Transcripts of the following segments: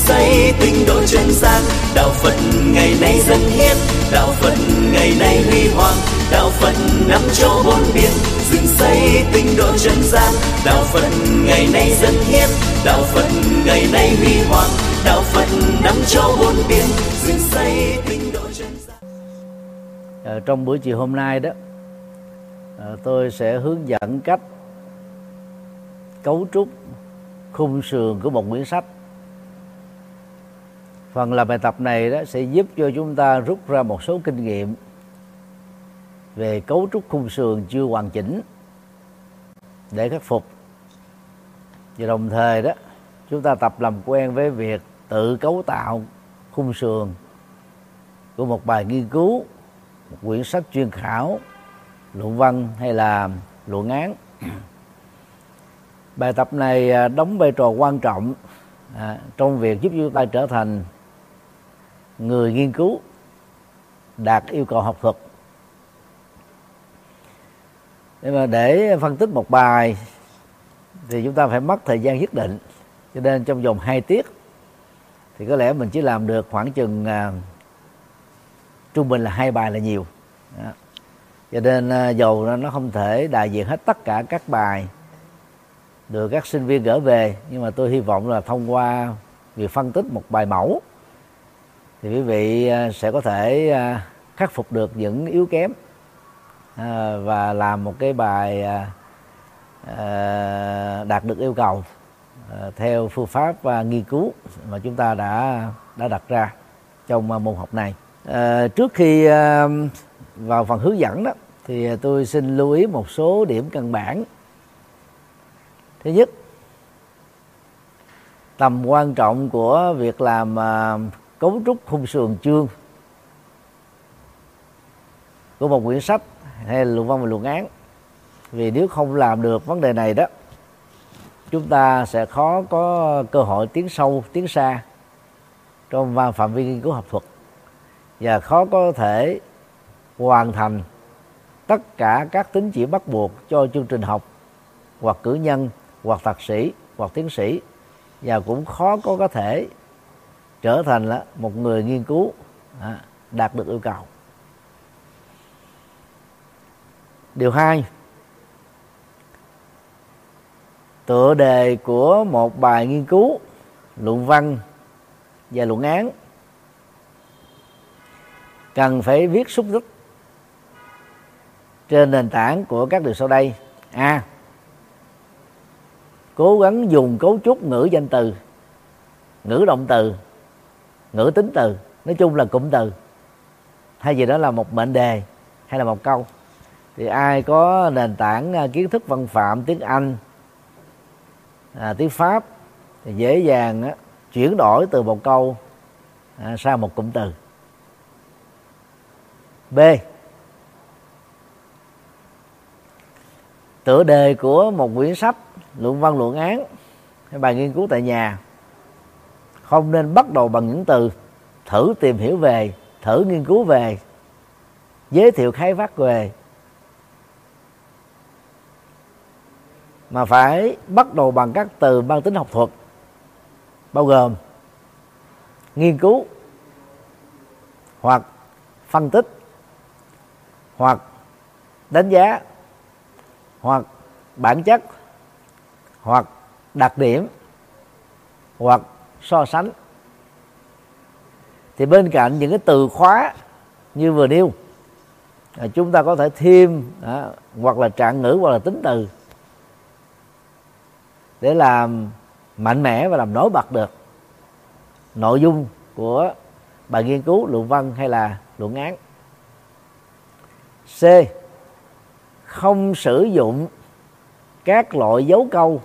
xây tinh độ chân gian đạo phật ngày nay dân hiến. Đạo phật ngày nay huy hoàng. Đạo phật năm châu bốn biển. Dựng xây tinh độ chân gian đạo phật ngày nay dân hiến. Đạo phật ngày nay huy hoàng. Đạo phật năm châu bốn biển. Dựng xây tinh độ chân gian ờ, trong buổi chiều hôm nay đó ờ, tôi sẽ hướng dẫn cách cấu trúc khung sườn của một quyển sách phần làm bài tập này đó sẽ giúp cho chúng ta rút ra một số kinh nghiệm về cấu trúc khung sườn chưa hoàn chỉnh để khắc phục. Và đồng thời đó chúng ta tập làm quen với việc tự cấu tạo khung sườn của một bài nghiên cứu một quyển sách chuyên khảo luận văn hay là luận án. Bài tập này à, đóng vai trò quan trọng à, trong việc giúp chúng ta trở thành người nghiên cứu đạt yêu cầu học thuật. Nhưng mà để phân tích một bài thì chúng ta phải mất thời gian nhất định. Cho nên trong vòng 2 tiết thì có lẽ mình chỉ làm được khoảng chừng à, trung bình là hai bài là nhiều. Đó. cho nên à, dầu nó không thể đại diện hết tất cả các bài được các sinh viên gửi về nhưng mà tôi hy vọng là thông qua việc phân tích một bài mẫu thì quý vị à, sẽ có thể à, khắc phục được những yếu kém à, và làm một cái bài đạt được yêu cầu theo phương pháp nghiên cứu mà chúng ta đã đã đặt ra trong môn học này. Trước khi vào phần hướng dẫn đó, thì tôi xin lưu ý một số điểm căn bản. Thứ nhất, tầm quan trọng của việc làm cấu trúc khung sườn chương của một quyển sách hay là luận văn và luận án. Vì nếu không làm được vấn đề này đó, chúng ta sẽ khó có cơ hội tiến sâu, tiến xa trong phạm vi nghiên cứu học thuật và khó có thể hoàn thành tất cả các tín chỉ bắt buộc cho chương trình học hoặc cử nhân, hoặc thạc sĩ, hoặc tiến sĩ. Và cũng khó có có thể trở thành là một người nghiên cứu à, đạt được yêu cầu. Điều hai tựa đề của một bài nghiên cứu luận văn và luận án cần phải viết xúc tích trên nền tảng của các điều sau đây. A cố gắng dùng cấu trúc ngữ danh từ ngữ động từ ngữ tính từ. Nói chung là cụm từ. Hay gì đó là một mệnh đề hay là một câu. Thì ai có nền tảng à, kiến thức văn phạm tiếng anh à, tiếng pháp thì dễ dàng á, chuyển đổi từ một câu à, sang một cụm từ. B. Tựa đề của một quyển sách luận văn luận án hay bài nghiên cứu tại nhà không nên bắt đầu bằng những từ thử tìm hiểu về, thử nghiên cứu về, giới thiệu khai phát về. Mà phải bắt đầu bằng các từ mang tính học thuật, bao gồm nghiên cứu hoặc phân tích hoặc đánh giá hoặc bản chất hoặc đặc điểm hoặc so sánh. Thì bên cạnh những cái từ khóa như vừa nêu à, chúng ta có thể thêm đó, hoặc là trạng ngữ hoặc là tính từ để làm mạnh mẽ và làm nổi bật được nội dung của bài nghiên cứu luận văn hay là luận án. C. Không sử dụng các loại dấu câu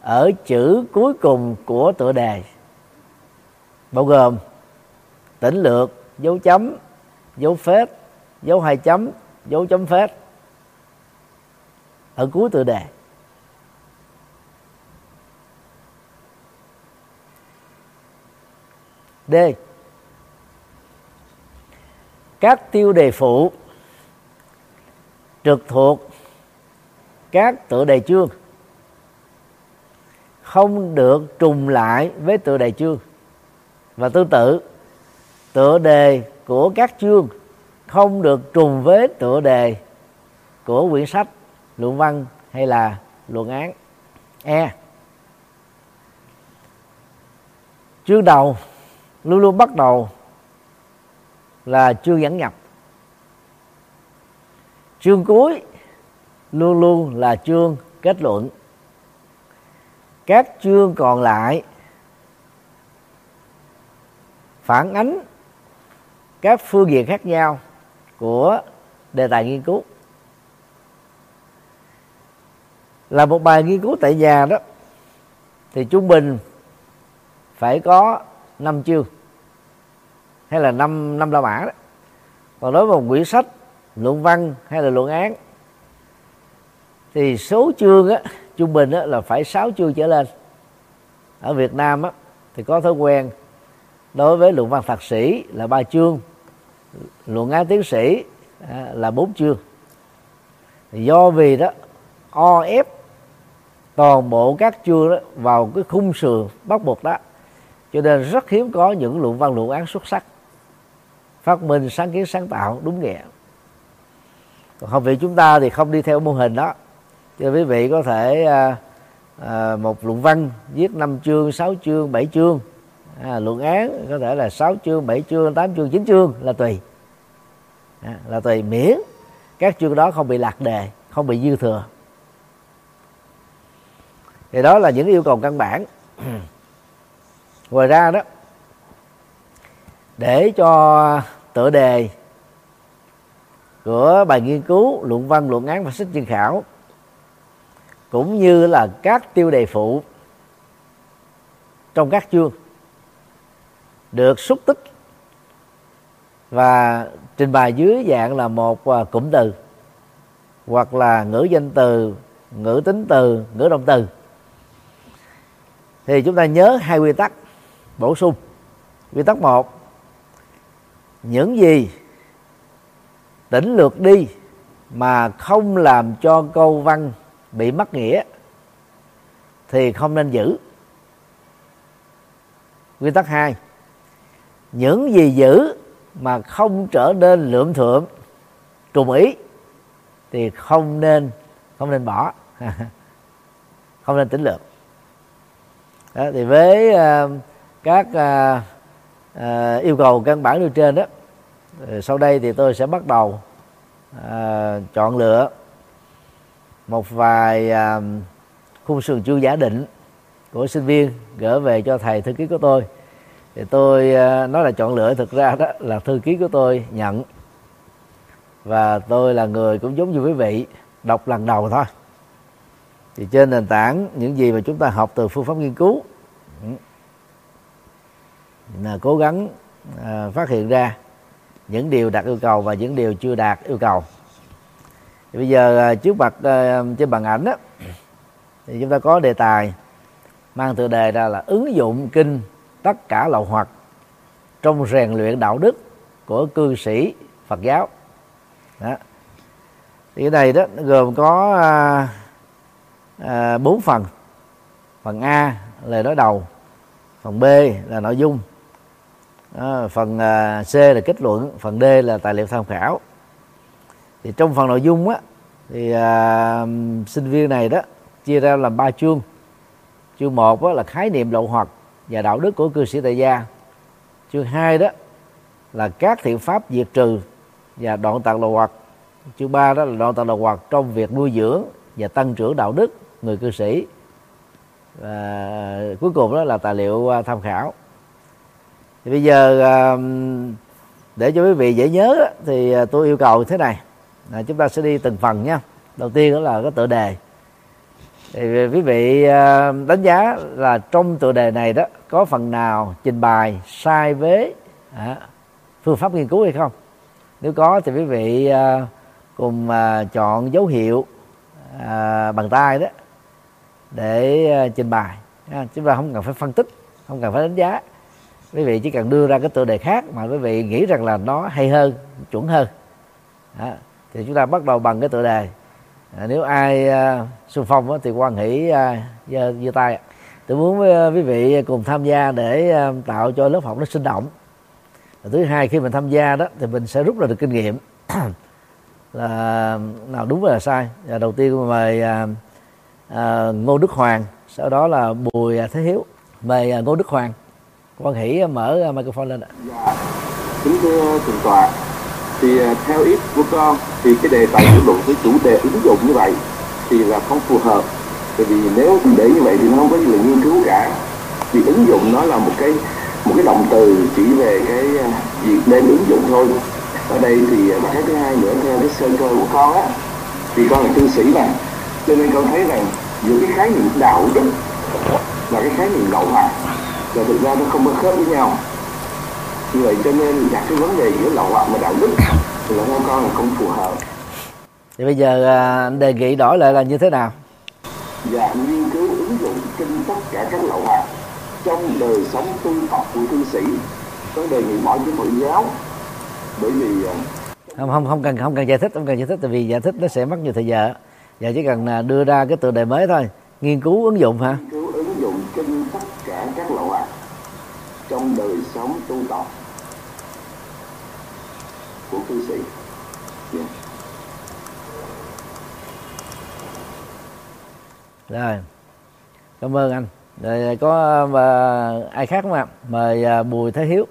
ở chữ cuối cùng của tựa đề. Bao gồm tỉnh lược, dấu chấm, dấu phết, dấu hai chấm, dấu chấm phết ở cuối tựa đề. D. Các tiêu đề phụ trực thuộc các tựa đề chương không được trùng lại với tựa đề chương. Và tương tự, tựa đề của các chương không được trùng với tựa đề của quyển sách, luận văn hay là luận án. E. Chương đầu, luôn luôn bắt đầu là chương dẫn nhập. Chương cuối luôn luôn là chương kết luận các chương còn lại. Phản ánh các phương diện khác nhau của đề tài nghiên cứu. Là một bài nghiên cứu tại nhà đó, thì trung bình phải có năm chương, hay là năm năm la mã đó. Còn đối với một quyển sách, luận văn hay là luận án, thì số chương á trung bình á, là phải 6 chương trở lên. Ở Việt Nam á, thì có thói quen đối với luận văn thạc sĩ là ba chương luận án tiến sĩ à, là bốn chương. Do vì đó o ép toàn bộ các chương đó vào cái khung sườn bắt buộc đó cho nên rất hiếm có những luận văn luận án xuất sắc. Phát minh sáng kiến sáng tạo đúng nghĩa. Còn học viện chúng ta thì không đi theo mô hình đó cho quý vị có thể à, à, một luận văn viết năm chương sáu chương bảy chương. À, luận án có thể là sáu chương bảy chương tám chương chín chương là tùy. À, là tùy miễn các chương đó không bị lạc đề không bị dư thừa. Thì đó là những yêu cầu căn bản. Ngoài ra đó để cho tựa đề của bài nghiên cứu luận văn luận án và sách chuyên khảo cũng như là các tiêu đề phụ trong các chương được xúc tích và trình bày dưới dạng là một à, cụm từ hoặc là ngữ danh từ, ngữ tính từ, ngữ động từ. Thì chúng ta nhớ hai quy tắc bổ sung. Quy tắc một, những gì tỉnh lược đi mà không làm cho câu văn bị mất nghĩa thì không nên giữ. Quy tắc hai những gì giữ mà không trở nên lượm thượng trùng ý thì không nên không nên bỏ. Không nên tính lượng đó, thì với uh, các uh, uh, yêu cầu căn bản nêu trên đó sau đây thì tôi sẽ bắt đầu uh, chọn lựa một vài à, khung sườn chu giả định của sinh viên gửi về cho thầy thư ký của tôi. Thì tôi à, nói là chọn lựa thực ra đó là thư ký của tôi nhận. Và tôi là người cũng giống như quý vị đọc lần đầu thôi. Thì trên nền tảng những gì mà chúng ta học từ phương pháp nghiên cứu ừ, là cố gắng à, phát hiện ra những điều đạt yêu cầu và những điều chưa đạt yêu cầu thì bây giờ à, trước mặt à, trên bàn ảnh đó, thì chúng ta có đề tài mang tựa đề ra là ứng dụng kinh tất cả lậu hoặc trong rèn luyện đạo đức của cư sĩ Phật giáo. Đó. thì cái này đó gồm có à, à, bốn phần. Phần A lời nói đầu phần B là nội dung. Đó, phần à, C là kết luận phần D là tài liệu tham khảo thì trong phần nội dung á thì à, sinh viên này đó chia ra làm ba chương. Chương một đó là khái niệm lậu hoặc và đạo đức của cư sĩ tại gia. Chương hai đó là các thiện pháp diệt trừ và đoạn tận lậu hoặc. Chương ba đó là đoạn tận lậu hoặc trong việc nuôi dưỡng và tăng trưởng đạo đức người cư sĩ. Và cuối cùng đó là tài liệu à, tham khảo. Thì bây giờ à, để cho quý vị dễ nhớ thì à, tôi yêu cầu thế này là chúng ta sẽ đi từng phần nhé. Đầu tiên đó là cái tựa đề. Thì à, quý vị à, đánh giá là trong tựa đề này đó có phần nào trình bày sai với à, phương pháp nghiên cứu hay không? Nếu có thì quý vị cùng chọn dấu hiệu bằng tay đó để à, trình bày. Chúng ta không cần phải phân tích không cần phải đánh giá. Quý vị chỉ cần đưa ra cái tựa đề khác mà quý vị nghĩ rằng là nó hay hơn chuẩn hơn. À, thì chúng ta bắt đầu bằng cái tựa đề. À, nếu ai uh, xung phong á, thì quan hỷ à, uh, giơ, giơ tay. Tôi muốn với quý vị cùng tham gia để uh, tạo cho lớp học nó sinh động. Và thứ hai khi mình tham gia đó thì mình sẽ rút ra được kinh nghiệm. Là nào đúng và là sai? Và đầu tiên mời à, à, ngô đức hoàng sau đó là bùi thế hiếu. Mời à, ngô đức hoàng. Quan hỷ mở microphone lên ạ. Dạ kính thưa thượng tọa thì à, theo ý của con, thì cái đề tài thảo luận với chủ đề ứng dụng như vậy thì là không phù hợp. Bởi vì nếu để như vậy thì nó không có gì là nghiên cứu cả. Vì ứng dụng nó là một cái một cái động từ chỉ về cái à, việc đem ứng dụng thôi. Ở đây thì à, cái thứ hai nữa, theo cái sơ cơ của con á, thì con là cư sĩ mà. Cho nên con thấy rằng giữa cái khái niệm đạo đức và cái khái niệm lậu hoặc là thực ra nó không có khớp với nhau như vậy cho nên đặt cái vấn đề giữa lậu hoặc và đạo đức thì là theo con là không phù hợp. Thì bây giờ anh đề nghị đổi lại là như thế nào? Dạ nghiên cứu ứng dụng trên tất cả các lậu hoặc trong đời sống tu tập của cư sĩ. Có đề nghị bỏ cái Phật giáo bởi vì à, không không không cần không cần giải thích không cần giải thích tại vì giải thích nó sẽ mất nhiều thời giờ. Giờ chỉ cần à, đưa ra cái tựa đề mới thôi. Nghiên cứu ứng dụng hả? Nghiên cứu ứng dụng trên tất cả các lậu ạt trong đời sống tu tập của cư sĩ. Yeah. Rồi. Cảm ơn anh. Rồi có uh, ai khác không ạ? Mời uh, bùi thế hiếu.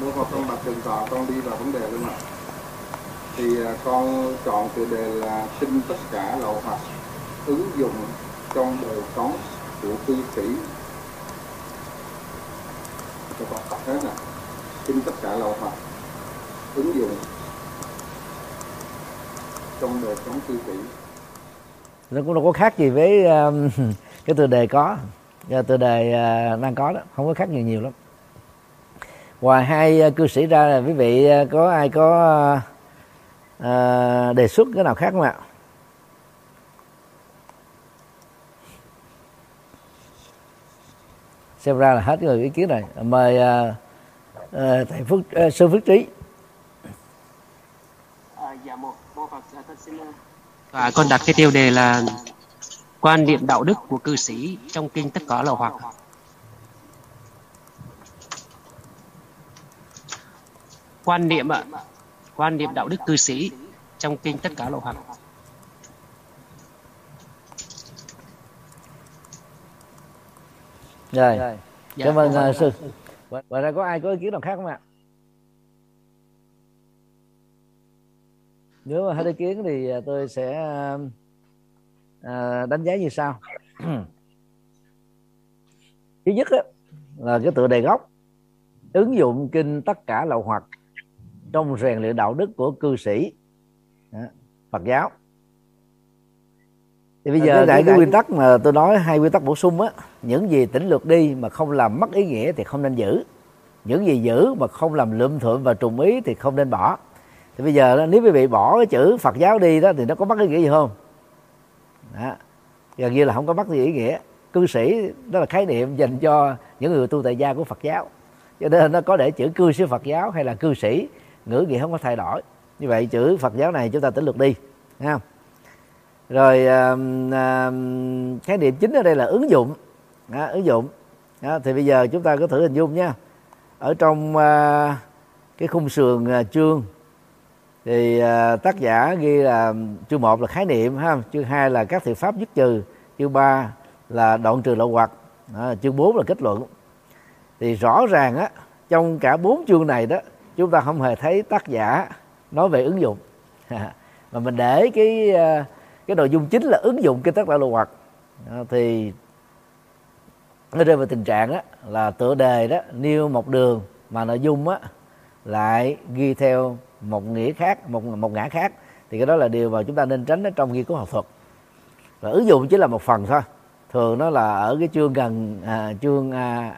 Mô Phật con bạch đừng tọa con đi vào vấn đề luôn ạ. Thì à, con chọn tựa đề là xin tất cả lậu hoặc ứng dụng trong đời sống của cư sĩ. Cho con hết nè trên tất cả lậu hoặc ứng dụng trong đời sống cư sĩ. Nó cũng đâu có khác gì với uh, cái tựa đề có. Tựa đề uh, đang có đó không có khác nhiều nhiều lắm. Ngoài hai uh, cư sĩ ra là quý vị uh, có ai có uh, uh, đề xuất cái nào khác không ạ? Xem ra là hết rồi ý kiến này mời uh, thầy phước uh, sư phước trí. À, dạ một mô phật dạ, con xin và con đặt cái tiêu đề là quan niệm đạo đức của cư sĩ trong kinh tất cả lậu hoặc quan niệm ạ quan niệm đạo đức cư sĩ trong kinh tất cả lậu hoặc rồi. Dạ, cảm ơn uh, sư Vậy ra có ai có ý kiến nào khác không ạ? Nếu mà hết ý kiến thì à, tôi sẽ à, đánh giá như sau. Thứ nhất đó, là cái tựa đề gốc. Ứng dụng kinh tất cả lậu hoặc trong rèn luyện đạo đức của cư sĩ à, Phật giáo thì bây giờ đại cái nguyên tắc mà tôi nói hai nguyên tắc bổ sung á những gì tỉnh lược đi mà không làm mất ý nghĩa thì không nên giữ. Những gì giữ mà không làm lượm thượm và trùng ý thì không nên bỏ. Thì bây giờ nếu quý vị bỏ cái chữ Phật giáo đi đó thì nó có mất ý nghĩa gì không? Đó. gần như là không có mất gì ý nghĩa. Cư sĩ đó là khái niệm dành cho những người tu tại gia của Phật giáo. Cho nên nó có để chữ cư sĩ Phật giáo hay là cư sĩ ngữ nghĩa không có thay đổi. Như vậy chữ Phật giáo này chúng ta tính lược đi không rồi khái niệm chính ở đây là ứng dụng. Đó, ứng dụng. Đó, thì bây giờ chúng ta có thử hình dung nha. Ở trong ờ, cái khung sườn ờ, chương thì ờ, tác giả ghi là chương một là khái niệm ha? Chương hai là các thiện pháp dứt trừ. Chương ba là đoạn trừ lậu hoặc. À, chương 4 là kết luận. Thì rõ ràng á trong cả bốn chương này đó chúng ta không hề thấy tác giả nói về ứng dụng. Mà mình để cái cái nội dung chính là ứng dụng kinh tất đạo lậu hoặc. À, thì nó rơi vào tình trạng á là tựa đề đó nêu một đường mà nội dung á lại ghi theo một nghĩa khác một một ngã khác. Thì cái đó là điều mà chúng ta nên tránh ở trong nghiên cứu học thuật. Và ứng dụng chỉ là một phần thôi. Thường nó là ở cái chương gần à, chương à,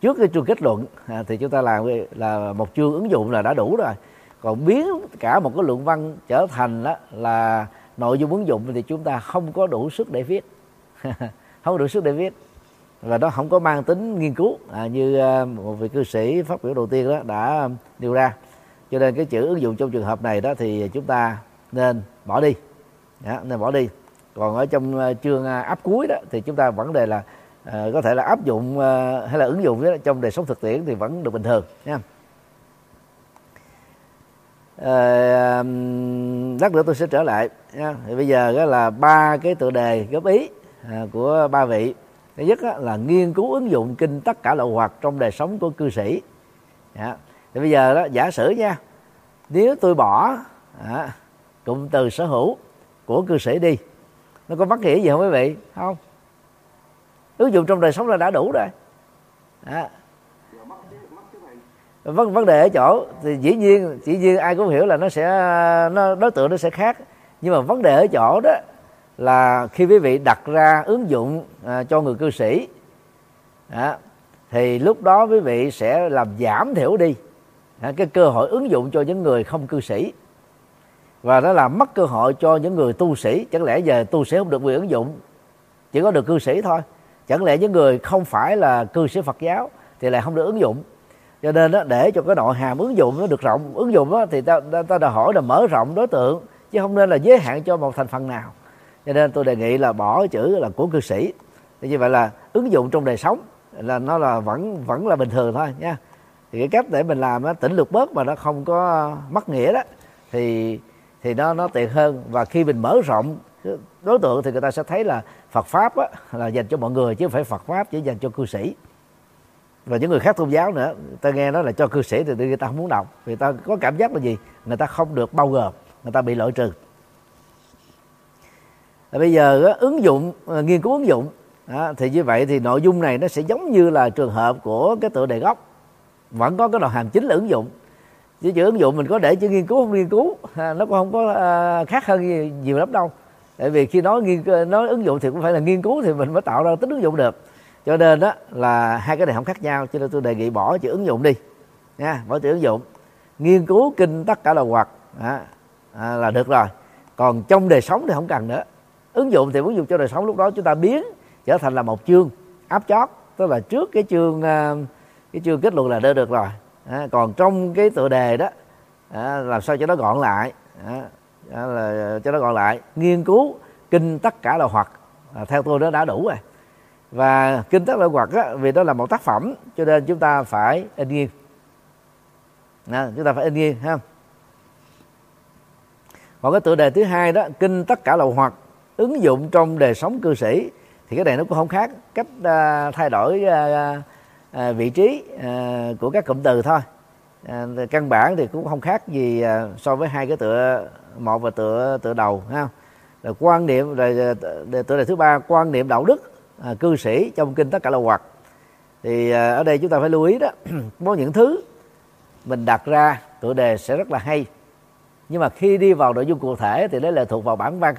trước cái chương kết luận. À, thì chúng ta làm là một chương ứng dụng là đã đủ rồi. Còn biến cả một cái luận văn trở thành đó là nội dung ứng dụng thì chúng ta không có đủ sức để viết. Không đủ sức để viết. Và nó không có mang tính nghiên cứu. À, như à, một vị cư sĩ phát biểu đầu tiên đó đã nêu ra. Cho nên cái chữ ứng dụng trong trường hợp này đó thì chúng ta nên bỏ đi. Đó, nên bỏ đi. Còn ở trong à, chương à, áp cuối đó thì chúng ta vấn đề là uh, có thể là áp dụng uh, hay là ứng dụng đó, trong đời sống thực tiễn thì vẫn được bình thường nha. Ờ, lát nữa tôi sẽ trở lại nha. thì bây giờ đó là ba cái tựa đề góp ý ờ, của ba vị thứ nhất là nghiên cứu ứng dụng kinh tất cả lậu hoặc trong đời sống của cư sĩ dạ. thì bây giờ đó giả sử nha nếu tôi bỏ à, cụm từ sở hữu của cư sĩ đi nó có bất nghĩa gì không quý vị không ứng dụng trong đời sống là đã đủ rồi à vấn vấn đề ở chỗ thì dĩ nhiên dĩ nhiên ai cũng hiểu là nó sẽ nó đối tượng nó sẽ khác. Nhưng mà vấn đề ở chỗ đó là khi quý vị đặt ra ứng dụng à, cho người cư sĩ à, thì lúc đó quý vị sẽ làm giảm thiểu đi à, cái cơ hội ứng dụng cho những người không cư sĩ. Và nó làm mất cơ hội cho những người tu sĩ. Chẳng lẽ giờ tu sĩ không được quyền ứng dụng chỉ có được cư sĩ thôi. Chẳng lẽ những người không phải là cư sĩ Phật giáo thì lại không được ứng dụng? Cho nên đó, để cho cái nội hàm ứng dụng nó được rộng ứng dụng đó, thì ta, ta, ta đòi hỏi là mở rộng đối tượng chứ không nên là giới hạn cho một thành phần nào. Cho nên tôi đề nghị là bỏ chữ là của cư sĩ. Thì như vậy là ứng dụng trong đời sống là nó là vẫn vẫn là bình thường thôi nha. Thì cái cách để mình làm nó tỉnh lược bớt mà nó không có mất nghĩa đó thì thì nó nó tiện hơn. Và khi mình mở rộng đối tượng thì người ta sẽ thấy là Phật pháp á, là dành cho mọi người chứ không phải Phật pháp chỉ dành cho cư sĩ và những người khác tôn giáo nữa ta nghe nói là cho cư sĩ thì người ta không muốn đọc. Vì ta có cảm giác là gì? Người ta không được bao gồm người ta bị loại trừ. Và bây giờ ứng dụng à, nghiên cứu ứng dụng đó, thì như vậy thì nội dung này nó sẽ giống như là trường hợp của cái tựa đề gốc. Vẫn có cái nội hàm chính là ứng dụng. Chứ chữ ứng dụng mình có để chữ nghiên cứu không nghiên cứu nó cũng không có à, khác hơn nhiều, nhiều lắm đâu. Tại vì khi nói nghiên nói ứng dụng thì cũng phải là nghiên cứu thì mình mới tạo ra tính ứng dụng được cho nên đó là hai cái này không khác nhau cho nên tôi đề nghị bỏ chữ ứng dụng đi. Nha bỏ chữ ứng dụng. Nghiên cứu kinh tất cả là hoạt à, à, là được rồi. Còn trong đời sống thì không cần nữa. Ứng dụng thì ứng dụng cho đời sống lúc đó chúng ta biến trở thành là một chương áp chót. Tức là trước cái chương à, cái chương kết luận là đã được rồi. À, còn trong cái tựa đề đó à, làm sao cho nó gọn lại. À, là cho nó gọn lại. Nghiên cứu kinh tất cả là hoặc à, theo tôi nó đã đủ rồi và kinh tất cả quật á, vì đó là một tác phẩm cho nên chúng ta phải in nghiêng à, chúng ta phải in nghiêng ha. Còn cái tựa đề thứ hai đó kinh tất cả lậu hoặc ứng dụng trong đời sống cư sĩ thì cái này nó cũng không khác cách uh, thay đổi uh, uh, vị trí uh, của các cụm từ thôi. Uh, căn bản thì cũng không khác gì uh, so với hai cái tựa một và tựa tựa đầu ha. Rồi quan niệm rồi tựa đề thứ ba quan niệm đạo đức à, cư sĩ trong kinh tất cả là hoạt thì à, ở đây chúng ta phải lưu ý đó có những thứ mình đặt ra tựa đề sẽ rất là hay. Nhưng mà khi đi vào nội dung cụ thể thì đấy là thuộc vào bản văn.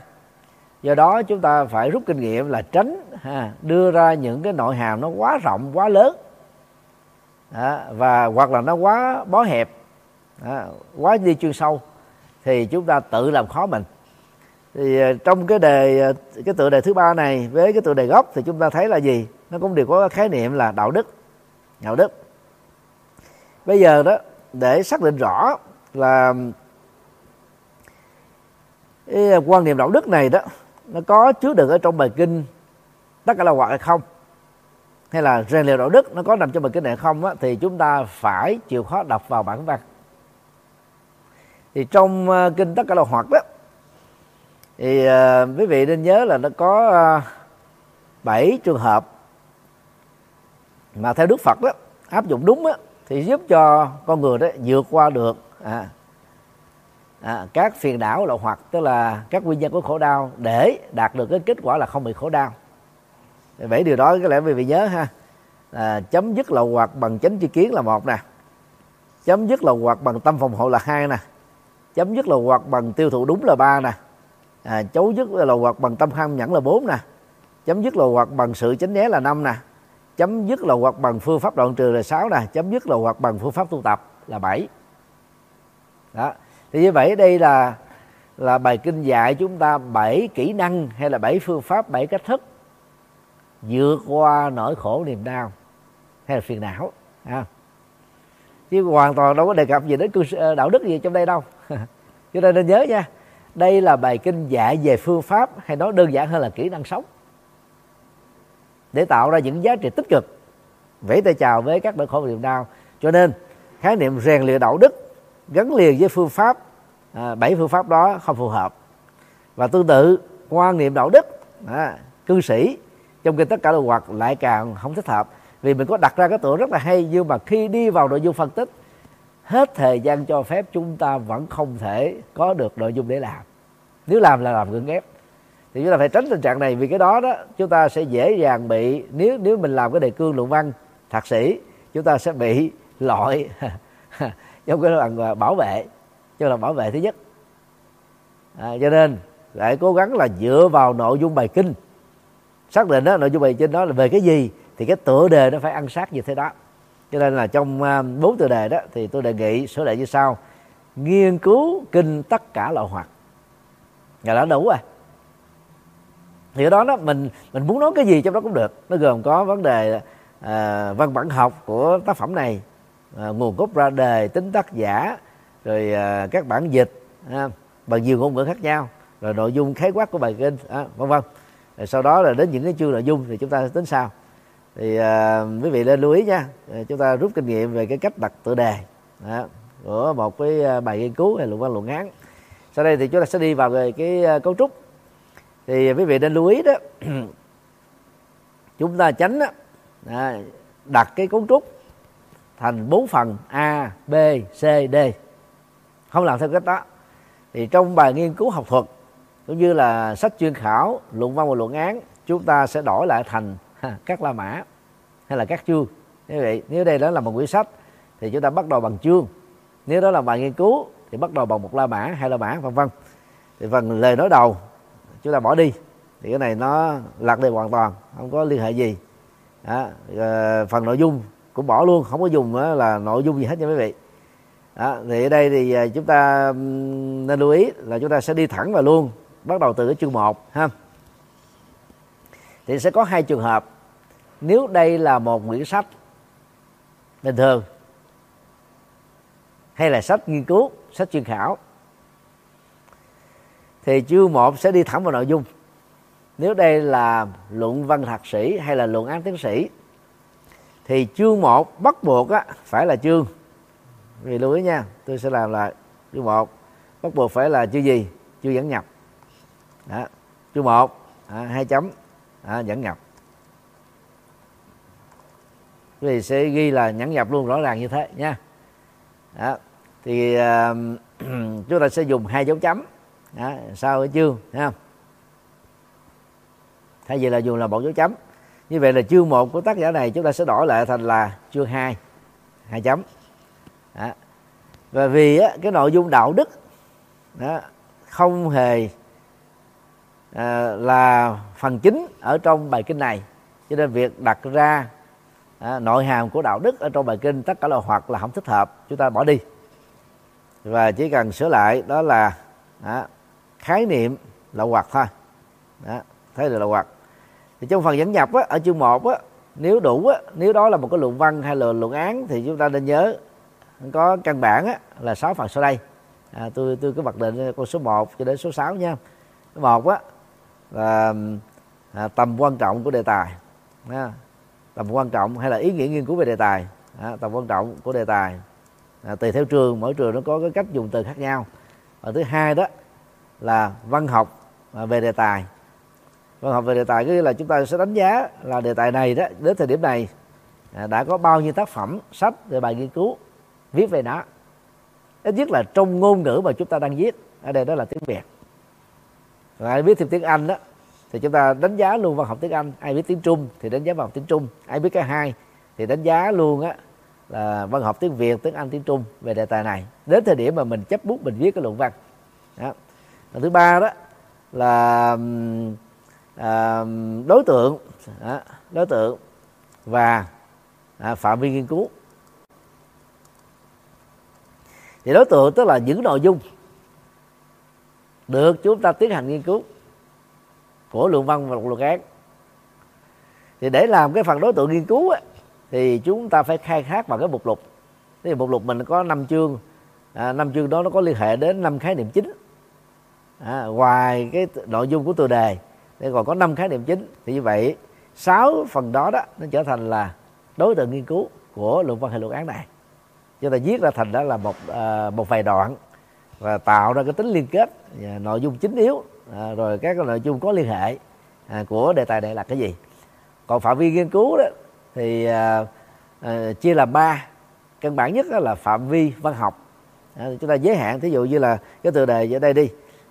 Do đó chúng ta phải rút kinh nghiệm là tránh ha, đưa ra những cái nội hàm nó quá rộng quá lớn. À, và hoặc là nó quá bó hẹp à, quá đi chuyên sâu thì chúng ta tự làm khó mình thì ờ, trong cái đề ờ, cái tựa đề thứ ba này với cái tựa đề gốc thì chúng ta thấy là gì? Nó cũng đều có khái niệm là đạo đức. Đạo đức. Bây giờ đó để xác định rõ là cái quan niệm đạo đức này đó nó có chứa đựng ở trong bài kinh tất cả là hoặc hay không? Hay là rèn luyện đạo đức nó có nằm trong bài kinh này không á, thì chúng ta phải chịu khó đọc vào bản văn. Thì trong ờ, kinh tất cả là hoặc đó thì à, quý vị nên nhớ là nó có à, uh, 7 trường hợp mà theo Đức Phật đó áp dụng đúng đó, thì giúp cho con người đó vượt qua được à, à, các phiền não lậu hoặc tức là các nguyên nhân của khổ đau để đạt được cái kết quả là không bị khổ đau. Bảy điều đó có lẽ quý vị nhớ ha. À, chấm dứt lậu hoặc bằng chánh tri kiến là một nè. Chấm dứt lậu hoặc bằng tâm phòng hộ là hai nè. Chấm dứt lậu hoặc bằng tiêu thụ đúng là ba nè à, chấu dứt lầu hoặc bằng tâm ham nhẫn là bốn nè. Chấm dứt lầu hoặc bằng sự tránh né là năm nè. Chấm dứt lầu hoặc bằng phương pháp đoạn trừ là sáu nè. Chấm dứt lầu hoặc bằng phương pháp tu tập là bảy. Đó. Thì như vậy đây là là bài kinh dạy chúng ta bảy kỹ năng hay là bảy phương pháp bảy cách thức vượt qua nỗi khổ niềm đau hay là phiền não. À. chứ hoàn toàn đâu có đề cập gì đến cư ờ, đạo đức gì trong đây đâu. Cho nên nên nhớ nha đây là bài kinh dạy về phương pháp hay nói đơn giản hơn là kỹ năng sống. Để tạo ra những giá trị tích cực vẫy tay chào với các nỗi khổ niềm đau cho nên khái niệm rèn luyện đạo đức gắn liền với phương pháp à, bảy phương pháp đó không phù hợp. Và tương tự quan niệm đạo đức à, cư sĩ trong kinh tất cả đồ hoạt lại càng không thích hợp. Vì mình có đặt ra cái tưởng rất là hay nhưng mà khi đi vào nội dung phân tích hết thời gian cho phép chúng ta vẫn không thể có được nội dung để làm. Nếu làm là làm gượng ép. Thì chúng ta phải tránh tình trạng này vì cái đó đó chúng ta sẽ dễ dàng bị nếu nếu mình làm cái đề cương luận văn thạc sĩ chúng ta sẽ bị loại trong cái đoạn à, bảo vệ cho là bảo vệ thứ nhất. À, cho nên lại cố gắng là dựa vào nội dung bài kinh. Xác định đó nội dung bài kinh đó là về cái gì thì cái tựa đề nó phải ăn sát như thế đó cho nên là trong à, bốn tựa đề đó thì tôi đề nghị số đề như sau. Nghiên cứu kinh tất cả loại hoạt. Là đã đủ rồi. Thì ở đó đó mình mình muốn nói cái gì trong đó cũng được. Nó gồm có vấn đề à, văn bản học của tác phẩm này à, nguồn gốc ra đề tính tác giả rồi à, các bản dịch à, bằng nhiều ngôn ngữ khác nhau rồi nội dung khái quát của bài kinh à, vân vân. Rồi sau đó là đến những cái chương nội dung thì chúng ta tính sao thì à, quý vị nên lưu ý nha. Chúng ta rút kinh nghiệm về cái cách đặt tựa đề. Đó, của một cái à, bài nghiên cứu hay luận văn luận án. Sau đây thì chúng ta sẽ đi vào về cái à, cấu trúc. Thì quý vị nên lưu ý đó chúng ta tránh đó, đó, đặt cái cấu trúc thành bốn phần A, B, C, D. Không làm theo cách đó. Thì trong bài nghiên cứu học thuật cũng như là sách chuyên khảo luận văn và luận án chúng ta sẽ đổi lại thành các la mã hay là các chương như vậy nếu đây đó là một quyển sách thì chúng ta bắt đầu bằng chương nếu đó là bài nghiên cứu thì bắt đầu bằng một la mã hai la mã vân vân thì phần lời nói đầu chúng ta bỏ đi thì cái này nó lạc đề hoàn toàn không có liên hệ gì đó. À, phần nội dung cũng bỏ luôn không có dùng là nội dung gì hết nha quý vị đó. thì ở đây thì ờ, chúng ta nên lưu ý là chúng ta sẽ đi thẳng vào luôn bắt đầu từ cái chương 1 ha thì sẽ có hai trường hợp. Nếu đây là một quyển sách bình thường hay là sách nghiên cứu sách chuyên khảo thì chương 1 sẽ đi thẳng vào nội dung. Nếu đây là luận văn thạc sĩ hay là luận án tiến sĩ thì chương 1 bắt buộc á, phải là chương. Vì lưu ý nha tôi sẽ làm lại chương 1 bắt buộc phải là chương gì? Chương dẫn nhập. Đó. chương 1 à, hai chấm à, nhẫn nhập vì sẽ ghi là nhẫn nhập luôn rõ ràng như thế nha đó. thì uh, chúng ta sẽ dùng hai dấu chấm. Đó, sau cái chương thấy không? Thay vì là dùng là một dấu chấm. Như vậy là chương một của tác giả này chúng ta sẽ đổi lại thành là chương 2 hai chấm. Đó. và vì á, cái nội dung đạo đức đó, không hề à, là phần chính ở trong bài kinh này. Cho nên việc đặt ra à, nội hàm của đạo đức ở trong bài kinh tất cả là hoặc là không thích hợp chúng ta bỏ đi. Và chỉ cần sửa lại đó là à, khái niệm là hoặc thôi. Đó, thấy được là hoặc. Thì trong phần dẫn nhập á, ở chương 1 á, nếu đủ á, nếu đó là một cái luận văn hay là luận án thì chúng ta nên nhớ có căn bản á, là 6 phần sau đây. À, tôi tôi cứ mặc định con số 1 cho đến số 6 nha. Một á và à, tầm quan trọng của đề tài à, tầm quan trọng hay là ý nghĩa nghiên cứu về đề tài à, tầm quan trọng của đề tài. À, tùy theo trường mỗi trường nó có cái cách dùng từ khác nhau. Và thứ hai đó là văn học à, về đề tài. Văn học về đề tài có nghĩa là chúng ta sẽ đánh giá là đề tài này đó đến thời điểm này à, đã có bao nhiêu tác phẩm sách về bài nghiên cứu viết về nó. Ít nhất là trong ngôn ngữ mà chúng ta đang viết. Ở đây đó là tiếng việt rồi ai biết thêm tiếng anh đó thì chúng ta đánh giá luôn văn học tiếng anh. Ai biết tiếng trung thì đánh giá văn học tiếng trung. Ai biết cả hai thì đánh giá luôn á là văn học tiếng việt tiếng anh tiếng trung về đề tài này. Đến thời điểm mà mình chấp bút mình viết cái luận văn. Đó. Và thứ ba đó là à, đối tượng đó, đối tượng và à, phạm vi nghiên cứu. Thì đối tượng tức là những nội dung được chúng ta tiến hành nghiên cứu. Của luận văn và luận án. Thì để làm cái phần đối tượng nghiên cứu á, thì chúng ta phải khai thác vào cái mục lục. Thì mục lục mình có năm chương. À, năm chương đó nó có liên hệ đến năm khái niệm chính. À, ngoài cái nội dung của tiêu đề thì còn có năm khái niệm chính. Thì như vậy sáu phần đó đó nó trở thành là đối tượng nghiên cứu của luận văn hay luận án này. Chúng ta viết ra thành đó là một à, một vài đoạn và tạo ra cái tính liên kết và nội dung chính yếu à, rồi các cái nội dung có liên hệ à, của đề tài này là cái gì. Còn phạm vi nghiên cứu đó thì à, à, chia làm ba. Căn bản nhất là phạm vi văn học. À, chúng ta giới hạn thí dụ như là cái tựa đề ở đây đi.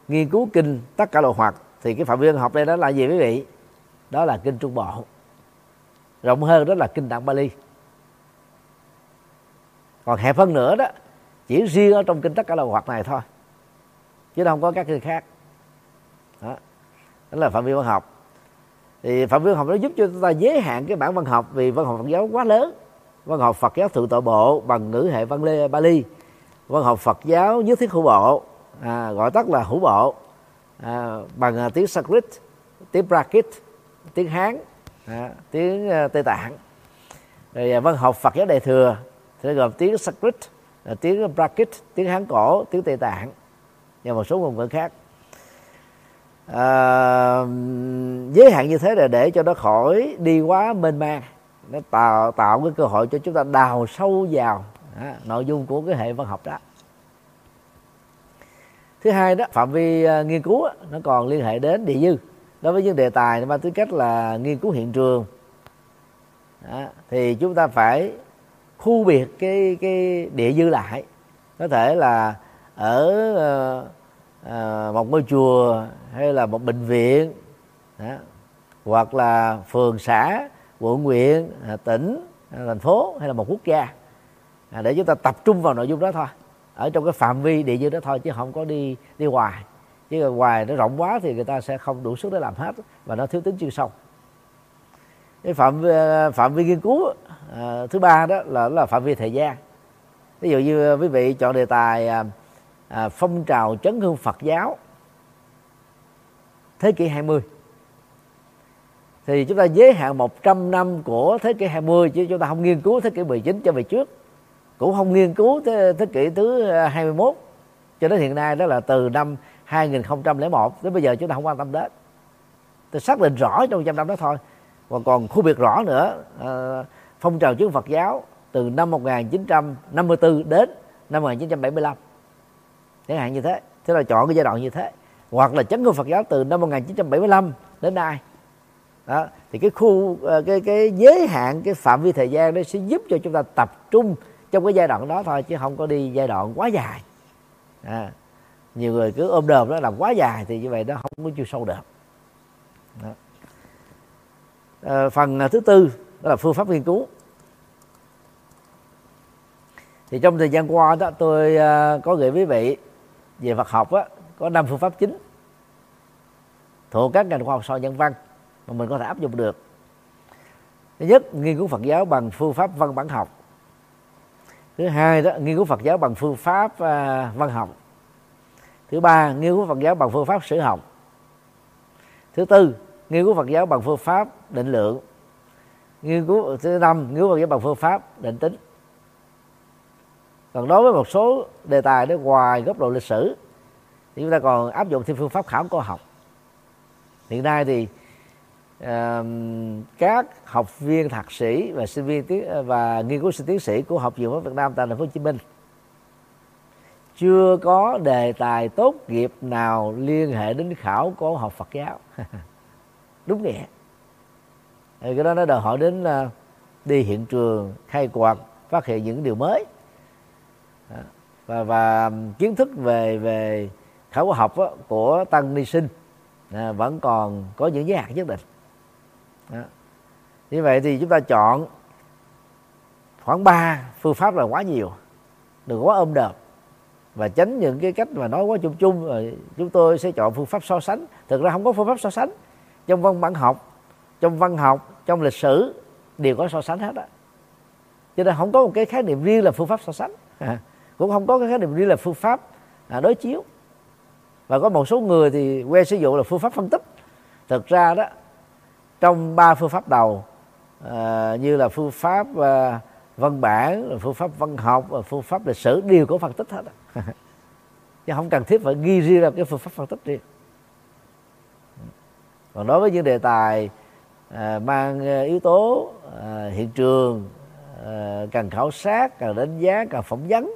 Nghiên cứu kinh tất cả loại hoạt thì cái phạm vi văn học đây đó là gì quý vị? Đó là kinh trung bộ. Rộng hơn đó là kinh tạng bali. Còn hẹp hơn nữa đó chỉ riêng ở trong kinh tất cả là hoạt này thôi chứ không có các kinh khác. Đó. đó là phạm vi văn học. Thì phạm vi văn học nó giúp cho chúng ta giới hạn cái bản văn học vì văn học Phật giáo quá lớn. Văn học Phật giáo thượng tọa bộ bằng ngữ hệ văn lê Bali văn học Phật giáo nhất thiết hữu bộ à, gọi tắt là hữu bộ à, bằng à, tiếng Sanskrit tiếng Prakrit tiếng Hán à, tiếng à, Tây Tạng. Rồi à, văn học Phật giáo đại thừa thì gồm tiếng Sanskrit là tiếng Prakrit tiếng Hán cổ tiếng Tây Tạng và một số ngôn ngữ khác. À, giới hạn như thế là để cho nó khỏi đi quá mênh mang nó tạo tạo cái cơ hội cho chúng ta đào sâu vào à, nội dung của cái hệ văn học đó. Thứ hai đó phạm vi uh, nghiên cứu đó, nó còn liên hệ đến địa dư. Đối với những đề tài mà mang tính cách là nghiên cứu hiện trường đó, thì chúng ta phải khu biệt cái cái địa dư lại. Có thể là ở à, một ngôi chùa hay là một bệnh viện đó, hoặc là phường xã quận huyện à, tỉnh à, thành phố hay là một quốc gia. À, để chúng ta tập trung vào nội dung đó thôi ở trong cái phạm vi địa dư đó thôi chứ không có đi đi hoài. Chứ ngoài nó rộng quá thì người ta sẽ không đủ sức để làm hết và nó thiếu tính chuyên sâu cái phạm vi, phạm vi nghiên cứu à, thứ ba đó là là phạm vi thời gian. Ví dụ như quý vị chọn đề tài à, à, phong trào chấn hương Phật giáo thế kỷ 20 thì chúng ta giới hạn 100 năm của thế kỷ 20 chứ chúng ta không nghiên cứu thế kỷ 19 cho về trước. Cũng không nghiên cứu thế, thế kỷ thứ 21 cho đến hiện nay đó là từ năm 2001 đến bây giờ chúng ta không quan tâm đến. Tôi xác định rõ trong trăm năm đó thôi và còn khu biệt rõ nữa à, phong trào chứng Phật giáo từ năm 1954 đến năm 1975 chẳng hạn như thế thế là chọn cái giai đoạn như thế. Hoặc là chấn hương Phật giáo từ năm 1975 đến nay. Đó thì cái khu ờ, cái cái giới hạn cái phạm vi thời gian đó sẽ giúp cho chúng ta tập trung trong cái giai đoạn đó thôi chứ không có đi giai đoạn quá dài. À, nhiều người cứ ôm đờm đó làm quá dài thì như vậy nó không có chiều sâu được. Đó. Ờ, phần à, thứ tư đó là phương pháp nghiên cứu. Thì trong thời gian qua đó tôi à, có gửi quý vị về Phật học đó, có năm phương pháp chính thuộc các ngành khoa học soi nhân văn mà mình có thể áp dụng được. Thứ nhất nghiên cứu Phật giáo bằng phương pháp văn bản học. Thứ hai đó nghiên cứu Phật giáo bằng phương pháp uh, văn học. Thứ ba nghiên cứu Phật giáo bằng phương pháp sử học. Thứ tư nghiên cứu Phật giáo bằng phương pháp định lượng. Nghiên cứu thứ năm nghiên cứu bằng phương pháp định tính. Còn đối với một số đề tài đó ngoài góc độ lịch sử thì chúng ta còn áp dụng thêm phương pháp khảo cổ học. Hiện nay thì uh, các học viên thạc sĩ và sinh viên tiến và nghiên cứu sinh tiến sĩ của học viện ở Việt Nam tại thành phố Hồ Chí Minh chưa có đề tài tốt nghiệp nào liên hệ đến khảo cổ học Phật giáo. Đúng nghĩa thì cái đó nó đòi hỏi đến uh, đi hiện trường khai quật phát hiện những điều mới. À, và và kiến thức về về khảo cổ học đó, của tăng ni sinh à, vẫn còn có những giới hạn nhất định. Đó. như vậy thì chúng ta chọn khoảng 3 phương pháp là quá nhiều đừng quá ôm đờm và tránh những cái cách mà nói quá chung chung rồi chúng tôi sẽ chọn phương pháp so sánh. Thực ra không có phương pháp so sánh. Trong văn bản học trong văn học trong lịch sử đều có so sánh hết á. Cho nên không có một cái khái niệm riêng là phương pháp so sánh. À, cũng không có cái khái niệm riêng là phương pháp à, đối chiếu. Và có một số người thì quen sử dụng là phương pháp phân tích. Thực ra đó trong ba phương pháp đầu à, như là phương pháp à, văn bản phương pháp văn học và phương pháp lịch sử đều có phân tích hết chứ không cần thiết phải ghi riêng ra cái phương pháp phân tích riêng. Còn đối với những đề tài à, mang à, yếu tố à, hiện trường à, cần khảo sát cần đánh giá cần phỏng vấn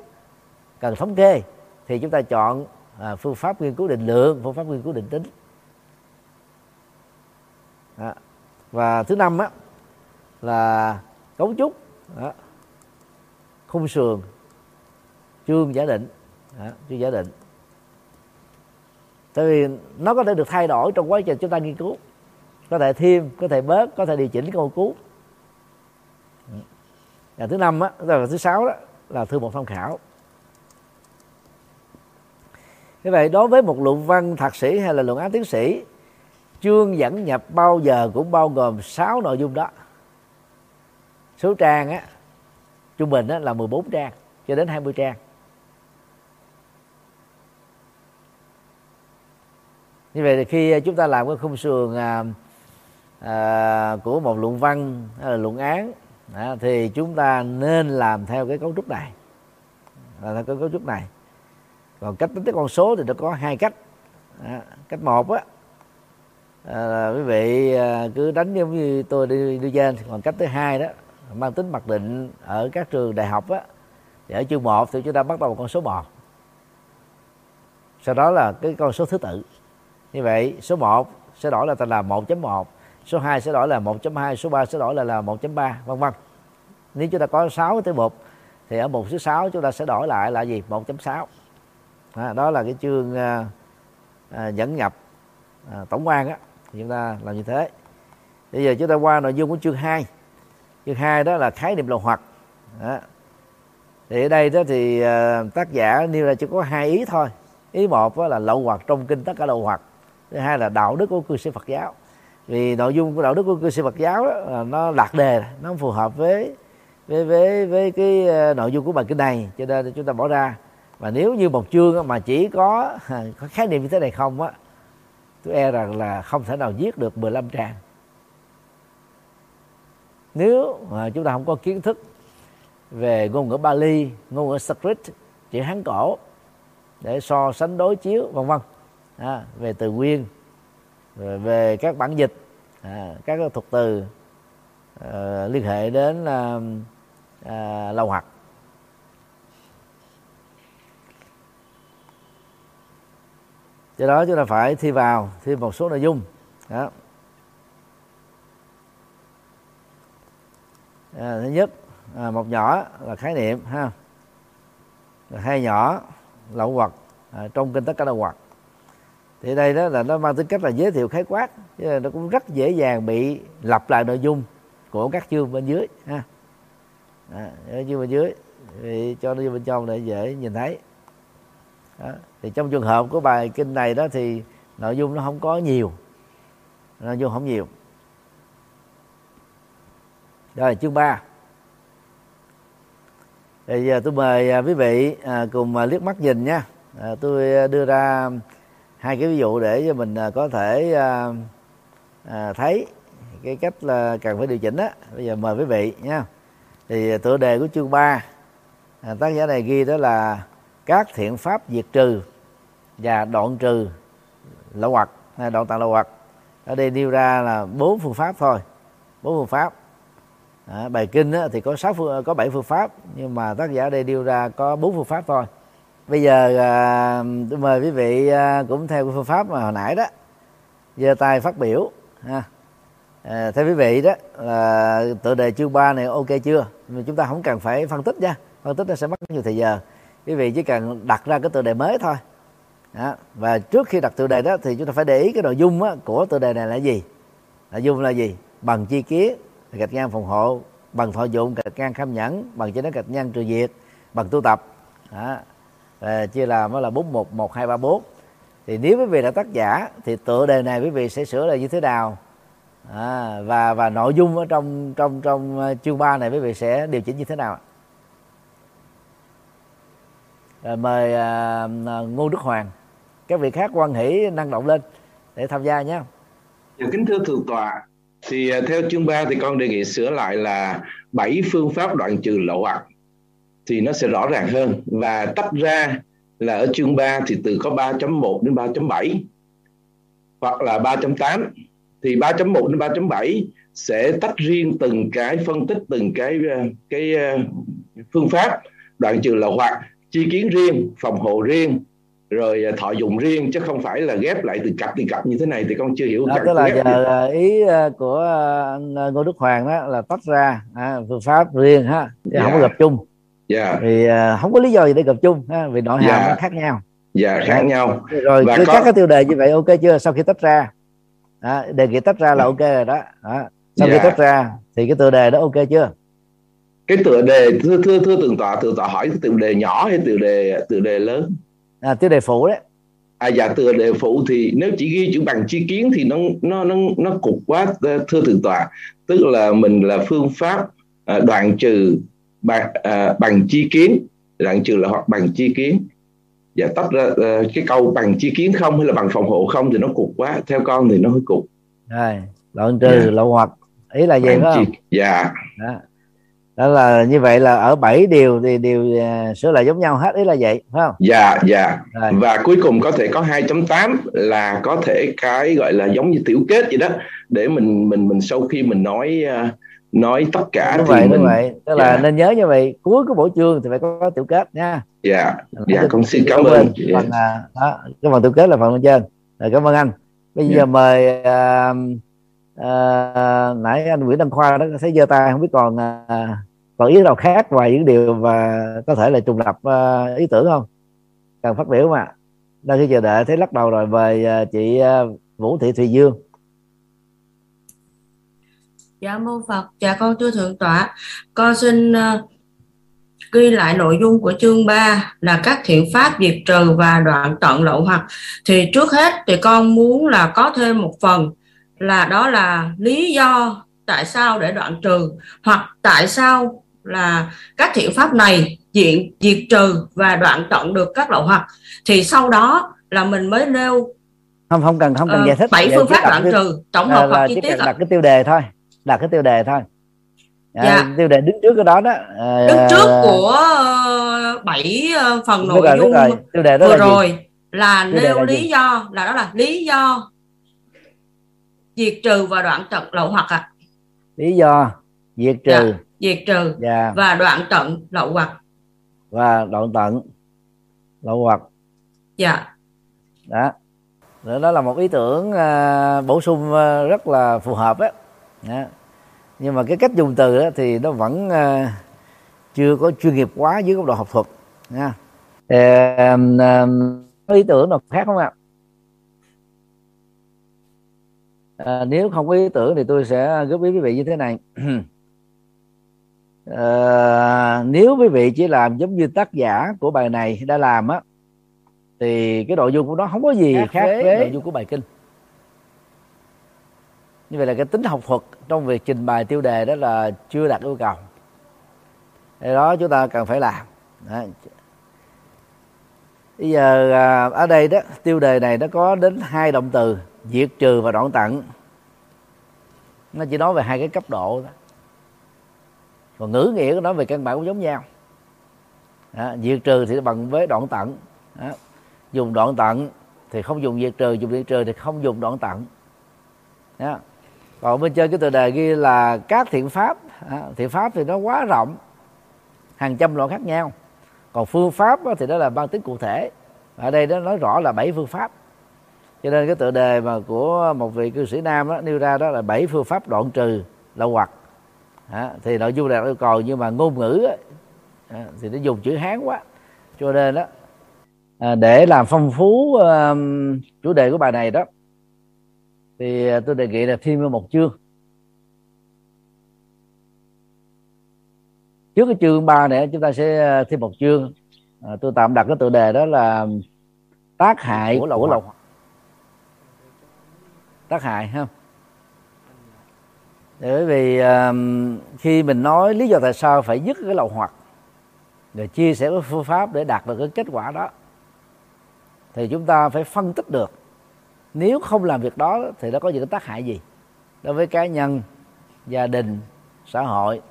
cần thống kê thì chúng ta chọn à, phương pháp nghiên cứu định lượng phương pháp nghiên cứu định tính. Và thứ năm á là cấu trúc đó. khung sườn chương giả định đó, chương giả định. Tại vì nó có thể được thay đổi trong quá trình chúng ta nghiên cứu có thể thêm có thể bớt có thể điều chỉnh câu cứu và thứ năm á là thứ sáu đó là thư một tham khảo. Như vậy đối với một luận văn thạc sĩ hay là luận án tiến sĩ chương dẫn nhập bao giờ cũng bao gồm 6 nội dung đó. Số trang á trung bình á, là 14 trang cho đến 20 trang. Như vậy thì khi chúng ta làm cái khung sườn à, à, của một luận văn hay là luận án à, thì chúng ta nên làm theo cái cấu trúc này. Là theo cái cấu trúc này. Còn cách tính cái con số thì nó có hai cách. À, cách một á à, quý vị à, cứ đánh giống như tôi đi đi trên còn cách thứ hai đó mang tính mặc định ở các trường đại học á thì ở chương 1 thì chúng ta bắt đầu con số 1 sau đó là cái con số thứ tự. Như vậy số 1 sẽ đổi là thành là 1.1 số 2 sẽ đổi là 1.2 số 3 sẽ đổi là là 1.3 vân vân. Nếu chúng ta có 6 tới mục thì ở mục số 6 chúng ta sẽ đổi lại là gì? 1.6 à, đó là cái chương à, à, dẫn nhập à, tổng quan á. Chúng ta làm như thế. Bây giờ chúng ta qua nội dung của chương 2 chương 2 đó là khái niệm lậu hoặc. Đó. thì ở đây đó thì à, tác giả nêu ra chỉ có hai ý thôi. Ý một là lậu hoặc trong kinh tất cả lậu hoặc. Thứ hai là đạo đức của cư sĩ Phật giáo vì nội dung của đạo đức của cư sĩ Phật giáo đó, nó lạc đề nó không phù hợp với với với với cái ờ, nội dung của bài kinh này cho nên chúng ta bỏ ra. Và nếu như một chương mà chỉ có có khái niệm như thế này không á tôi e rằng là không thể nào viết được 15 trang. Nếu mà chúng ta không có kiến thức về ngôn ngữ Bali, ngôn ngữ Sanskrit, chữ Hán cổ để so sánh đối chiếu vân vân à, về từ nguyên về, về các bản dịch à, các thuật từ à, liên hệ đến à, à, lâu hoặc do đó chúng ta phải thi vào thêm một số nội dung. Đó. À, thứ nhất à, một nhỏ là khái niệm ha. Hai nhỏ lậu hoặc à, trong kinh tất cả lậu hoặc thì đây đó là nó mang tính cách là giới thiệu khái quát chứ nó cũng rất dễ dàng bị lặp lại nội dung của các chương bên dưới ha. À, chương bên dưới thì cho nó vô bên trong để dễ nhìn thấy. Đó. thì trong trường hợp của bài kinh này đó thì nội dung nó không có nhiều nội dung không nhiều. Rồi chương 3 thì giờ tôi mời à, quý vị à, cùng à, liếc mắt nhìn nha. Tôi đưa ra hai cái ví dụ để cho mình à, có thể à, à, thấy cái cách là cần phải điều chỉnh đó bây giờ mời quý vị nha. Thì tựa đề của chương 3 tác giả này ghi đó là các thiện pháp diệt trừ và đoạn trừ lậu hoặc hay đoạn tạng lậu hoặc. Ở đây nêu ra là bốn phương pháp thôi bốn phương pháp. À, bài kinh á, thì có sáu phương có bảy phương pháp nhưng mà tác giả đây nêu ra có bốn phương pháp thôi bây giờ à, tôi mời quý vị à, cũng theo phương pháp mà hồi nãy đó giơ tay phát biểu ha. À, theo quý vị đó là tựa đề chương 3 này ok chưa? Mà chúng ta không cần phải phân tích nha phân tích nó sẽ mất nhiều thời giờ. Quý vị chỉ cần đặt ra cái tựa đề mới thôi. Đó. và trước khi đặt tựa đề đó thì chúng ta phải để ý cái nội dung á, của tựa đề này là gì? Nội dung là gì? Bằng chi kiến gạch ngang phòng hộ bằng thọ dụng gạch ngang kham nhẫn bằng chế nó gạch ngang trừ diệt bằng tu tập. Đó. À, chia làm đó là bốn một một hai ba bốn. Thì nếu quý vị là tác giả thì tựa đề này quý vị sẽ sửa là như thế nào? À, và và nội dung ở trong trong trong ờ, chương 3 này quý vị sẽ điều chỉnh như thế nào Rồi mời à, ngô đức hoàng các vị khác quan hỷ năng động lên để tham gia nhé. Dạ, kính thưa thượng tọa. Thì theo chương 3 thì con đề nghị sửa lại là bảy phương pháp đoạn trừ lậu hoặc thì nó sẽ rõ ràng hơn và tách ra là ở chương 3 thì từ có 3.1 đến 3.7 hoặc là 3.8 thì 3.1 đến 3.7 sẽ tách riêng từng cái phân tích từng cái ờ, cái ờ, phương pháp đoạn trừ lậu hoặc chi kiến riêng phòng hộ riêng rồi ờ, thọ dụng riêng chứ không phải là ghép lại từ cặp từ cặp như thế này thì con chưa hiểu đó, tức là giờ ý của ngô đức hoàng đó là tách ra à, phương pháp riêng ha chứ yeah. không có dạ. gặp chung yeah. Dạ. thì uh, không có lý do gì để gặp chung ha? vì nội hàm yeah. Dạ. nó khác nhau dạ yeah, khác nhau rồi Và có... các cái tiêu đề như vậy ok chưa sau khi tách ra đó, đề nghị tách ra là ok rồi đó, đó. sau yeah. khi tách ra thì cái tiêu đề đó ok chưa cái tựa đề thưa thưa thưa tường tọa tường tọa hỏi tiêu đề nhỏ hay tiêu đề tiêu đề lớn à, tiêu đề phụ đấy à dạ tựa đề phụ thì nếu chỉ ghi chữ bằng chi kiến thì nó nó nó nó cục quá thưa thượng tọa tức là mình là phương pháp à, đoạn trừ bằng à, bằng chi kiến đoạn trừ là hoặc bằng chi kiến và tách ra uh, cái câu bằng chi kiến không hay là bằng phòng hộ không thì nó cục quá theo con thì nó hơi cục rồi đoạn trừ yeah. Dạ. lộ hoặc ý là gì phải không dạ đó. đó là như vậy là ở bảy điều thì đều uh, sửa lại giống nhau hết ý là vậy phải không dạ dạ rồi. và cuối cùng có thể có 2.8 là có thể cái gọi là giống như tiểu kết vậy đó để mình mình mình sau khi mình nói uh, nói tất cả đúng thì vậy mình... đúng vậy tức là yeah. Dạ. nên nhớ như vậy cuối cái bộ chương thì phải có tiểu kết nha dạ yeah. dạ con xin cảm ơn yeah. phần à, đó, cái phần tiểu kết là phần bên trên rồi cảm ơn anh bây yeah. giờ dạ. mời à, à, nãy anh Nguyễn Đăng Khoa đó thấy giơ tay không biết còn à, còn ý nào khác ngoài những điều và có thể là trùng lập à, ý tưởng không cần phát biểu mà đang khi chờ đợi thấy lắc đầu rồi về à, chị à, Vũ Thị Thùy Dương Dạ mô Phật, dạ con thưa thượng tọa, con xin uh, ghi lại nội dung của chương 3 là các thiện pháp diệt trừ và đoạn tận lậu hoặc. Thì trước hết thì con muốn là có thêm một phần là đó là lý do tại sao để đoạn trừ hoặc tại sao là các thiện pháp này diện diệt trừ và đoạn tận được các lậu hoặc. Thì sau đó là mình mới nêu không không cần không cần uh, giải thích. bảy phương pháp đoạn trừ tổng hợp hoặc chi tiết đặt cái tiêu đề thôi đặt cái tiêu đề thôi à, dạ. tiêu đề đứng trước cái đó đó à, đứng trước của ờ, bảy uh, phần nội rồi, dung rồi. tiêu đề đó vừa là rồi gì? là tiêu nêu là lý gì? do là đó là lý do diệt trừ và đoạn tận lậu hoặc ạ à. lý do diệt trừ dạ, diệt trừ dạ. và đoạn tận lậu hoặc và đoạn tận lậu hoặc dạ đó đó là một ý tưởng uh, bổ sung uh, rất là phù hợp á đó. nhưng mà cái cách dùng từ đó thì nó vẫn uh, chưa có chuyên nghiệp quá dưới góc độ học thuật nha. Uh, uh, ý tưởng nào khác không ạ? À, nếu không có ý tưởng thì tôi sẽ góp ý quý vị như thế này. À, nếu quý vị chỉ làm giống như tác giả của bài này đã làm á thì cái nội dung của nó không có gì khác, khác với nội dung của bài kinh như vậy là cái tính học thuật trong việc trình bày tiêu đề đó là chưa đạt yêu cầu. Cái đó chúng ta cần phải làm. Đó. bây giờ à, ở đây đó tiêu đề này nó có đến hai động từ diệt trừ và đoạn tận. Nó chỉ nói về hai cái cấp độ đó còn ngữ nghĩa của nó về căn bản cũng giống nhau. Đó, diệt trừ thì bằng với đoạn tận. Đó. dùng đoạn tận thì không dùng diệt trừ dùng diệt trừ thì không dùng đoạn tận. Đó còn bên trên cái tựa đề ghi là các thiện pháp. À, thiện pháp thì nó quá rộng hàng trăm loại khác nhau. Còn phương pháp thì đó là mang tính cụ thể. Ở đây nó nói rõ là bảy phương pháp. Cho nên cái tựa đề mà của một vị cư sĩ nam đó, nêu ra đó là bảy phương pháp đoạn trừ lậu hoặc. À, thì nội dung là yêu cầu nhưng mà ngôn ngữ à, thì nó dùng chữ hán quá. Cho nên đó à, để làm phong phú uh, chủ đề của bài này đó thì à, tôi đề nghị là thêm một chương. Trước cái chương 3 này chúng ta sẽ à, thêm một chương. À, tôi tạm đặt cái tựa đề đó là tác hại của lậu lậu tác hại ha. Bởi vì um, khi mình nói lý do tại sao phải dứt cái lậu hoặc rồi chia sẻ cái phương pháp để đạt được cái kết quả đó thì chúng ta phải phân tích được nếu không làm việc đó, thì nó có những cái tác hại gì? Đối với cá nhân, gia đình, xã hội.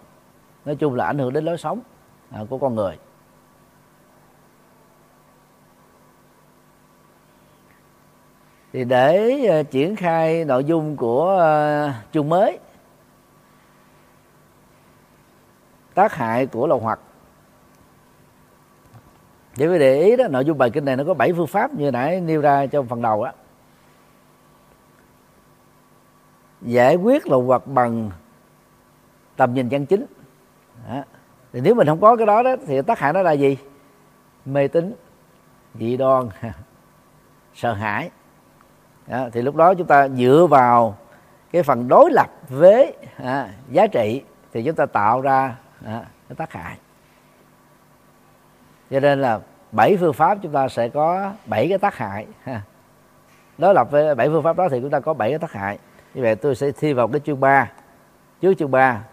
Nói chung là ảnh hưởng đến lối sống à, của con người. Thì để ờ, triển khai nội dung của ờ, chương mới, tác hại của lậu hoặc. Để quý để ý đó, nội dung bài kinh này nó có 7 phương pháp như nãy nêu ra trong phần đầu á. Giải quyết lậu hoặc bằng tầm nhìn chân chính đó. thì nếu mình không có cái đó đó thì tác hại nó là gì mê tín dị đoan sợ hãi đó. thì lúc đó chúng ta dựa vào cái phần đối lập với à, giá trị thì chúng ta tạo ra à, cái tác hại cho nên là bảy phương pháp chúng ta sẽ có bảy cái tác hại ha. đối lập với bảy phương pháp đó thì chúng ta có bảy cái tác hại như vậy tôi sẽ thi vào cái chương 3 trước chương 3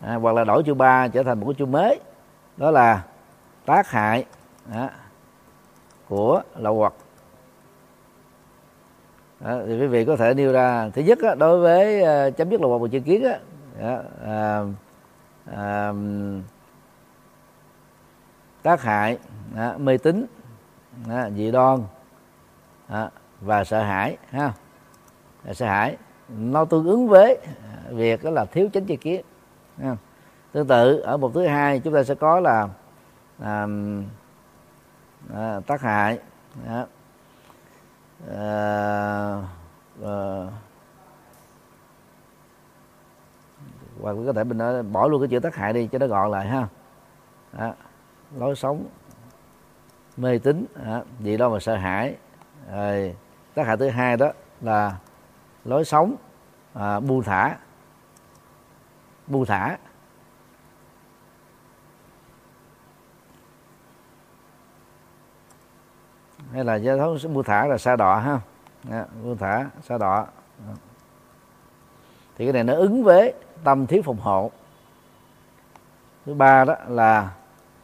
à, hoặc là đổi chương 3 trở thành một cái chương mới. Đó là tác hại à, của lậu hoặc. À, thì quý vị có thể nêu ra. Thứ nhất á, đối với uh, chấm dứt lậu hoặc một chương kiến á, à, à, tác hại à, mê tín à, dị đoan à, và sợ hãi ha. Sợ hãi nó tương ứng với việc đó là thiếu chánh tri kiến. Tương tự ở một thứ hai chúng ta sẽ có là à, à, tác hại. À, à, hoặc có thể mình nói bỏ luôn cái chữ tác hại đi cho nó gọn lại ha. À, lối sống mê tín. À, gì đó mà sợ hãi. Rồi tác hại thứ hai đó là lối sống à, buông thả buông thả. Hay là giao thống buông thả là sa đọa ha. À, buông thả sa đọa. Thì cái này nó ứng với tâm thiếu phòng hộ. Thứ ba đó là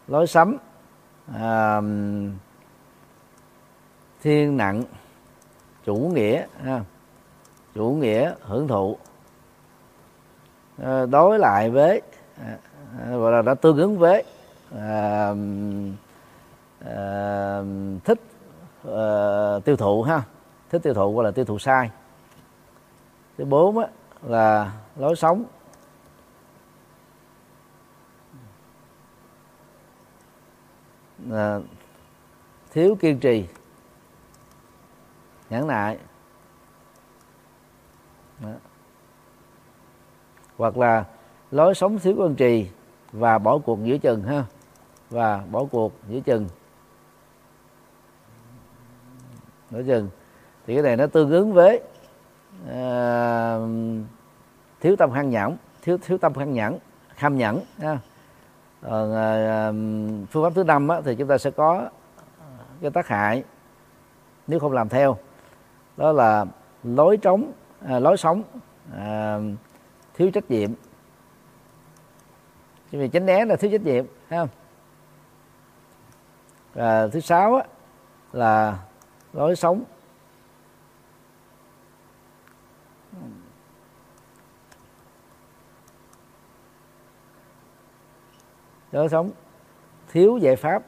lối sắm à, thiên nặng chủ nghĩa ha chủ nghĩa hưởng thụ. Ờ, đối lại với ờ, ờ, gọi là đã tương ứng với à, à, thích à, tiêu thụ ha. Thích tiêu thụ gọi là tiêu thụ sai. Thứ bốn á, là lối sống. À, thiếu kiên trì nhẫn nại. Đó. hoặc là lối sống thiếu kiên trì và bỏ cuộc giữa chừng ha và bỏ cuộc giữa chừng giữa chừng thì cái này nó tương ứng với à, thiếu tâm khăn nhẫn thiếu thiếu tâm khăn nhẫn kham nhẫn ha. Còn, à, à, phương pháp thứ năm á, thì chúng ta sẽ có cái tác hại nếu không làm theo đó là lối trống à, lối sống à, thiếu trách nhiệm. Vì tránh né là thiếu trách nhiệm thấy không? À, thứ sáu á, là lối sống. Lối sống thiếu giải pháp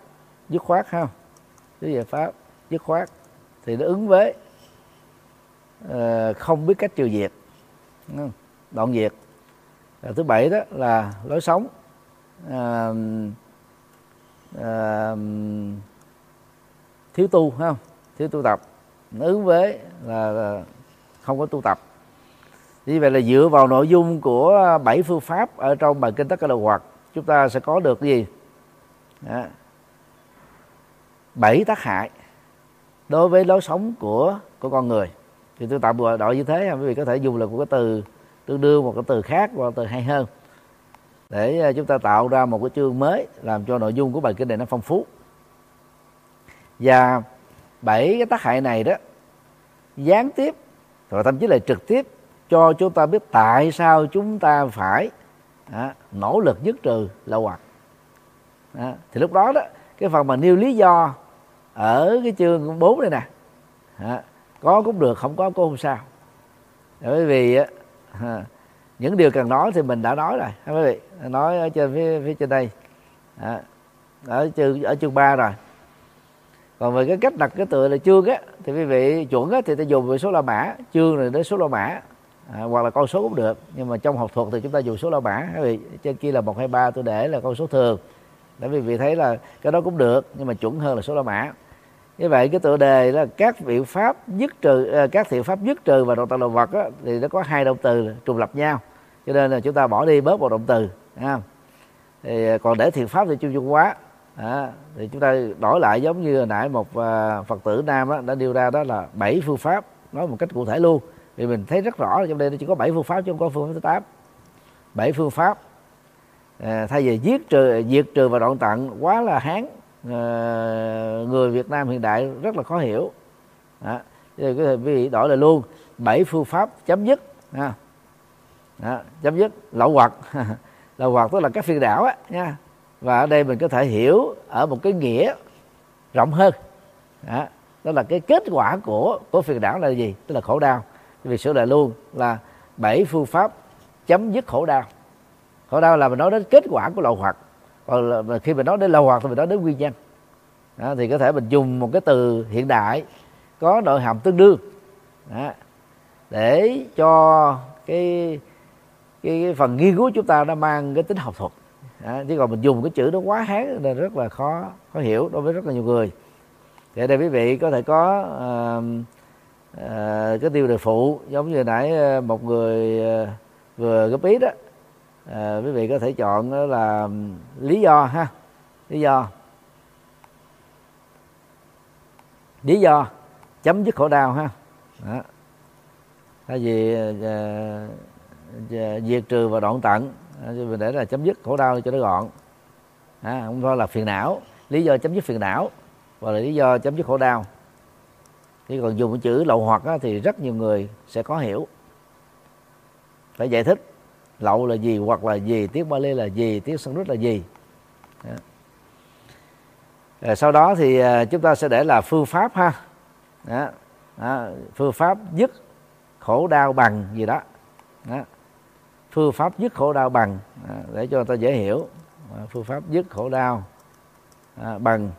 dứt khoát ha? Thiếu giải pháp dứt khoát thì nó ứng với Ờ, không biết cách trừ diệt. Đoạn diệt. Thứ bảy đó là lối sống. À, à, thiếu tu không? Thiếu tu tập. Nó ứng với là, không có tu tập. Như vậy là dựa vào nội dung của bảy phương pháp ở trong bài kinh tất cả đầu hoạt chúng ta sẽ có được cái gì? Bảy tác hại đối với lối sống của của con người thì tôi tạm gọi đội như thế quý vị có thể dùng là một cái từ tương đương một cái từ khác hoặc từ hay hơn. Để ờ, chúng ta tạo ra một cái chương mới làm cho nội dung của bài kinh này nó phong phú. Và bảy cái tác hại này đó gián tiếp và thậm chí là trực tiếp cho chúng ta biết tại sao chúng ta phải à, nỗ lực dứt trừ lậu hoặc. À, thì lúc đó đó cái phần mà nêu lý do ở cái chương 4 này nè à, có cũng được không có cũng không sao. Bởi vì những điều cần nói thì mình đã nói rồi quý vị. Nói ở trên phía phía trên đây. À, ở chương ở chương 3 rồi. Còn về cái cách đặt cái tựa là chương á thì quý vị chuẩn á thì ta dùng về số la mã. Chương rồi đến số la mã. À, hoặc là con số cũng được nhưng mà trong học thuật thì chúng ta dùng số la mã quý vị. Trên kia là một hai ba tôi để là con số thường. Để quý vị thấy là cái đó cũng được nhưng mà chuẩn hơn là số la mã như vậy cái tựa đề là các biện pháp dứt trừ à, các thiện pháp dứt trừ và động tạo động vật đó, thì nó có hai động từ trùng lập nhau. Cho nên là chúng ta bỏ đi bớt một động từ ha. thì à, còn để thiện pháp thì chung chung quá. À, thì chúng ta đổi lại giống như hồi nãy một à, phật tử nam đó, đã nêu ra đó là bảy phương pháp nói một cách cụ thể luôn. Vì mình thấy rất rõ trong đây nó chỉ có bảy phương pháp chứ không có phương pháp thứ tám. Bảy phương pháp à, thay vì giết trừ diệt trừ và đoạn tận quá là hán Ờ, người Việt Nam hiện đại rất là khó hiểu. Đó. Thì có thể quý vị đổi lại luôn bảy phương pháp chấm dứt ha. Đó, chấm dứt lậu hoặc. Lậu hoặc tức là các phiên đảo á nha. Và ở đây mình có thể hiểu ở một cái nghĩa rộng hơn. Đó, đó là cái kết quả của của phiền não là gì? Tức là khổ đau. Vì sửa lại luôn là bảy phương pháp chấm dứt khổ đau. Khổ đau là mình nói đến kết quả của lậu hoặc còn là khi mình nói đến lâu hoặc thì mình nói đến nguyên nhân đó, thì có thể mình dùng một cái từ hiện đại có nội hàm tương đương. Đó, để cho cái, cái cái phần nghiên cứu chúng ta nó mang cái tính học thuật. Đó, chứ còn mình dùng cái chữ nó quá hán nên rất là khó khó hiểu đối với rất là nhiều người. Thì đây quý vị có thể có uh, uh, cái tiêu đề phụ giống như nãy ờ, một người uh, vừa góp ý đó à, quý vị có thể chọn đó là lý do ha. Lý do. Lý do chấm dứt khổ đau ha. Đó. thay vì à, diệt trừ và đoạn tận mình để là chấm dứt khổ đau cho nó gọn. À, không thôi là phiền não. Lý do chấm dứt phiền não và là lý do chấm dứt khổ đau. Chứ còn dùng chữ lậu hoặc á, thì rất nhiều người sẽ có hiểu. Phải giải thích lậu là gì hoặc là gì tiếng Bali là gì tiếng Sanskrit là gì đó. Rồi sau đó thì ờ, chúng ta sẽ để là phương pháp ha đó. Đó. phương pháp dứt khổ đau bằng gì đó, đó phương pháp dứt khổ đau bằng đó. để cho người ta dễ hiểu phương pháp dứt khổ đau đó. bằng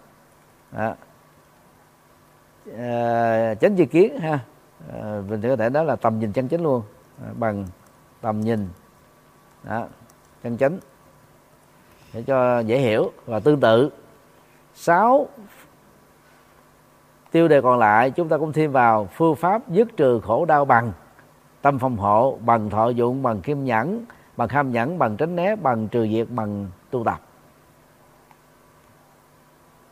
đó. à, chánh chi kiến ha à, mình có thể nói là tầm nhìn chân chính luôn à, bằng tầm nhìn đó, chân chánh để cho dễ hiểu và tương tự. Sáu tiêu đề còn lại chúng ta cũng thêm vào phương pháp dứt trừ khổ đau bằng tâm phòng hộ bằng thọ dụng bằng khiêm nhẫn bằng ham nhẫn bằng tránh né bằng trừ diệt bằng tu tập.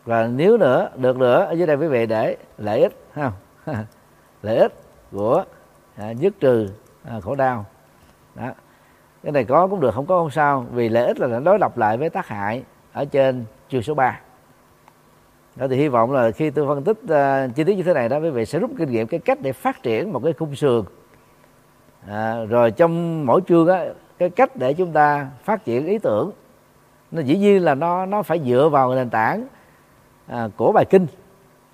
Và nếu nữa được nữa ở dưới đây quý vị để lợi ích ha lợi ích của à, dứt trừ à, khổ đau. Đó cái này có cũng được không có không sao. Vì lợi ích là nó đối lập lại với tác hại ở trên chương số 3 đó thì hy vọng là khi tôi phân tích uh, chi tiết như thế này đó quý vị sẽ rút kinh nghiệm cái cách để phát triển một cái khung sườn. À, rồi trong mỗi chương á cái cách để chúng ta phát triển ý tưởng nó dĩ nhiên là nó nó phải dựa vào nền tảng à, của bài kinh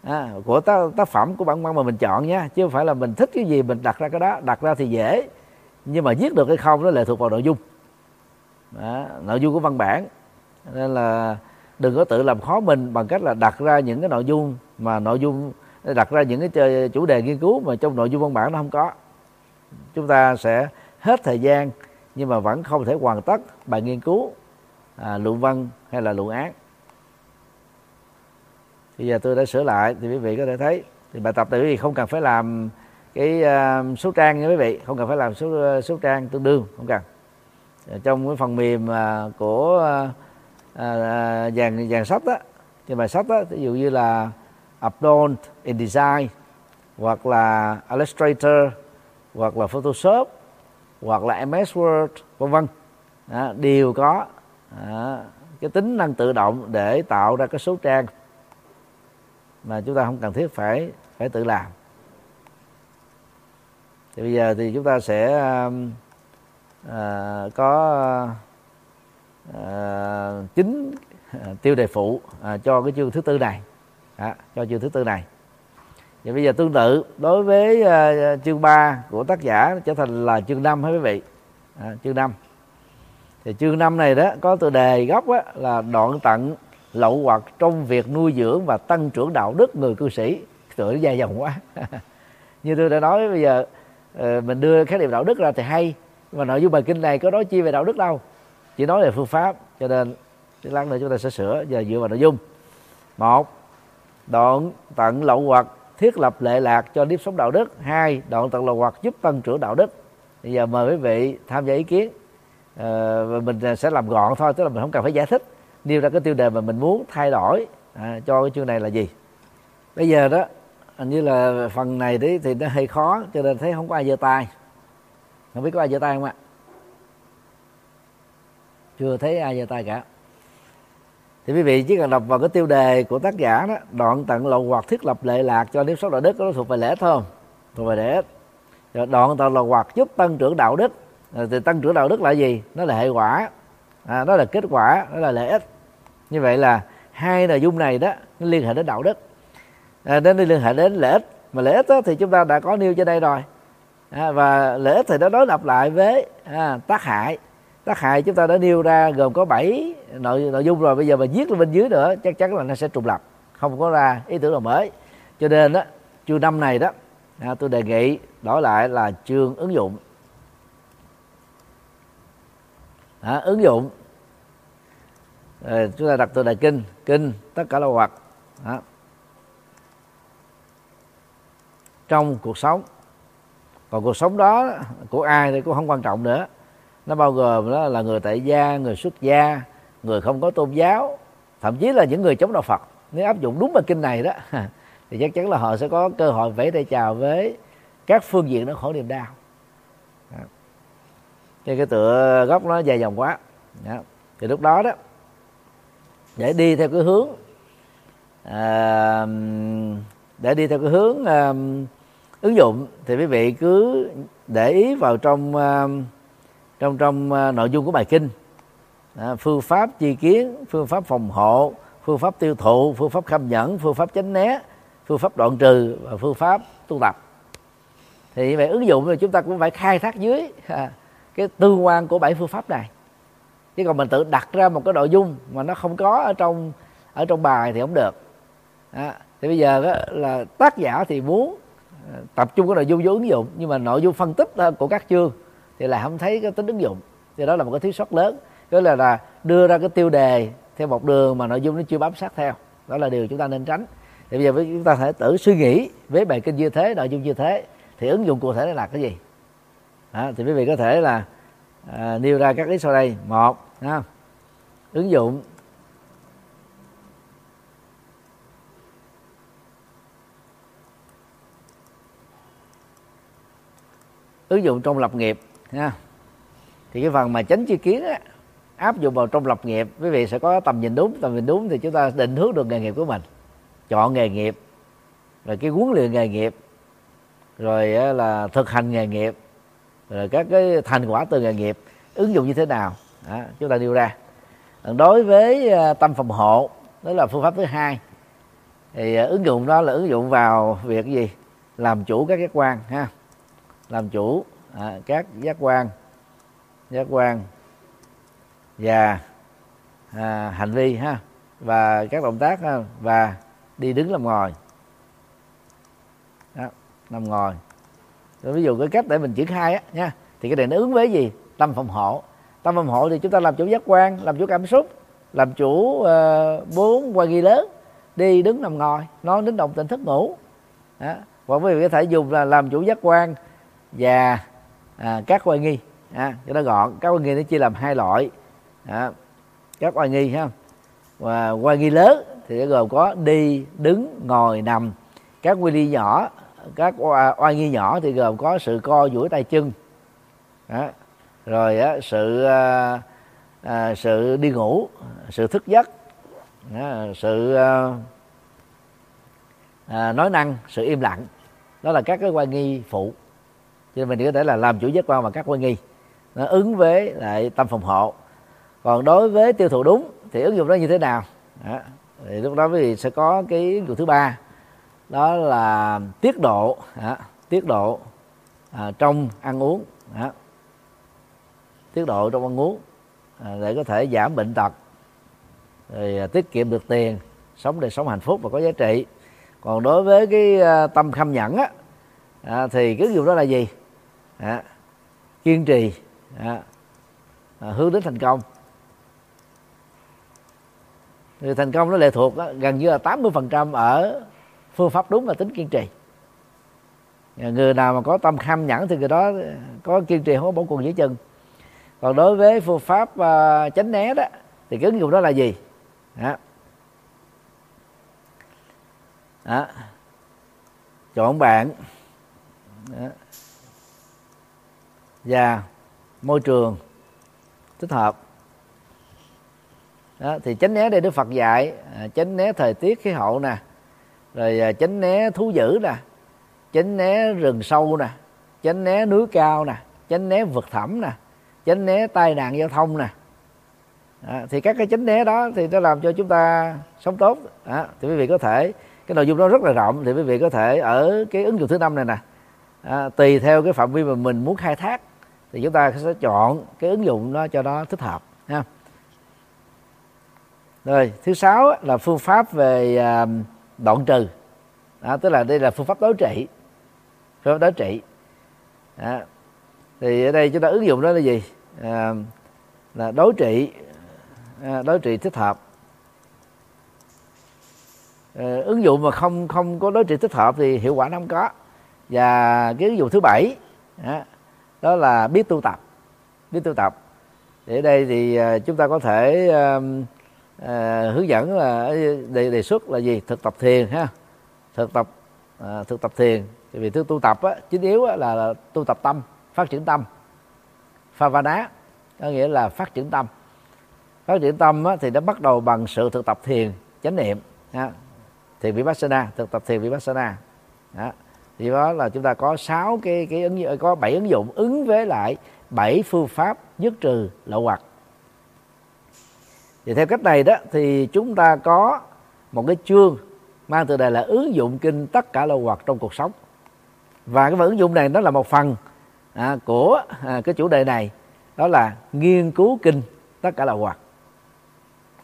à, của tác, tác phẩm của bản văn mà mình chọn nha chứ không phải là mình thích cái gì mình đặt ra cái đó đặt ra thì dễ nhưng mà viết được hay không nó lệ thuộc vào nội dung. Đó, nội dung của văn bản. Nên là đừng có tự làm khó mình bằng cách là đặt ra những cái nội dung mà nội dung đặt ra những cái chủ đề nghiên cứu mà trong nội dung văn bản nó không có. Chúng ta sẽ hết thời gian nhưng mà vẫn không thể hoàn tất bài nghiên cứu à, luận văn hay là luận án. Bây giờ tôi đã sửa lại thì quý vị có thể thấy. Thì bài tập này quý vị không cần phải làm cái uh, số trang nha quý vị. Không cần phải làm số à, số trang tương đương không cần. Ờ, trong cái phần mềm uh, của uh, uh, dàn dàn sách đó thì bài sách đó ví dụ như là Upload InDesign hoặc là Illustrator hoặc là Photoshop hoặc là MS Word vân vân. Đều có. Đó, cái tính năng tự động để tạo ra cái số trang mà chúng ta không cần thiết phải phải tự làm thì bây giờ thì chúng ta sẽ um, à, có à, chính tiêu đề phụ à, cho cái chương thứ tư này. À, cho chương thứ tư này. Và bây giờ tương tự đối với uh, chương 3 của tác giả trở thành là chương 5 hả quý vị? À, chương 5 thì chương 5 này đó có tựa đề gốc á, là đoạn tận lậu hoặc trong việc nuôi dưỡng và tăng trưởng đạo đức người cư sĩ. Tựa dài dòng quá. Như tôi đã nói bây giờ Ờ, mình đưa khái niệm đạo đức ra thì hay nhưng mà nội dung bài kinh này có nói chi về đạo đức đâu chỉ nói về phương pháp cho nên lát nữa chúng ta sẽ sửa giờ dựa vào nội dung. Một đoạn tận lậu hoặc thiết lập lệ lạc cho nếp sống đạo đức. Hai đoạn tận lậu hoặc giúp tăng trưởng đạo đức. Bây giờ mời quý vị tham gia ý kiến. À, và mình à, sẽ làm gọn thôi tức là mình không cần phải giải thích nêu ra cái tiêu đề mà mình muốn thay đổi. À, cho cái chương này là gì? Bây giờ đó hình như là phần này đấy thì nó hơi khó cho nên thấy không có ai giơ tay. Không biết có ai giơ tay không ạ? Chưa thấy ai giơ tay cả. Thì quý vị chỉ cần đọc vào cái tiêu đề của tác giả đó đoạn tận lầu hoặc thiết lập lệ lạc cho nếp sống đạo đức nó thuộc về lễ thôi thuộc về lễ rồi đoạn tận lầu hoặc giúp tăng trưởng đạo đức. Rồi thì tăng trưởng đạo đức là gì? Nó là hệ quả. À, nó là kết quả nó là lợi ích. Như vậy là hai nội dung này đó nó liên hệ đến đạo đức à, đến liên hệ đến lợi ích. Mà lợi ích đó, thì chúng ta đã có nêu trên đây rồi. À, và lợi ích thì nó đối lập lại với à, tác hại. Tác hại chúng ta đã nêu ra gồm có 7 nội nội dung rồi. Bây giờ mà viết lên bên dưới nữa chắc chắn là nó sẽ trùng lập. Không có ra ý tưởng nào mới. Cho nên đó chương năm này đó à, tôi đề nghị đổi lại là chương ứng dụng. À, ứng dụng. À, chúng ta đặt từ đại kinh. Kinh tất cả là hoạt. À. trong cuộc sống. Còn cuộc sống đó của ai thì cũng không quan trọng nữa. Nó bao gồm đó là người tại gia người xuất gia người không có tôn giáo thậm chí là những người chống đạo phật. Nếu áp dụng đúng bài kinh này đó thì chắc chắn là họ sẽ có cơ hội vẫy tay chào với các phương diện nó khổ niềm đau. Cho cái tựa gốc nó dài dòng quá. Đó. thì lúc đó đó để đi theo cái hướng à, để đi theo cái hướng à, ứng dụng thì quý vị cứ để ý vào trong ờ, trong trong ờ, nội dung của bài kinh. À, phương pháp chi kiến phương pháp phòng hộ phương pháp tiêu thụ phương pháp khâm nhẫn phương pháp tránh né phương pháp đoạn trừ và phương pháp tu tập. Thì vậy ứng dụng thì chúng ta cũng phải khai thác dưới à, cái tương quan của bảy phương pháp này. Chứ còn mình tự đặt ra một cái nội dung mà nó không có ở trong ở trong bài thì không được. À, thì bây giờ đó là tác giả thì muốn tập trung cái nội dung vô ứng dụng nhưng mà nội dung phân tích ờ, của các chương thì lại không thấy cái tính ứng dụng. Thì đó là một cái thiếu sót lớn. Đó là là đưa ra cái tiêu đề theo một đường mà nội dung nó chưa bám sát theo. Đó là điều chúng ta nên tránh. Thì bây giờ chúng ta thể tự suy nghĩ với bài kinh như thế nội dung như thế thì ứng dụng cụ thể là cái gì? Đó, thì quý vị có thể là à, nêu ra các lý sau đây. Một ha, ứng dụng ứng dụng trong lập nghiệp nha thì cái phần mà chánh chi kiến á, áp dụng vào trong lập nghiệp quý vị sẽ có tầm nhìn đúng tầm nhìn đúng thì chúng ta định hướng được nghề nghiệp của mình. Chọn nghề nghiệp rồi cái huấn luyện nghề nghiệp rồi là thực hành nghề nghiệp rồi các cái thành quả từ nghề nghiệp ứng dụng như thế nào? Đó, chúng ta nêu ra. Đối với à, tâm phòng hộ đó là phương pháp thứ hai. Thì à, ứng dụng đó là ứng dụng vào việc gì? Làm chủ các giác quan ha làm chủ à, các giác quan giác quan và à, hành vi ha và các động tác ha, và đi đứng nằm ngồi. Đó, nằm ngồi. Rồi ví dụ cái cách để mình triển khai á nha thì cái này nó ứng với gì? Tâm phòng hộ. Tâm phòng hộ thì chúng ta làm chủ giác quan làm chủ cảm xúc làm chủ uh, bốn quan nghi lớn đi đứng nằm ngồi nói đến động tình thức ngủ. Đó. hoặc quý vị có thể dùng là làm chủ giác quan và à, các oai nghi à, cho nó gọn các oai nghi nó chia làm hai loại. À, các oai nghi ha. Và oai nghi lớn thì nó gồm có đi đứng ngồi nằm. Các quy ly nhỏ các oai nghi nhỏ thì gồm có sự co duỗi tay chân. À, rồi á, sự à, à, sự đi ngủ sự thức giấc. À, sự à, à, nói năng sự im lặng. Đó là các cái quan nghi phụ cho nên mình có thể là làm chủ giác quan và các quan nghi. Nó ứng với lại tâm phòng hộ. Còn đối với tiêu thụ đúng thì ứng dụng nó như thế nào? Đó. thì lúc đó quý vị sẽ có cái ứng dụng thứ ba. Đó là tiết độ. Đó. tiết độ à, trong ăn uống. Đó. tiết độ trong ăn uống à, để có thể giảm bệnh tật rồi à, tiết kiệm được tiền sống đời sống hạnh phúc và có giá trị. Còn đối với cái à, tâm khâm nhẫn á à, thì cái dụng đó là gì? À, kiên trì. À, à, hướng đến thành công. Thì thành công nó lệ thuộc đó, gần như là 80% ở phương pháp đúng là tính kiên trì. Người nào mà có tâm kham nhẫn thì người đó có kiên trì không có bỏ cuộc dưới chân còn đối với phương pháp à, uh, tránh né đó thì cái ứng dụng đó là gì? Đó. Đó. chọn bạn. Đó và môi trường thích hợp. Đó, thì tránh né đây đức phật dạy à, tránh né thời tiết khí hậu nè rồi à, tránh né thú dữ nè tránh né rừng sâu nè tránh né núi cao nè tránh né vực thẳm nè tránh né tai nạn giao thông nè. À, thì các cái tránh né đó thì nó làm cho chúng ta sống tốt. À, thì quý vị có thể cái nội dung đó rất là rộng thì quý vị có thể ở cái ứng dụng thứ năm này nè. À, tùy theo cái phạm vi mà mình muốn khai thác thì chúng ta sẽ chọn cái ứng dụng đó cho nó thích hợp ha. Rồi thứ sáu là phương pháp về à, đoạn trừ. Đó, tức là đây là phương pháp đối trị. Phương pháp đối trị. Đó. thì ở đây chúng ta ứng dụng đó là gì? À, là đối trị à, đối trị thích hợp. À, ứng dụng mà không không có đối trị thích hợp thì hiệu quả nó không có. Và cái ứng dụng thứ bảy đó, đó là biết tu tập biết tu tập. Để đây thì ờ, chúng ta có thể à, hướng dẫn là ờ, đề, đề xuất là gì? Thực tập thiền ha. Thực tập à, thực tập thiền. Vì thứ tu tập á, chính yếu á, là, là tu tập tâm phát triển tâm. Phavana có nghĩa là phát triển tâm. Phát triển tâm á, thì nó bắt đầu bằng sự thực tập thiền chánh niệm ha. thiền vipassana thực tập thiền vipassana. Đó thì đó là chúng ta có sáu cái cái ứng có bảy ứng dụng ứng với lại bảy phương pháp dứt trừ lậu hoặc. Thì theo cách này đó thì chúng ta có một cái chương mang từ đề là ứng dụng kinh tất cả lậu hoặc trong cuộc sống. Và cái ứng dụng này nó là một phần à, của à, cái chủ đề này đó là nghiên cứu kinh tất cả lậu hoặc.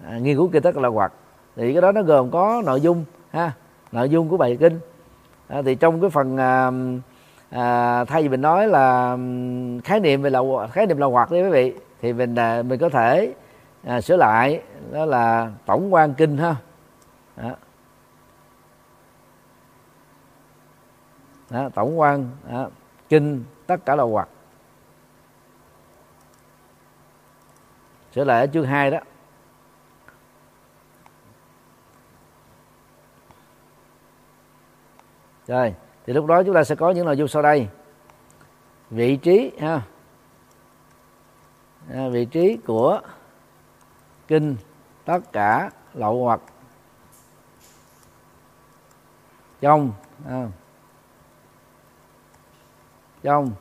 À, nghiên cứu kinh tất cả lậu hoặc. Thì cái đó nó gồm có nội dung ha nội dung của bài kinh à, thì trong cái phần à, à, thay vì mình nói là khái niệm về là khái niệm là hoạt đấy quý vị thì mình à, mình có thể à, sửa lại đó là tổng quan kinh ha. Đó. Đó, tổng quan đó, kinh tất cả là hoạt sửa lại ở chương 2 đó. Rồi thì lúc đó chúng ta sẽ có những nội dung sau đây. Vị trí ha. À, vị trí của kinh tất cả lậu hoặc trong à, trong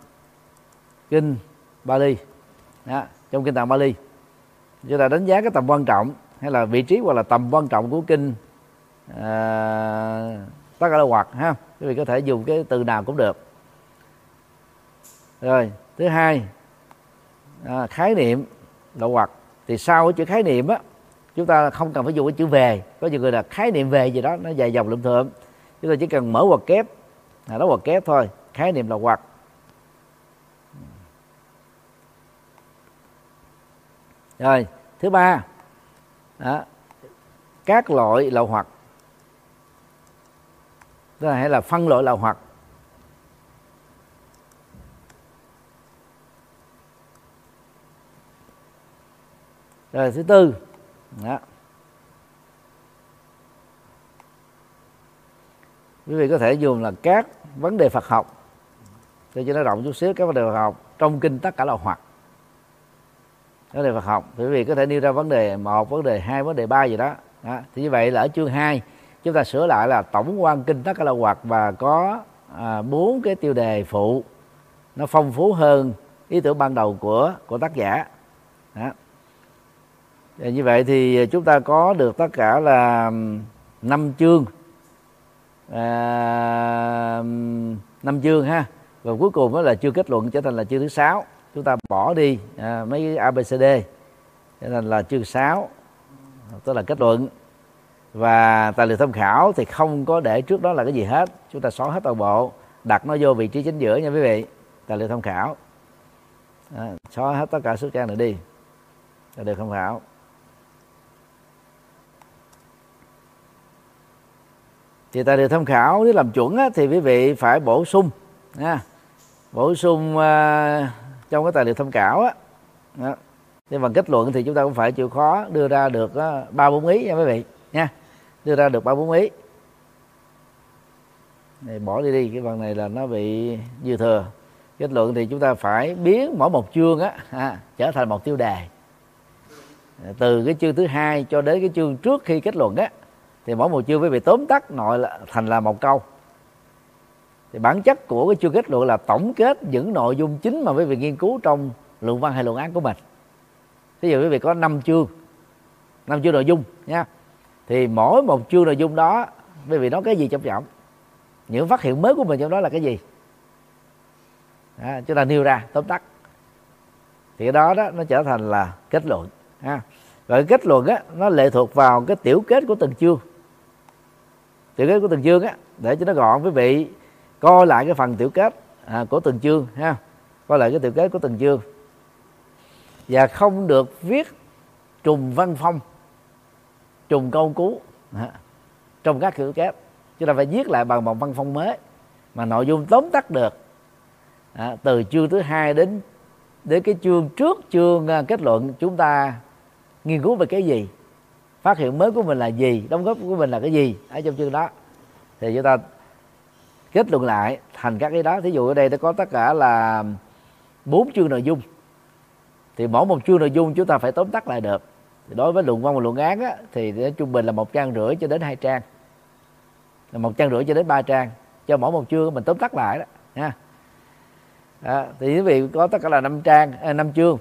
kinh Bali đó, trong kinh tạng Bali. Chúng ta đánh giá cái tầm quan trọng hay là vị trí hoặc là tầm quan trọng của kinh à, tất cả là hoặc ha? Quý vị có thể dùng cái từ nào cũng được. Rồi thứ hai à, khái niệm là hoặc. Thì sau cái chữ khái niệm á chúng ta không cần phải dùng cái chữ về. Có nhiều người là khái niệm về gì đó nó dài dòng lượm thượng chúng ta chỉ cần mở hoặc kép là đó hoặc kép thôi khái niệm là hoặc. Rồi thứ ba đó, các loại lậu hoặc tức là hay là phân loại là hoặc rồi thứ tư đó. quý vị có thể dùng là các vấn đề Phật học tôi cho nó rộng chút xíu các vấn đề Phật học trong kinh tất cả là hoặc vấn đề Phật học quý vị có thể nêu ra vấn đề một vấn đề hai vấn đề ba gì đó, đó. thì như vậy là ở chương 2 chúng ta sửa lại là tổng quan kinh tất cả là hoạt và có à, bốn à, cái tiêu đề phụ. Nó phong phú hơn ý tưởng ban đầu của của tác giả. Đó. Và như vậy thì chúng ta có được tất cả là năm chương. À, năm chương ha. Và cuối cùng đó là chương kết luận trở thành là chương thứ sáu. Chúng ta bỏ đi à, mấy abcd trở thành là chương sáu. Tức là kết luận và tài liệu tham khảo thì không có để trước đó là cái gì hết. Chúng ta xóa hết toàn bộ đặt nó vô vị trí chính giữa nha quý vị. Tài liệu tham khảo. À, xóa hết tất cả số trang này đi. Tài liệu tham khảo. Thì tài liệu tham khảo nếu làm chuẩn á, thì quý vị phải bổ sung nha. Bổ sung uh, trong cái tài liệu tham khảo á. Đó. nhưng bằng kết luận thì chúng ta cũng phải chịu khó đưa ra được ờ, ba bốn ý nha quý vị nha đưa ra được ba bốn ý. Này bỏ đi đi cái phần này là nó bị dư thừa. Kết luận thì chúng ta phải biến mỗi một chương á à, trở thành một tiêu đề. Từ cái chương thứ hai cho đến cái chương trước khi kết luận á thì mỗi một chương phải bị tóm tắt nội là thành là một câu. Thì bản chất của cái chương kết luận là tổng kết những nội dung chính mà quý vị nghiên cứu trong luận văn hay luận án của mình. Ví dụ quý vị có 5 chương năm chương nội dung nha thì mỗi một chương nội dung đó quý vị nói cái gì trong giọng? Những phát hiện mới của mình trong đó là cái gì? À, chúng ta nêu ra tóm tắt. Thì cái đó đó nó trở thành là kết luận ha. Rồi kết luận á nó lệ thuộc vào cái tiểu kết của từng chương. Tiểu kết của từng chương á để cho nó gọn quý vị coi lại cái phần tiểu kết à, của từng chương ha. Coi lại cái tiểu kết của từng chương. Và không được viết trùng văn phong trùng câu cú. Trong các tiểu kép, chúng ta phải viết lại bằng một văn phong mới mà nội dung tóm tắt được. À, từ chương thứ hai đến đến cái chương trước chương à, kết luận chúng ta nghiên cứu về cái gì? Phát hiện mới của mình là gì? Đóng góp của mình là cái gì? Ở trong chương đó. Thì chúng ta kết luận lại thành các cái đó. Thí dụ ở đây nó có tất cả là bốn chương nội dung. Thì mỗi một chương nội dung chúng ta phải tóm tắt lại được đối với luận văn và luận án á, thì trung bình là một trang rưỡi cho đến hai trang. Là một trang rưỡi cho đến ba trang. Cho mỗi một chương mình tóm tắt lại đó nha. À, thì quý vị có tất cả là năm trang à, năm chương.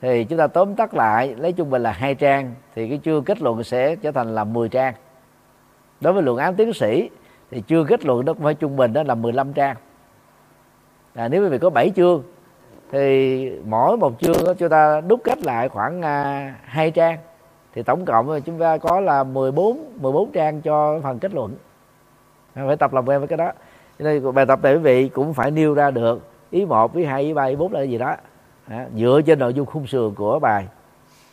Thì chúng ta tóm tắt lại lấy trung bình là hai trang thì cái chương kết luận sẽ trở thành là 10 trang. Đối với luận án tiến sĩ thì chương kết luận nó cũng phải trung bình đó là 15 trang. À, nếu quý vị có 7 chương thì mỗi một chương đó chúng ta đúc kết lại khoảng à, hai trang. Thì tổng cộng chúng ta có là 14 14 trang cho phần kết luận. Phải tập làm quen với cái đó. Cho nên bài tập này quý vị cũng phải nêu ra được. Ý một ý hai ý ba ý bốn là cái gì đó. À, dựa trên nội dung khung sườn của bài.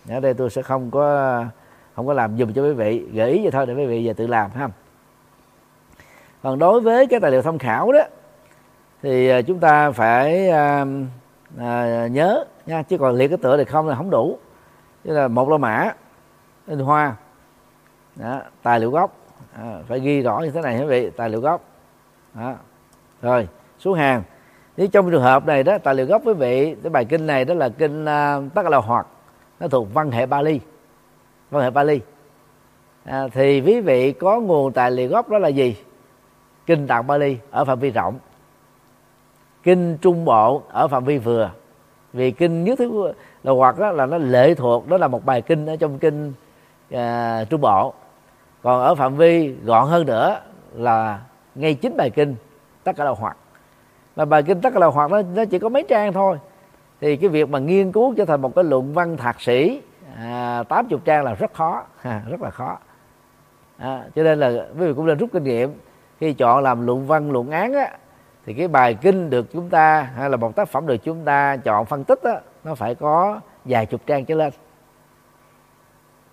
Ở đây tôi sẽ không có không có làm dùm cho quý vị. Gợi ý vậy thôi để quý vị về tự làm ha còn đối với cái tài liệu tham khảo đó thì à, chúng ta phải uh, à, nhớ nha chứ còn liệt cái tựa thì không là không đủ. Tức là một la mã in hoa. Đó, tài liệu gốc. À, phải ghi rõ như thế này quý vị tài liệu gốc. Đó. rồi xuống hàng. Nếu trong trường hợp này đó tài liệu gốc quý vị cái bài kinh này đó là kinh uh, tất là hoạt nó thuộc văn hệ Bali văn hệ Bali à, thì quý vị có nguồn tài liệu gốc đó là gì? Kinh tạng Bali ở phạm vi rộng kinh trung bộ ở phạm vi vừa. Vì kinh nhất thứ là hoặc đó là nó lệ thuộc đó là một bài kinh ở trong kinh uh, trung bộ. Còn ở phạm vi gọn hơn nữa là ngay chính bài kinh tất cả là hoạt mà bài kinh tất cả là hoạt nó, nó chỉ có mấy trang thôi. Thì cái việc mà nghiên cứu trở thành một cái luận văn thạc sĩ à, 80 trang là rất khó à, rất là khó. À, cho nên là quý vị cũng nên rút kinh nghiệm khi chọn làm luận văn luận án á, thì cái bài kinh được chúng ta hay là một tác phẩm được chúng ta chọn phân tích đó nó phải có vài chục trang trở lên.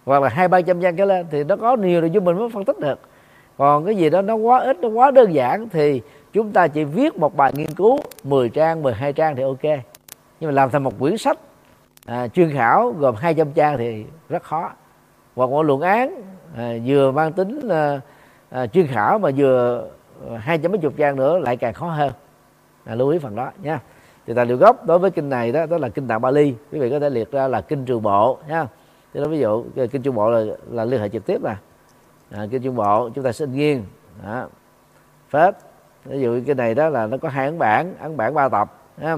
Hoặc là hai ba trăm trang trở lên thì nó có nhiều rồi chúng mình mới phân tích được. Còn cái gì đó nó quá ít nó quá đơn giản thì chúng ta chỉ viết một bài nghiên cứu 10 trang 12 trang thì ok. Nhưng mà làm thành một quyển sách à, chuyên khảo gồm 200 trang thì rất khó. Hoặc một luận án à, vừa mang tính à, à, chuyên khảo mà vừa Ờ, hai trăm mấy chục trang nữa lại càng khó hơn. Là lưu ý phần đó nha. Thì tài liệu gốc đối với kinh này đó đó là kinh tạng Bali. Quý vị có thể liệt ra là kinh trường bộ nha. Thì đó ví dụ kinh trung bộ là, là liên hệ trực tiếp nè. À, kinh trung bộ chúng ta xin nghiêng đó. phết. Ví dụ cái này đó là nó có hai ấn bản ấn bản ba tập ha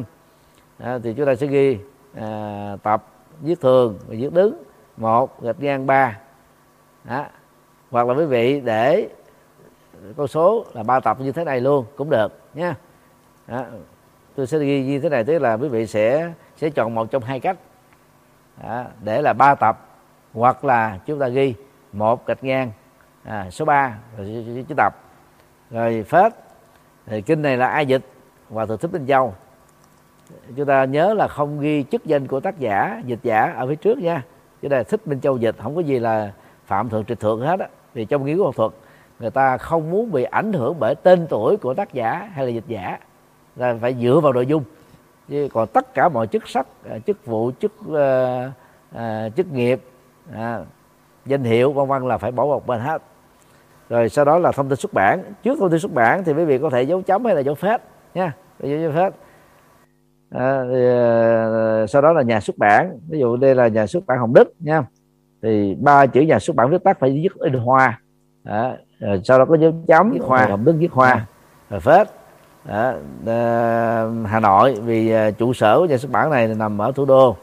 à, thì chúng ta sẽ ghi à, tập viết thường và viết đứng. Một gạch ngang ba. Đó. hoặc là quý vị để con số là ba tập như thế này luôn cũng được nha đó. tôi sẽ ghi như thế này tức là quý vị sẽ sẽ chọn một trong hai cách. Đó, để là ba tập hoặc là chúng ta ghi một gạch ngang à, số 3 rồi chữ tập. Rồi phết thì kinh này là ai dịch và từ thích minh châu chúng ta nhớ là không ghi chức danh của tác giả dịch giả ở phía trước nha. Chứ đây thích minh châu dịch không có gì là phạm thượng trịch thượng hết á vì trong nghiên cứu học thuật người ta không muốn bị ảnh hưởng bởi tên tuổi của tác giả hay là dịch giả. Là phải dựa vào nội dung. Chứ còn tất cả mọi chức sắc à, chức vụ chức uh, uh, chức nghiệp uh, danh hiệu vân vân là phải bỏ một bên hết. Rồi sau đó là thông tin xuất bản. Trước thông tin xuất bản thì quý vị có thể dấu chấm hay là dấu phết nha. Dấu, dấu phết. À, thì, uh, sau đó là nhà xuất bản. Ví dụ đây là nhà xuất bản hồng đức nha. Thì ba chữ nhà xuất bản viết tắt phải viết in hoa. À, rồi sau đó có dấu chấm viết hoa hồng đức viết hoa rồi phết. Đó, Hà Nội vì trụ sở của nhà xuất bản này nằm ở thủ đô.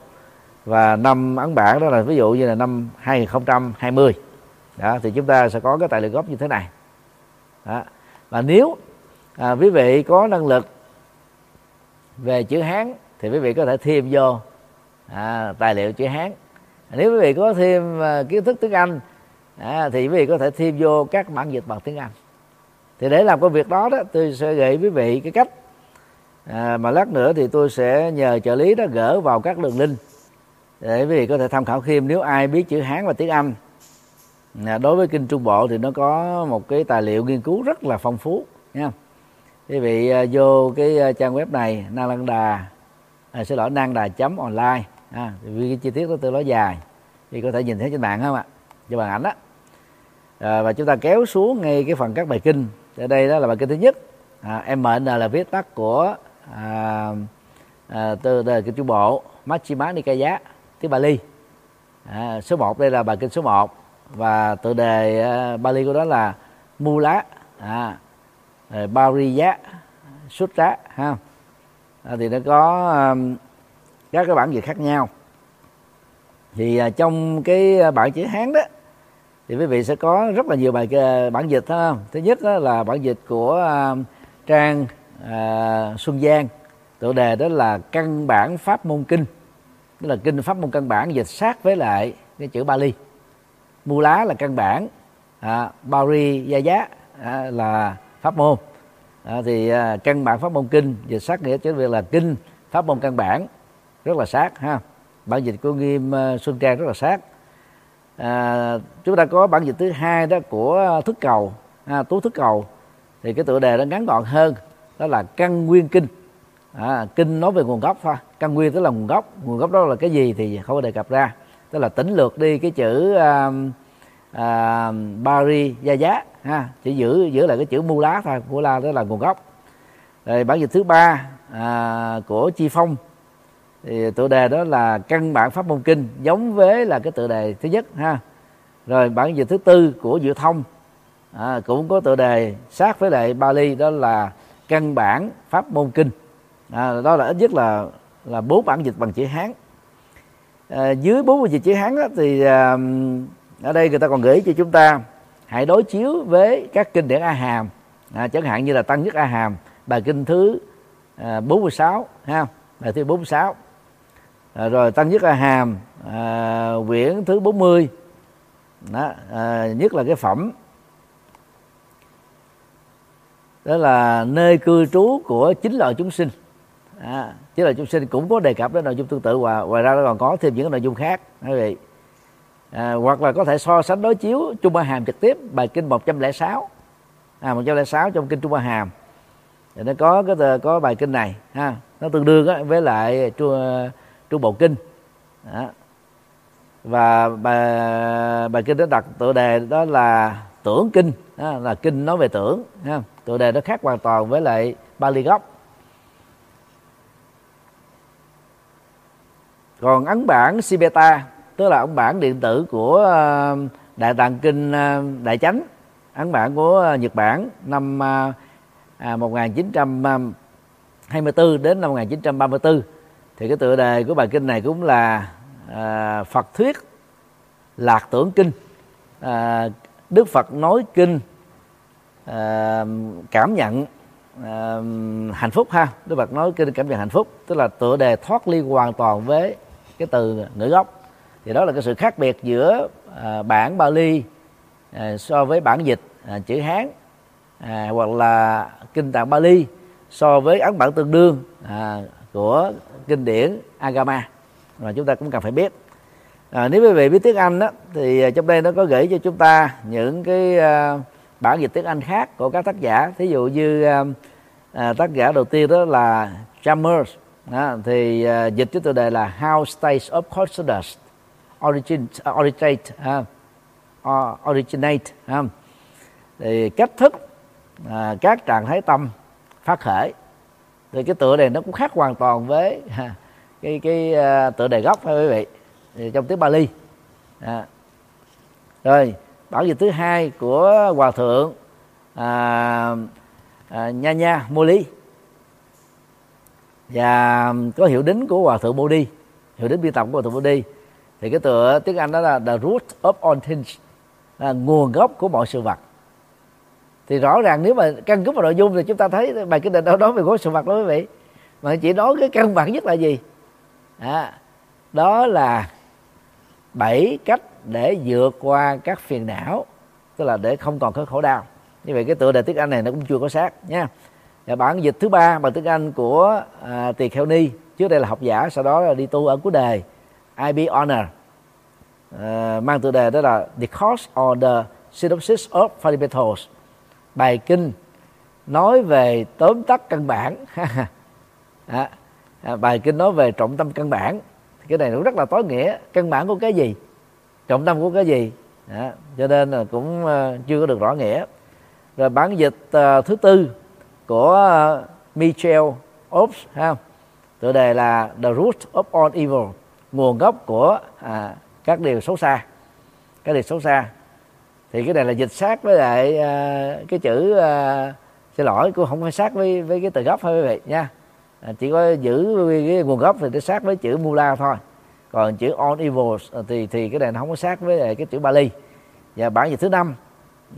Và năm ấn bản đó là ví dụ như là năm 2020 đó, thì chúng ta sẽ có cái tài liệu gốc như thế này. Đó. và nếu à, quý vị có năng lực về chữ hán thì quý vị có thể thêm vô à, tài liệu chữ hán. Nếu quý vị có thêm à, kiến thức tiếng anh à, thì quý vị có thể thêm vô các bản dịch bằng tiếng anh. Thì để làm công việc đó đó tôi sẽ gợi quý vị cái cách. À, mà lát nữa thì tôi sẽ nhờ trợ lý đó gỡ vào các đường link để quý vị có thể tham khảo thêm nếu ai biết chữ hán và tiếng anh. À, đối với kinh trung bộ thì nó có một cái tài liệu nghiên cứu rất là phong phú nha. Quý vị à, vô cái à, trang web này nang lăng đà à, xin lỗi nang đà chấm online. À, vì cái chi tiết đó tôi nói dài. Thì có thể nhìn thấy trên mạng không ạ? Cho bằng ảnh đó à, và chúng ta kéo xuống ngay cái phần các bài kinh. Ở đây đó là bài kinh thứ nhất. À, mn là viết tắt của à, à, từ đời kinh trung bộ Machima Nikaya tiếng Bali. À, số 1 đây là bài kinh số 1 và tựa đề uh, Bali của đó là Mula à, Bariya Sutra ha. À, thì nó có um, các cái bản dịch khác nhau. Thì uh, trong cái bản chữ Hán đó thì quý vị sẽ có rất là nhiều bài ờ, bản dịch ha. Thứ nhất đó là bản dịch của ờ, trang ờ, Xuân Giang. Tựa đề đó là căn bản pháp môn kinh. Tức là kinh pháp môn căn bản dịch sát với lại cái chữ Bali. Mu lá là căn bản à, Bari gia giá à, là pháp môn. À, thì à, căn bản pháp môn kinh dịch sát nghĩa chữ việc là kinh pháp môn căn bản rất là sát ha. Bản dịch của nghiêm uh, xuân trang rất là sát à, chúng ta có bản dịch thứ hai đó của thức cầu. À, tú thức cầu. Thì cái tựa đề nó ngắn gọn hơn đó là căn nguyên kinh. À, kinh nói về nguồn gốc thôi. Căn nguyên tức là nguồn gốc. Nguồn gốc đó là cái gì thì không có đề cập ra. Tức là tính lược đi cái chữ à, à, bari gia giá ha. Chỉ giữ giữ lại cái chữ mu lá thôi. Mu la đó là nguồn gốc. Rồi bản dịch thứ ba à, của chi phong thì tựa đề đó là căn bản pháp môn kinh giống với là cái tựa đề thứ nhất ha. Rồi bản dịch thứ tư của dự thông. À, cũng có tựa đề sát với lại Bali đó là căn bản pháp môn kinh. À, đó là ít nhất là là bốn bản dịch bằng chữ hán. À, dưới bốn bản dịch chữ hán đó, thì à, ở đây người ta còn gửi cho chúng ta hãy đối chiếu với các kinh điển a hàm à, chẳng hạn như là tăng nhất a hàm bài kinh thứ à, 46 ha bài thứ 46 à, rồi tăng nhất là hàm à, quyển thứ 40 đó, à, nhất là cái phẩm. Đó là nơi cư trú của chính loại chúng sinh. À, chính loại chúng sinh cũng có đề cập đến nội dung tương tự và ngoài ra nó còn có thêm những nội dung khác. Quý vị à, hoặc là có thể so sánh đối chiếu trung ba hàm trực tiếp bài kinh 106 à 106 trong kinh trung ba hàm. Thì nó có cái có bài kinh này ha. Nó tương đương á, với lại trung, trung bộ kinh. Đó. và bài bài kinh đó đặt tựa đề đó là tưởng kinh. Đó, là kinh nói về tưởng ha. Tựa đề nó khác hoàn toàn với lại Bali gốc. Còn ấn bản Sibeta tức là ấn bản điện tử của ờ, đại tạng kinh ờ, đại chánh ấn bản của Nhật Bản năm ờ, à, 1924 đến năm 1934 thì cái tựa đề của bài kinh này cũng là à, Phật thuyết lạc tưởng kinh. À, Đức Phật nói kinh à, cảm nhận à, hạnh phúc ha. Đức phật nói kinh cảm nhận hạnh phúc tức là tựa đề thoát ly hoàn toàn với cái từ ngữ gốc. Thì đó là cái sự khác biệt giữa à, bản Bali à, so với bản dịch à, chữ Hán à, hoặc là kinh tạng Bali so với ấn bản tương đương à, của kinh điển Agama. Mà chúng ta cũng cần phải biết. À, nếu quý vị biết tiếng Anh đó, thì à, trong đây nó có gửi cho chúng ta những cái uh, bản dịch tiếng Anh khác của các tác giả. Thí dụ như uh, uh, tác giả đầu tiên đó là Chalmers đó, thì uh, dịch cái tựa đề là How States of Consciousness origin, uh, originate uh, originate uh, thì cách thức uh, các trạng thái tâm phát khởi thì cái tựa đề nó cũng khác hoàn toàn với cái cái uh, tựa đề gốc phải quý vị. Thì trong tiếng Bali. À. rồi bản dịch thứ hai của hòa thượng à, à, nha nha moli và có hiệu đính của hòa thượng Bodhi hiệu đính biên tập của hòa thượng Bodhi thì cái tựa tiếng Anh đó là the root of all things là nguồn gốc của mọi sự vật thì rõ ràng nếu mà căn cứ vào nội dung thì chúng ta thấy bài kinh định đâu nói về gối sự vật đó quý vị. Mà chỉ nói cái căn bản nhất là gì? À, đó là bảy cách để vượt qua các phiền não tức là để không còn có khổ đau. Như vậy cái tựa đề tiếng anh này nó cũng chưa có sát nha. Và bản dịch thứ ba bằng tiếng anh của à, tỳ kheo ni trước đây là học giả sau đó là đi tu ở cuối đề ib honor. À, mang tựa đề đó là the cause or the synopsis of fundamentals bài kinh nói về tóm tắt căn bản. À, à, bài kinh nói về trọng tâm căn bản. Cái này cũng rất là tối nghĩa. Căn bản của cái gì? Trọng tâm của cái gì? À, cho nên là cũng uh, chưa có được rõ nghĩa. Rồi bản dịch uh, thứ tư của ờ, uh, Michel Ops ha tựa đề là The Root of All Evil nguồn gốc của à, các điều xấu xa. Các điều xấu xa thì cái này là dịch sát với lại uh, cái chữ uh, xin lỗi cũng không phải sát với với cái từ gốc thôi quý vị nha. À, chỉ có giữ cái nguồn gốc thì nó sát với chữ mula thôi. Còn chữ on evils à, thì thì cái này nó không có sát với cái chữ Bali. Và bản dịch thứ năm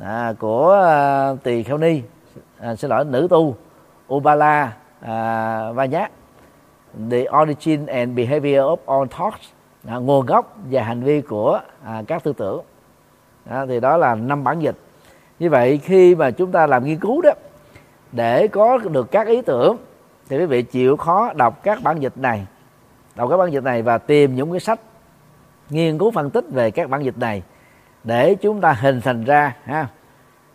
à, của uh, tỳ kheo ni à, xin lỗi nữ tu Ubala à, Vanyat the origin and behavior of all thoughts à, nguồn gốc và hành vi của à, các tư tưởng đó, thì đó là năm bản dịch. Như vậy khi mà chúng ta làm nghiên cứu đó để có được các ý tưởng thì quý vị chịu khó đọc các bản dịch này. Đọc các bản dịch này và tìm những cái sách nghiên cứu phân tích về các bản dịch này để chúng ta hình thành ra ha.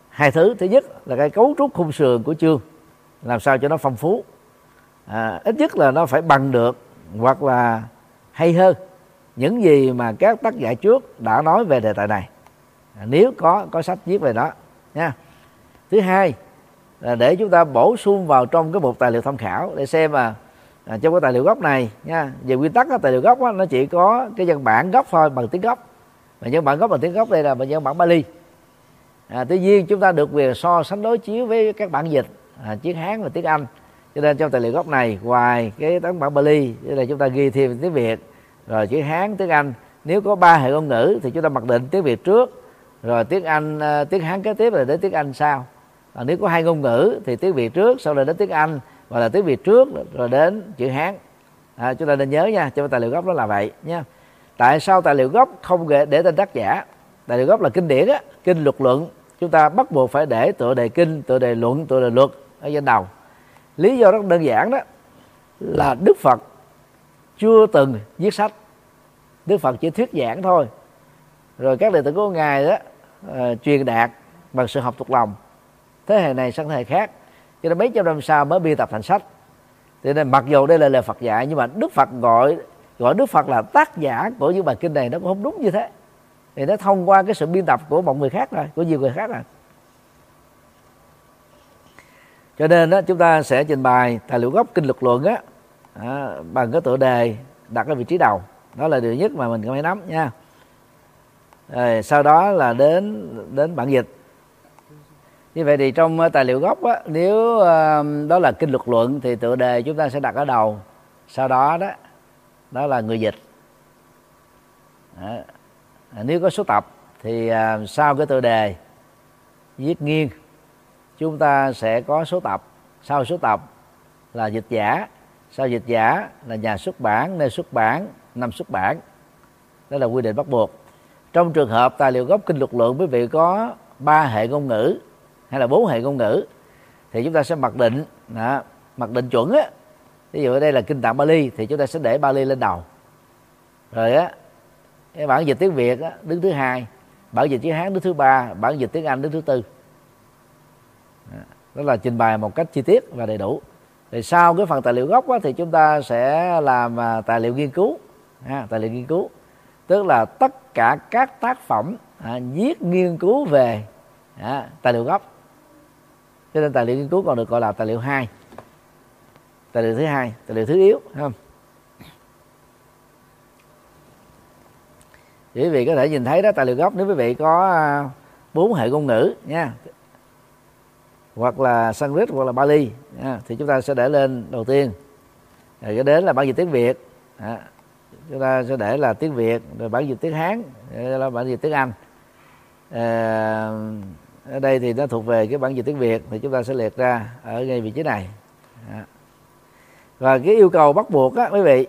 Hai thứ. Thứ nhất là cái cấu trúc khung sườn của chương làm sao cho nó phong phú. À, ít nhất là nó phải bằng được hoặc là hay hơn những gì mà các tác giả trước đã nói về đề tài này. À, nếu có có sách viết về đó nha. Thứ hai là để chúng ta bổ sung vào trong cái một tài liệu tham khảo để xem mà à, trong cái tài liệu gốc này nha về nguyên tắc cái tài liệu gốc đó, nó chỉ có cái văn bản gốc thôi bằng tiếng gốc. Và văn bản gốc bằng tiếng gốc đây là bằng văn bản Bali. À, tuy nhiên chúng ta được quyền so sánh đối chiếu với các bản dịch à, tiếng Hán và tiếng Anh. Cho nên trong tài liệu gốc này ngoài cái tấn bản Bali đây là chúng ta ghi thêm tiếng Việt rồi chữ Hán tiếng Anh. Nếu có ba hệ ngôn ngữ thì chúng ta mặc định tiếng Việt trước rồi tiếng Anh ờ, tiếng Hán kế tiếp rồi đến tiếng Anh sau. À, nếu có hai ngôn ngữ thì tiếng Việt trước sau đó đến tiếng Anh và là tiếng Việt trước rồi đến chữ Hán. À, chúng ta nên nhớ nha trong tài liệu gốc đó là vậy nha. Tại sao tài liệu gốc không để tên tác giả? Tài liệu gốc là kinh điển á kinh luật luận. Chúng ta bắt buộc phải để tựa đề kinh tựa đề luận tựa đề luật ở trên đầu. Lý do rất đơn giản đó là đức phật chưa từng viết sách. Đức phật chỉ thuyết giảng thôi rồi các đệ tử của ngài đó uh, ờ, truyền đạt bằng sự học thuộc lòng. Thế hệ này sang thế hệ khác. Cho nên mấy trăm năm sau mới biên tập thành sách. Cho nên mặc dù đây là lời Phật dạy nhưng mà Đức Phật gọi gọi Đức Phật là tác giả của những bài kinh này nó cũng không đúng như thế. Thì nó thông qua cái sự biên tập của một người khác rồi của nhiều người khác rồi cho nên đó chúng ta sẽ trình bày tài liệu gốc kinh luật luận á à, bằng cái tựa đề đặt ở vị trí đầu. Đó là điều nhất mà mình phải nắm nha rồi, sau đó là đến đến bản dịch. Như vậy thì trong ờ, tài liệu gốc á, nếu ờ, đó là kinh luật luận thì tựa đề chúng ta sẽ đặt ở đầu. Sau đó đó đó là người dịch. Đó. Nếu có số tập thì sau cái tựa đề viết nghiêng chúng ta sẽ có số tập. Sau số tập là dịch giả sau dịch giả là nhà xuất bản nơi xuất bản năm xuất bản. Đó là quy định bắt buộc trong trường hợp tài liệu gốc kinh luật lượng quý vị có ba hệ ngôn ngữ hay là bốn hệ ngôn ngữ thì chúng ta sẽ mặc định đó, mặc định chuẩn á. Ví dụ ở đây là kinh tạng Bali thì chúng ta sẽ để Bali lên đầu. Rồi á cái bản dịch tiếng Việt á, đứng thứ hai bản dịch tiếng Hán đứng thứ ba bản dịch tiếng Anh đứng thứ tư. Đó là trình bày một cách chi tiết và đầy đủ. Thì sau cái phần tài liệu gốc á, thì chúng ta sẽ làm à, tài liệu nghiên cứu. Ha, tài liệu nghiên cứu tức là tất cả các tác phẩm à, viết nghiên cứu về à, tài liệu gốc. Cho nên tài liệu nghiên cứu còn được gọi là tài liệu hai. Tài liệu thứ hai tài liệu thứ yếu không? Quý vị có thể nhìn thấy đó tài liệu gốc nếu quý vị có à, bốn hệ ngôn ngữ nha hoặc là Sanskrit hoặc là Bali nha, thì chúng ta sẽ để lên đầu tiên. Rồi cái đến là bản dịch tiếng Việt à, chúng ta sẽ để là tiếng Việt rồi bản dịch tiếng Hán là bản dịch tiếng Anh. À, ở đây thì nó thuộc về cái bản dịch tiếng Việt thì chúng ta sẽ liệt ra ở ngay vị trí này. À. và cái yêu cầu bắt buộc á quý vị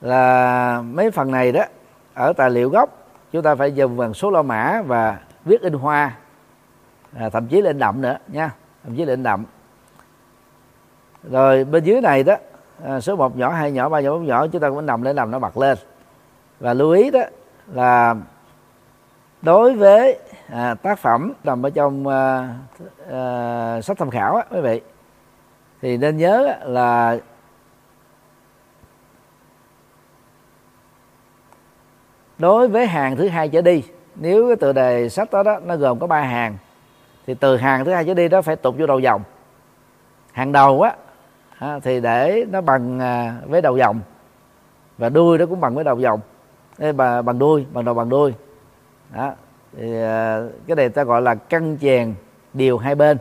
là mấy phần này đó ở tài liệu gốc chúng ta phải dùng bằng số la mã và viết in hoa à, thậm chí là in đậm nữa nha thậm chí là in đậm. Rồi bên dưới này đó à, số một nhỏ hai nhỏ ba nhỏ bốn nhỏ chúng ta cũng nằm lên nằm nó bật lên. Và lưu ý đó là đối với à, tác phẩm nằm ở trong à, à, sách tham khảo á, quý vị thì nên nhớ là đối với hàng thứ hai trở đi nếu cái tựa đề sách đó, đó nó gồm có ba hàng thì từ hàng thứ hai trở đi đó phải tụt vô đầu dòng. Hàng đầu á thì để nó bằng à, với đầu dòng. Và đuôi nó cũng bằng với đầu dòng. Ê, bà, bằng đuôi bằng đầu bằng đuôi. Đó thì à, cái này ta gọi là căn chèn điều hai bên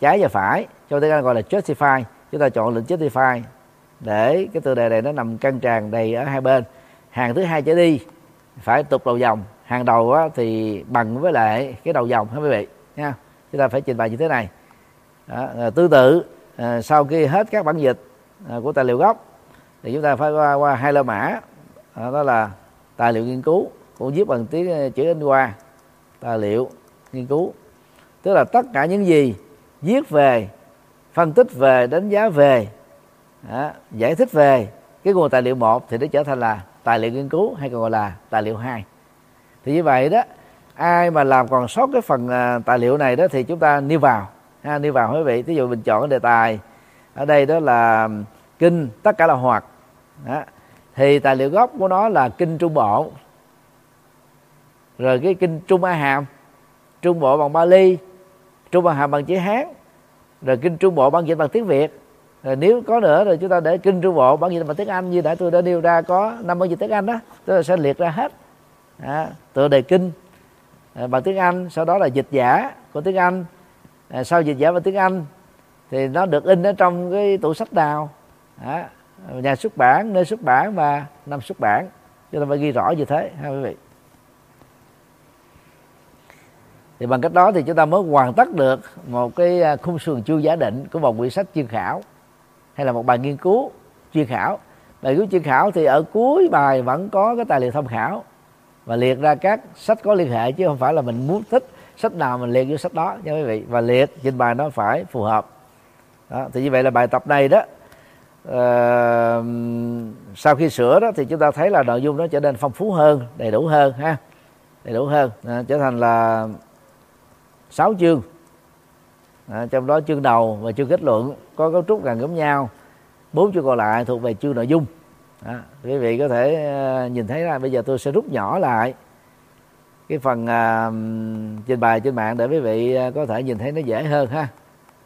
trái và phải. Cho tiếng Anh gọi là justify chúng ta chọn lệnh justify để cái tựa đề này nó nằm căng tràn đầy ở hai bên. Hàng thứ hai trở đi phải tục đầu dòng. Hàng đầu á, thì bằng với lại cái đầu dòng hả quý vị nha. Chúng ta phải trình bày như thế này. Đó, tương tự à, sau khi hết các bản dịch à, của tài liệu gốc thì chúng ta phải qua, qua hai la mã. À, đó là tài liệu nghiên cứu cũng viết bằng tiếng à, chữ anh hoa. Tài liệu nghiên cứu. Tức là tất cả những gì viết về phân tích về đánh giá về à, giải thích về cái nguồn tài liệu một thì nó trở thành là tài liệu nghiên cứu hay còn gọi là tài liệu hai. Thì như vậy đó ai mà làm còn sót cái phần à, tài liệu này đó thì chúng ta nêu vào ha, đi vào quý vị ví dụ mình chọn cái đề tài. Ở đây đó là kinh tất cả là hoạt. Đó. thì tài liệu gốc của nó là kinh trung bộ. Rồi cái kinh trung a hàm. Trung bộ bằng bali trung a hàm bằng chữ hán. Rồi kinh trung bộ bằng dịch bằng tiếng việt. Rồi nếu có nữa rồi chúng ta để kinh trung bộ bản dịch bằng tiếng anh như đã tôi đã nêu ra có năm bản dịch tiếng anh đó tôi sẽ liệt ra hết. À, tựa đề kinh à, bằng tiếng anh sau đó là dịch giả của tiếng anh à, sau dịch giả bằng tiếng anh thì nó được in ở trong cái tủ sách nào? À, nhà xuất bản nơi xuất bản và năm xuất bản. Cho ta phải ghi rõ như thế ha quý vị. Thì bằng cách đó thì chúng ta mới hoàn tất được một cái à, khung sườn chưa giả định của một quyển sách chuyên khảo hay là một bài nghiên cứu chuyên khảo. Bài nghiên cứu chuyên khảo thì ở cuối bài vẫn có cái tài liệu tham khảo và liệt ra các sách có liên hệ chứ không phải là mình muốn thích sách nào mình liệt vô sách đó nha quý vị. Và liệt trình bày nó phải phù hợp. Đó, thì như vậy là bài tập này đó uh, sau khi sửa đó thì chúng ta thấy là nội dung nó trở nên phong phú hơn đầy đủ hơn ha. Đầy đủ hơn à, trở thành là sáu chương. À, trong đó chương đầu và chương kết luận có cấu trúc gần giống nhau. Bốn chương còn lại thuộc về chương nội dung. À, quý vị có thể uh, nhìn thấy là bây giờ tôi sẽ rút nhỏ lại cái phần à, uh, trình bày trên mạng để quý vị uh, có thể nhìn thấy nó dễ hơn ha.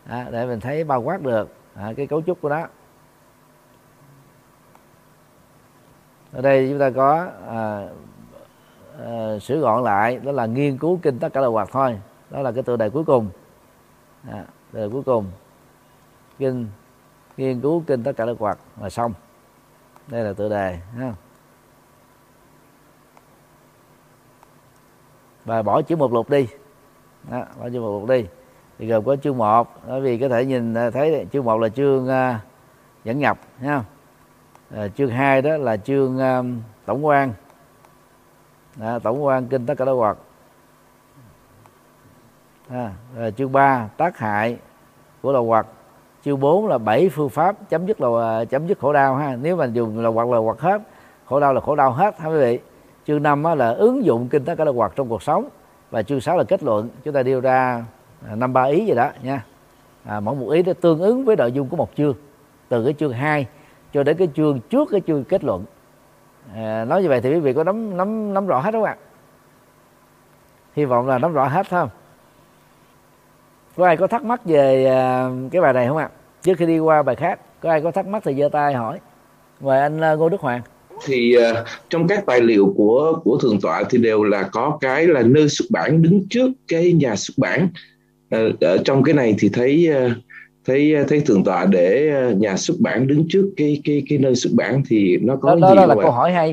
À, để mình thấy bao quát được à, cái cấu trúc của nó. Ở đây chúng ta có à, à, sửa gọn lại đó là nghiên cứu kinh tất cả là hoạt thôi. Đó là cái tựa đề cuối cùng. À, tựa đề cuối cùng. Kinh nghiên cứu kinh tất cả là hoạt là xong. Đây là tựa đề ha. Và bỏ chữ một lục đi. Đó, bỏ chữ một lục đi. Thì gồm có chương 1 bởi vì có thể nhìn à, thấy chương 1 là chương uh, dẫn nhập nha à, chương 2 đó là chương um, tổng quan. À, tổng quan kinh tất cả đạo hoạt à, rồi chương 3 tác hại của lầu hoạt chương 4 là bảy phương pháp chấm dứt là chấm dứt khổ đau ha. Nếu mà dùng là hoặc là hoặc hết khổ đau là khổ đau hết ha quý vị? Chương 5 là ứng dụng kinh tế cả đạo hoạt trong cuộc sống. Và chương 6 là kết luận. Chúng ta đưa ra à, năm ba ý gì đó nha. À, mỗi một ý nó tương ứng với nội dung của một chương. Từ cái chương 2 cho đến cái chương trước cái chương kết luận. À, nói như vậy thì quý vị có nắm nắm nắm rõ hết đúng không ạ? Hy vọng là nắm rõ hết không? Có ai có thắc mắc về à, cái bài này không ạ? Trước khi đi qua bài khác có ai có thắc mắc thì giơ tay hỏi. Mời anh à, ngô đức hoàng thì uh, trong các tài liệu của của thường tọa thì đều là có cái là nơi xuất bản đứng trước cái nhà xuất bản uh, ở trong cái này thì thấy uh, thấy thấy thường tọa để nhà xuất bản đứng trước cái cái cái nơi xuất bản thì nó có đó, gì đó là câu hỏi hay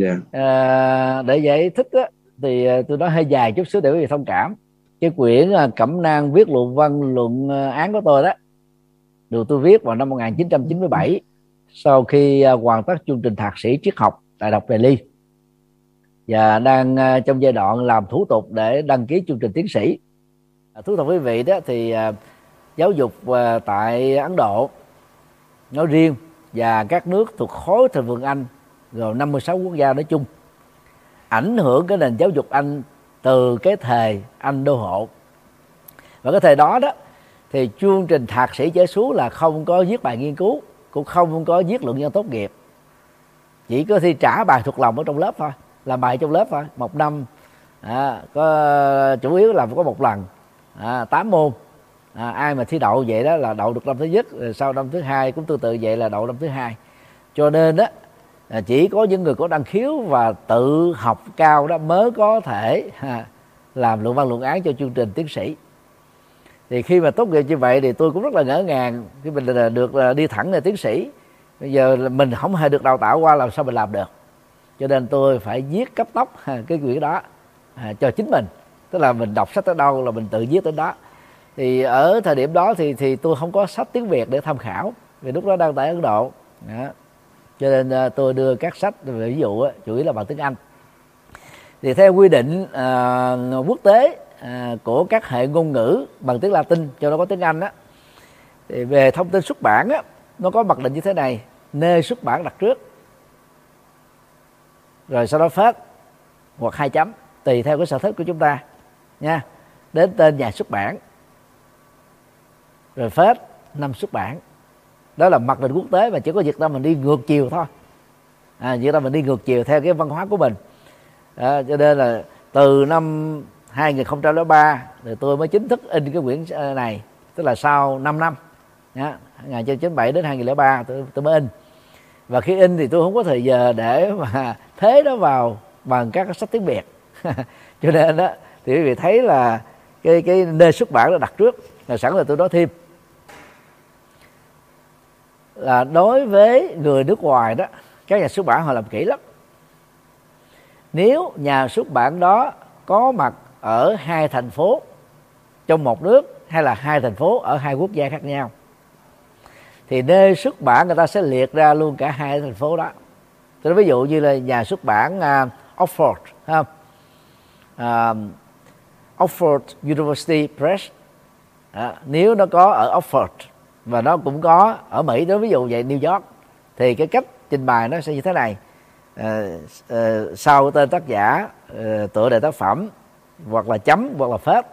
yeah. Dạ. à, để giải thích á, thì tôi nói hơi dài chút xíu để quý vị thông cảm cái quyển cẩm nang viết luận văn luận án của tôi đó được tôi viết vào năm 1997 sau khi à, hoàn tất chương trình thạc sĩ triết học tại Đại học Ly và đang à, trong giai đoạn làm thủ tục để đăng ký chương trình tiến sĩ. À, thú thật quý vị đó thì giáo dục tại Ấn Độ nói riêng và các nước thuộc khối thành vườn Anh gồm 56 quốc gia nói chung ảnh hưởng cái nền giáo dục Anh từ cái thời Anh đô hộ. Và cái thời đó đó thì chương trình thạc sĩ trở xuống là không có viết bài nghiên cứu cũng không có viết luận văn tốt nghiệp. Chỉ có thi trả bài thuộc lòng ở trong lớp thôi làm bài trong lớp thôi. Một năm à, có chủ yếu là có một lần à, 8 môn. À, ai mà thi đậu vậy đó là đậu được năm thứ nhất sau năm thứ hai cũng tương tự vậy là đậu năm thứ hai. Cho nên đó à, chỉ có những người có đăng khiếu và tự học cao đó mới có thể à, làm luận văn luận án cho chương trình tiến sĩ thì khi mà tốt nghiệp như vậy thì tôi cũng rất là ngỡ ngàng khi mình được à, đi thẳng là tiến sĩ. Bây giờ mình không hề được đào tạo qua làm sao mình làm được. Cho nên tôi phải viết cấp tốc à, cái quyển đó à, cho chính mình. Tức là mình đọc sách tới đâu là mình tự viết tới đó. Thì ở thời điểm đó thì thì tôi không có sách tiếng việt để tham khảo vì lúc đó đang tại ấn độ. Đó. cho nên à, tôi đưa các sách ví dụ chủ yếu là bằng tiếng anh. Thì theo quy định uh, quốc tế à, của các hệ ngôn ngữ bằng tiếng Latin cho nó có tiếng Anh á. Thì về thông tin xuất bản á nó có mặc định như thế này nơi xuất bản đặt trước. Rồi sau đó phết hoặc hai chấm tùy theo cái sở thích của chúng ta nha. Đến tên nhà xuất bản. Rồi phết năm xuất bản. Đó là mặc định quốc tế mà chỉ có Việt Nam mình đi ngược chiều thôi. À, Việt Nam mình đi ngược chiều theo cái văn hóa của mình. À, cho nên là từ năm 2003 thì tôi mới chính thức in cái quyển ờ, này tức là sau 5 năm. Nhá 1997 đến 2003 tôi, tôi mới in. Và khi in thì tôi không có thời giờ để mà thế nó vào bằng các sách tiếng Việt. Cho nên đó thì quý vị thấy là cái cái nơi xuất bản đã đặt trước. Là sẵn là tôi nói thêm là đối với người nước ngoài đó các nhà xuất bản họ làm kỹ lắm. Nếu nhà xuất bản đó có mặt ở hai thành phố trong một nước hay là hai thành phố ở hai quốc gia khác nhau. Thì nơi xuất bản người ta sẽ liệt ra luôn cả hai thành phố đó. Tôi ví dụ như là nhà xuất bản uh, Oxford ha Uh, Oxford University Press à, nếu nó có ở Oxford và nó cũng có ở Mỹ đó ví dụ vậy New York thì cái cách trình bày nó sẽ như thế này. À, à, sau tên tác giả à, tựa đề tác phẩm hoặc là chấm hoặc là phết.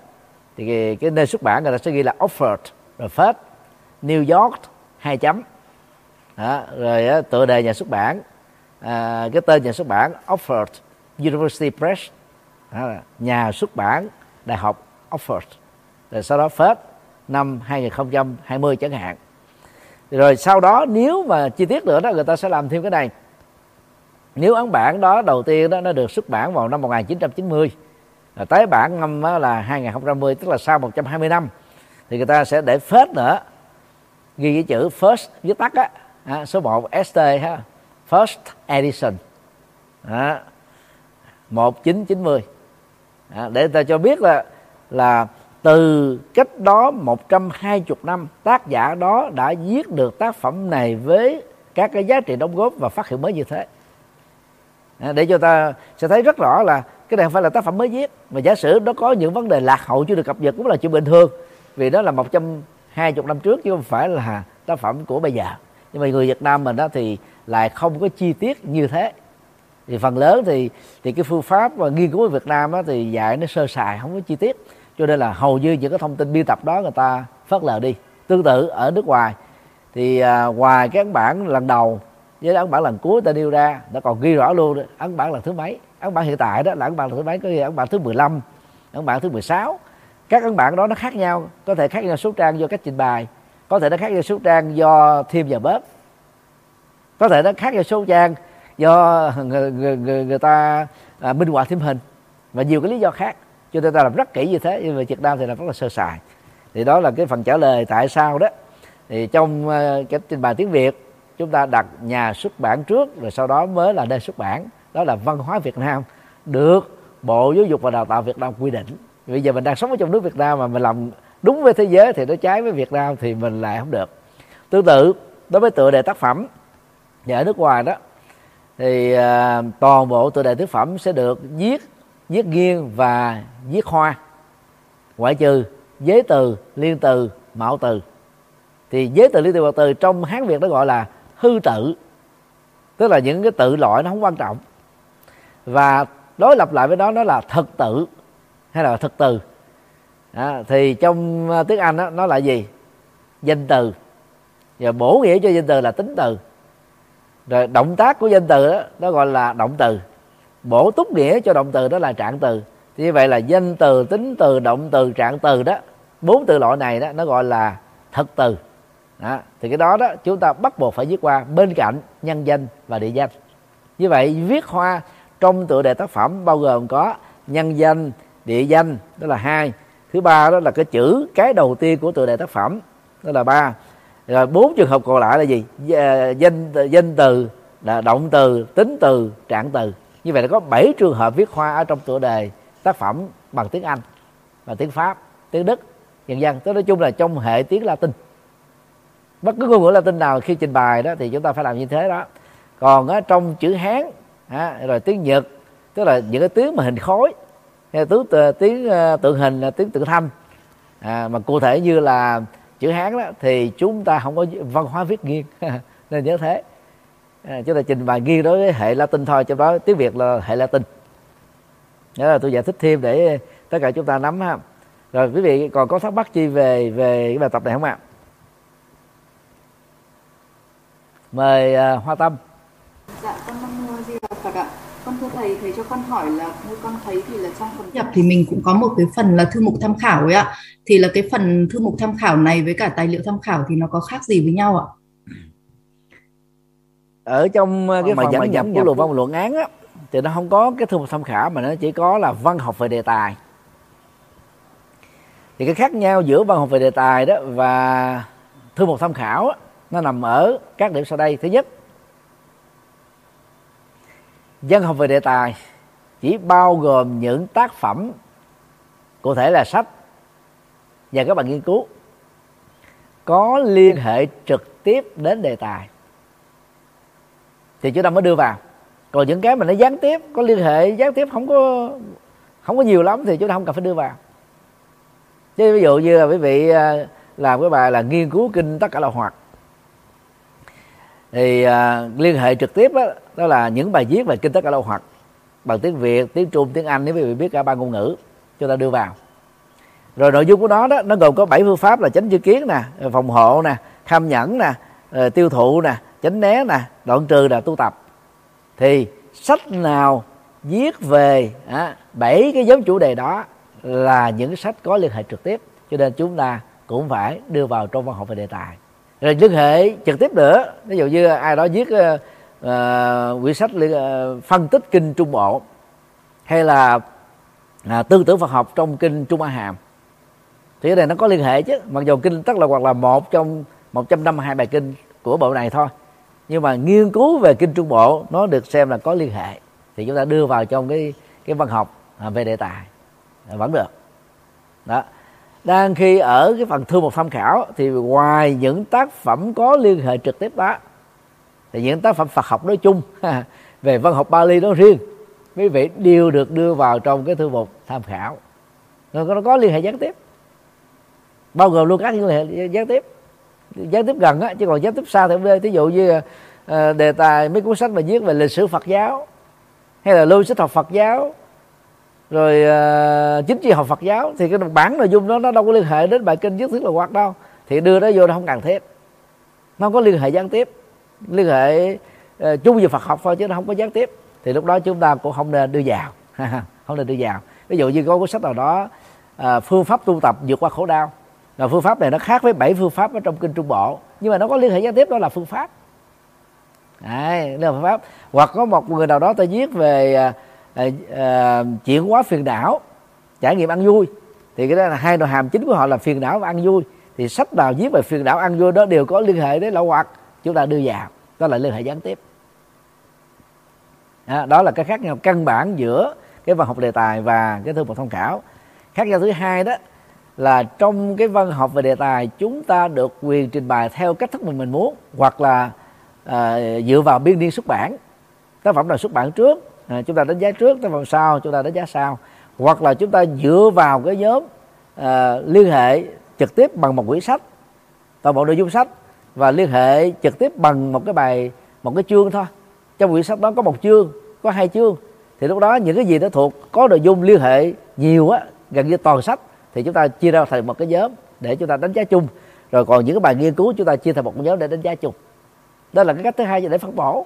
Thì cái, cái nơi xuất bản người ta sẽ ghi là Oxford rồi phết. New York hai chấm. Đó, rồi đó, tựa đề nhà xuất bản. À, cái tên nhà xuất bản Oxford University Press. Đó, nhà xuất bản đại học Oxford. Rồi sau đó phết năm 2020 chẳng hạn. Rồi sau đó nếu mà chi tiết nữa đó người ta sẽ làm thêm cái này. Nếu ấn bản đó đầu tiên đó nó được xuất bản vào năm 1990 à, tới bản năm là 2020 tức là sau 120 năm thì người ta sẽ để phết nữa. Ghi cái chữ first viết tắt á. À, số 1 ST ha. First edition à, 1990 à, để ta cho biết là là từ cách đó 120 năm tác giả đó đã viết được tác phẩm này với các cái giá trị đóng góp và phát hiện mới như thế. À, để cho ta sẽ thấy rất rõ là cái này không phải là tác phẩm mới viết mà giả sử nó có những vấn đề lạc hậu chưa được cập nhật cũng là chuyện bình thường. Vì đó là 120 năm trước chứ không phải là tác phẩm của bây giờ. Nhưng mà người Việt Nam mình đó thì lại không có chi tiết như thế. Thì phần lớn thì thì cái phương pháp và nghiên cứu ở Việt Nam đó thì dạy nó sơ sài không có chi tiết. Cho nên là hầu như những cái thông tin biên tập đó người ta phớt lờ đi. Tương tự ở nước ngoài thì à, ngoài cái ấn bản lần đầu với ấn bản lần cuối ta nêu ra nó còn ghi rõ luôn đó, ấn bản lần thứ mấy ấn bản hiện tại đó là ấn bản thứ mấy? Có ghi ấn bản thứ 15 ấn bản thứ 16 các ấn bản đó nó khác nhau. Có thể khác nhau số trang do cách trình bày. Có thể nó khác nhau số trang do thêm và bớt có thể nó khác nhau số trang do người, người, người, người ta à, minh họa thêm hình. Và nhiều cái lý do khác. Cho nên ta làm rất kỹ như thế. Nhưng mà Việt Nam thì làm rất là sơ sài. Thì đó là cái phần trả lời tại sao đó. Thì trong uh, cái trình bày tiếng Việt chúng ta đặt nhà xuất bản trước rồi sau đó mới là nơi xuất bản đó là văn hóa Việt Nam được Bộ Giáo dục và Đào tạo Việt Nam quy định. Bây giờ mình đang sống ở trong nước Việt Nam mà mình làm đúng với thế giới thì nó trái với Việt Nam thì mình lại không được. Tương tự đối với tựa đề tác phẩm và ở nước ngoài đó thì uh, toàn bộ tựa đề tác phẩm sẽ được viết viết nghiêng và viết hoa. Ngoại trừ giới từ liên từ mạo từ. Thì giới từ liên từ mạo từ trong hán việt nó gọi là hư tự tức là những cái tự loại nó không quan trọng và đối lập lại với đó nó là thực tự hay là thực từ. À, thì trong à, tiếng anh đó, nó là gì? Danh từ. Và bổ nghĩa cho danh từ là tính từ. Rồi động tác của danh từ đó nó gọi là động từ. Bổ túc nghĩa cho động từ đó là trạng từ. Thì như vậy là danh từ tính từ động từ trạng từ đó bốn từ loại này đó nó gọi là thực từ. Đó. thì cái đó đó chúng ta bắt buộc phải viết qua bên cạnh nhân danh và địa danh. Như vậy viết hoa trong tựa đề tác phẩm bao gồm có nhân danh, địa danh, đó là hai. Thứ ba đó là cái chữ, cái đầu tiên của tựa đề tác phẩm, đó là ba. Rồi bốn trường hợp còn lại là gì? Dạ, danh danh từ, là động từ, tính từ, trạng từ. Như vậy là có bảy trường hợp viết hoa ở trong tựa đề tác phẩm bằng tiếng Anh và tiếng Pháp, tiếng Đức dần dần tức nói chung là trong hệ tiếng Latin. Bất cứ ngôn ngữ Latin nào khi trình bày đó thì chúng ta phải làm như thế đó. Còn ở trong chữ Hán à, rồi tiếng Nhật tức là những cái tiếng mà hình khối hay tiếng ờ, tiếng ờ, tượng hình là tiếng tượng thanh. À, mà cụ thể như là chữ Hán đó thì chúng ta không có văn hóa viết nghiêng nên nhớ thế. À, chúng ta trình bày nghiêng đối với hệ Latin thôi cho đó tiếng Việt là hệ Latin. Đó là tôi giải thích thêm để tất cả chúng ta nắm ha. Rồi quý vị còn có thắc mắc chi về về cái bài tập này không ạ? Mời uh, hoa tâm. Dạ con năm di đà phật ạ. Con thưa thầy thầy cho con hỏi là như con thấy thì là trong phần nhập thì mình cũng có một cái phần là thư mục tham khảo ấy ạ. Thì là cái phần thư mục tham khảo này với cả tài liệu tham khảo thì nó có khác gì với nhau ạ? Ở trong cái phần mà dẫn của luận văn luận án á thì nó không có cái thư mục tham khảo mà nó chỉ có là văn học về đề tài. Thì cái khác nhau giữa văn học về đề tài đó và thư mục tham khảo đó, nó nằm ở các điểm sau đây. Thứ nhất văn học về đề tài chỉ bao gồm những tác phẩm cụ thể là sách và các bạn nghiên cứu có liên hệ trực tiếp đến đề tài. Thì chúng ta mới đưa vào. Còn những cái mà nó gián tiếp có liên hệ gián tiếp không có không có nhiều lắm thì chúng ta không cần phải đưa vào. Chứ ví dụ như là quý vị à, làm cái bài là nghiên cứu kinh tất cả là hoạt thì uh, liên hệ trực tiếp đó, đó là những bài viết về kinh tế cả lâu hoặc. Bằng tiếng việt tiếng trung tiếng anh nếu quý vị biết cả ba ngôn ngữ chúng ta đưa vào. Rồi nội dung của nó đó nó gồm có bảy phương pháp là tránh chư kiến nè phòng hộ nè kham nhẫn nè ờ, tiêu thụ nè tránh né nè đoạn trừ là tu tập. Thì sách nào viết về bảy à, cái giống chủ đề đó là những sách có liên hệ trực tiếp. Cho nên chúng ta cũng phải đưa vào trong văn học về đề tài. Rồi liên hệ trực tiếp nữa ví dụ như ai đó viết ờ, uh, quyển sách uh, phân tích kinh trung bộ hay là uh, tư tưởng Phật học trong kinh Trung A Hàm. Thì cái này nó có liên hệ chứ mặc dù kinh tất là hoặc là một trong một trăm năm hai bài kinh của bộ này thôi. Nhưng mà nghiên cứu về kinh trung bộ nó được xem là có liên hệ. Thì chúng ta đưa vào trong cái cái văn học à, về đề tài. Vẫn được. Đó. Đang khi ở cái phần thư một tham khảo thì ngoài những tác phẩm có liên hệ trực tiếp đó thì những tác phẩm Phật học nói chung về văn học Bali nói riêng. Quý vị đều được đưa vào trong cái thư mục tham khảo. Nó có liên hệ gián tiếp. Bao gồm luôn các liên hệ gián tiếp. Gián tiếp gần á chứ còn gián tiếp xa thì không ví dụ như uh, đề tài mấy cuốn sách mà viết về lịch sử Phật giáo hay là lưu sách học Phật giáo rồi uh, chính trị học Phật giáo thì cái bản nội dung đó nó đâu có liên hệ đến bài kinh nhất thiết là hoạt đâu. Thì đưa nó vô nó không cần thiết. Nó không có liên hệ gián tiếp liên hệ uh, ờ, chung về Phật học thôi chứ nó không có gián tiếp. Thì lúc đó chúng ta cũng không nên đưa vào. Không nên đưa vào. Ví dụ như có cuốn sách nào đó uh, phương pháp tu tập vượt qua khổ đau. Là phương pháp này nó khác với bảy phương pháp ở trong kinh trung bộ. Nhưng mà nó có liên hệ gián tiếp đó là phương pháp. Đấy, đó là phương pháp. Hoặc có một người nào đó ta viết về uh, uh, chuyển hóa phiền não trải nghiệm ăn vui. Thì cái đó là hai nội hàm chính của họ là phiền não và ăn vui. Thì sách nào viết về phiền não ăn vui đó đều có liên hệ đến lậu hoặc chúng ta đưa vào đó là liên hệ gián tiếp. Đó, đó là cái khác nhau căn bản giữa cái văn học đề tài và cái thư mục tham khảo. Khác nhau thứ hai đó là trong cái văn học về đề tài chúng ta được quyền trình bày theo cách thức mình mình muốn hoặc là à, dựa vào biên niên xuất bản tác phẩm nào xuất bản trước à, chúng ta đánh giá trước tác phẩm sau chúng ta đánh giá sau. Hoặc là chúng ta dựa vào cái nhóm à, liên hệ trực tiếp bằng một quyển sách toàn bộ nội dung sách và liên hệ trực tiếp bằng một cái bài, một cái chương thôi. Trong quyển sách đó có một chương, có hai chương. Thì lúc đó những cái gì nó thuộc, có nội dung liên hệ nhiều á, gần như toàn sách, thì chúng ta chia ra thành một cái nhóm để chúng ta đánh giá chung. Rồi còn những cái bài nghiên cứu, chúng ta chia thành một nhóm để đánh giá chung. Đó là cái cách thứ hai để phân bổ.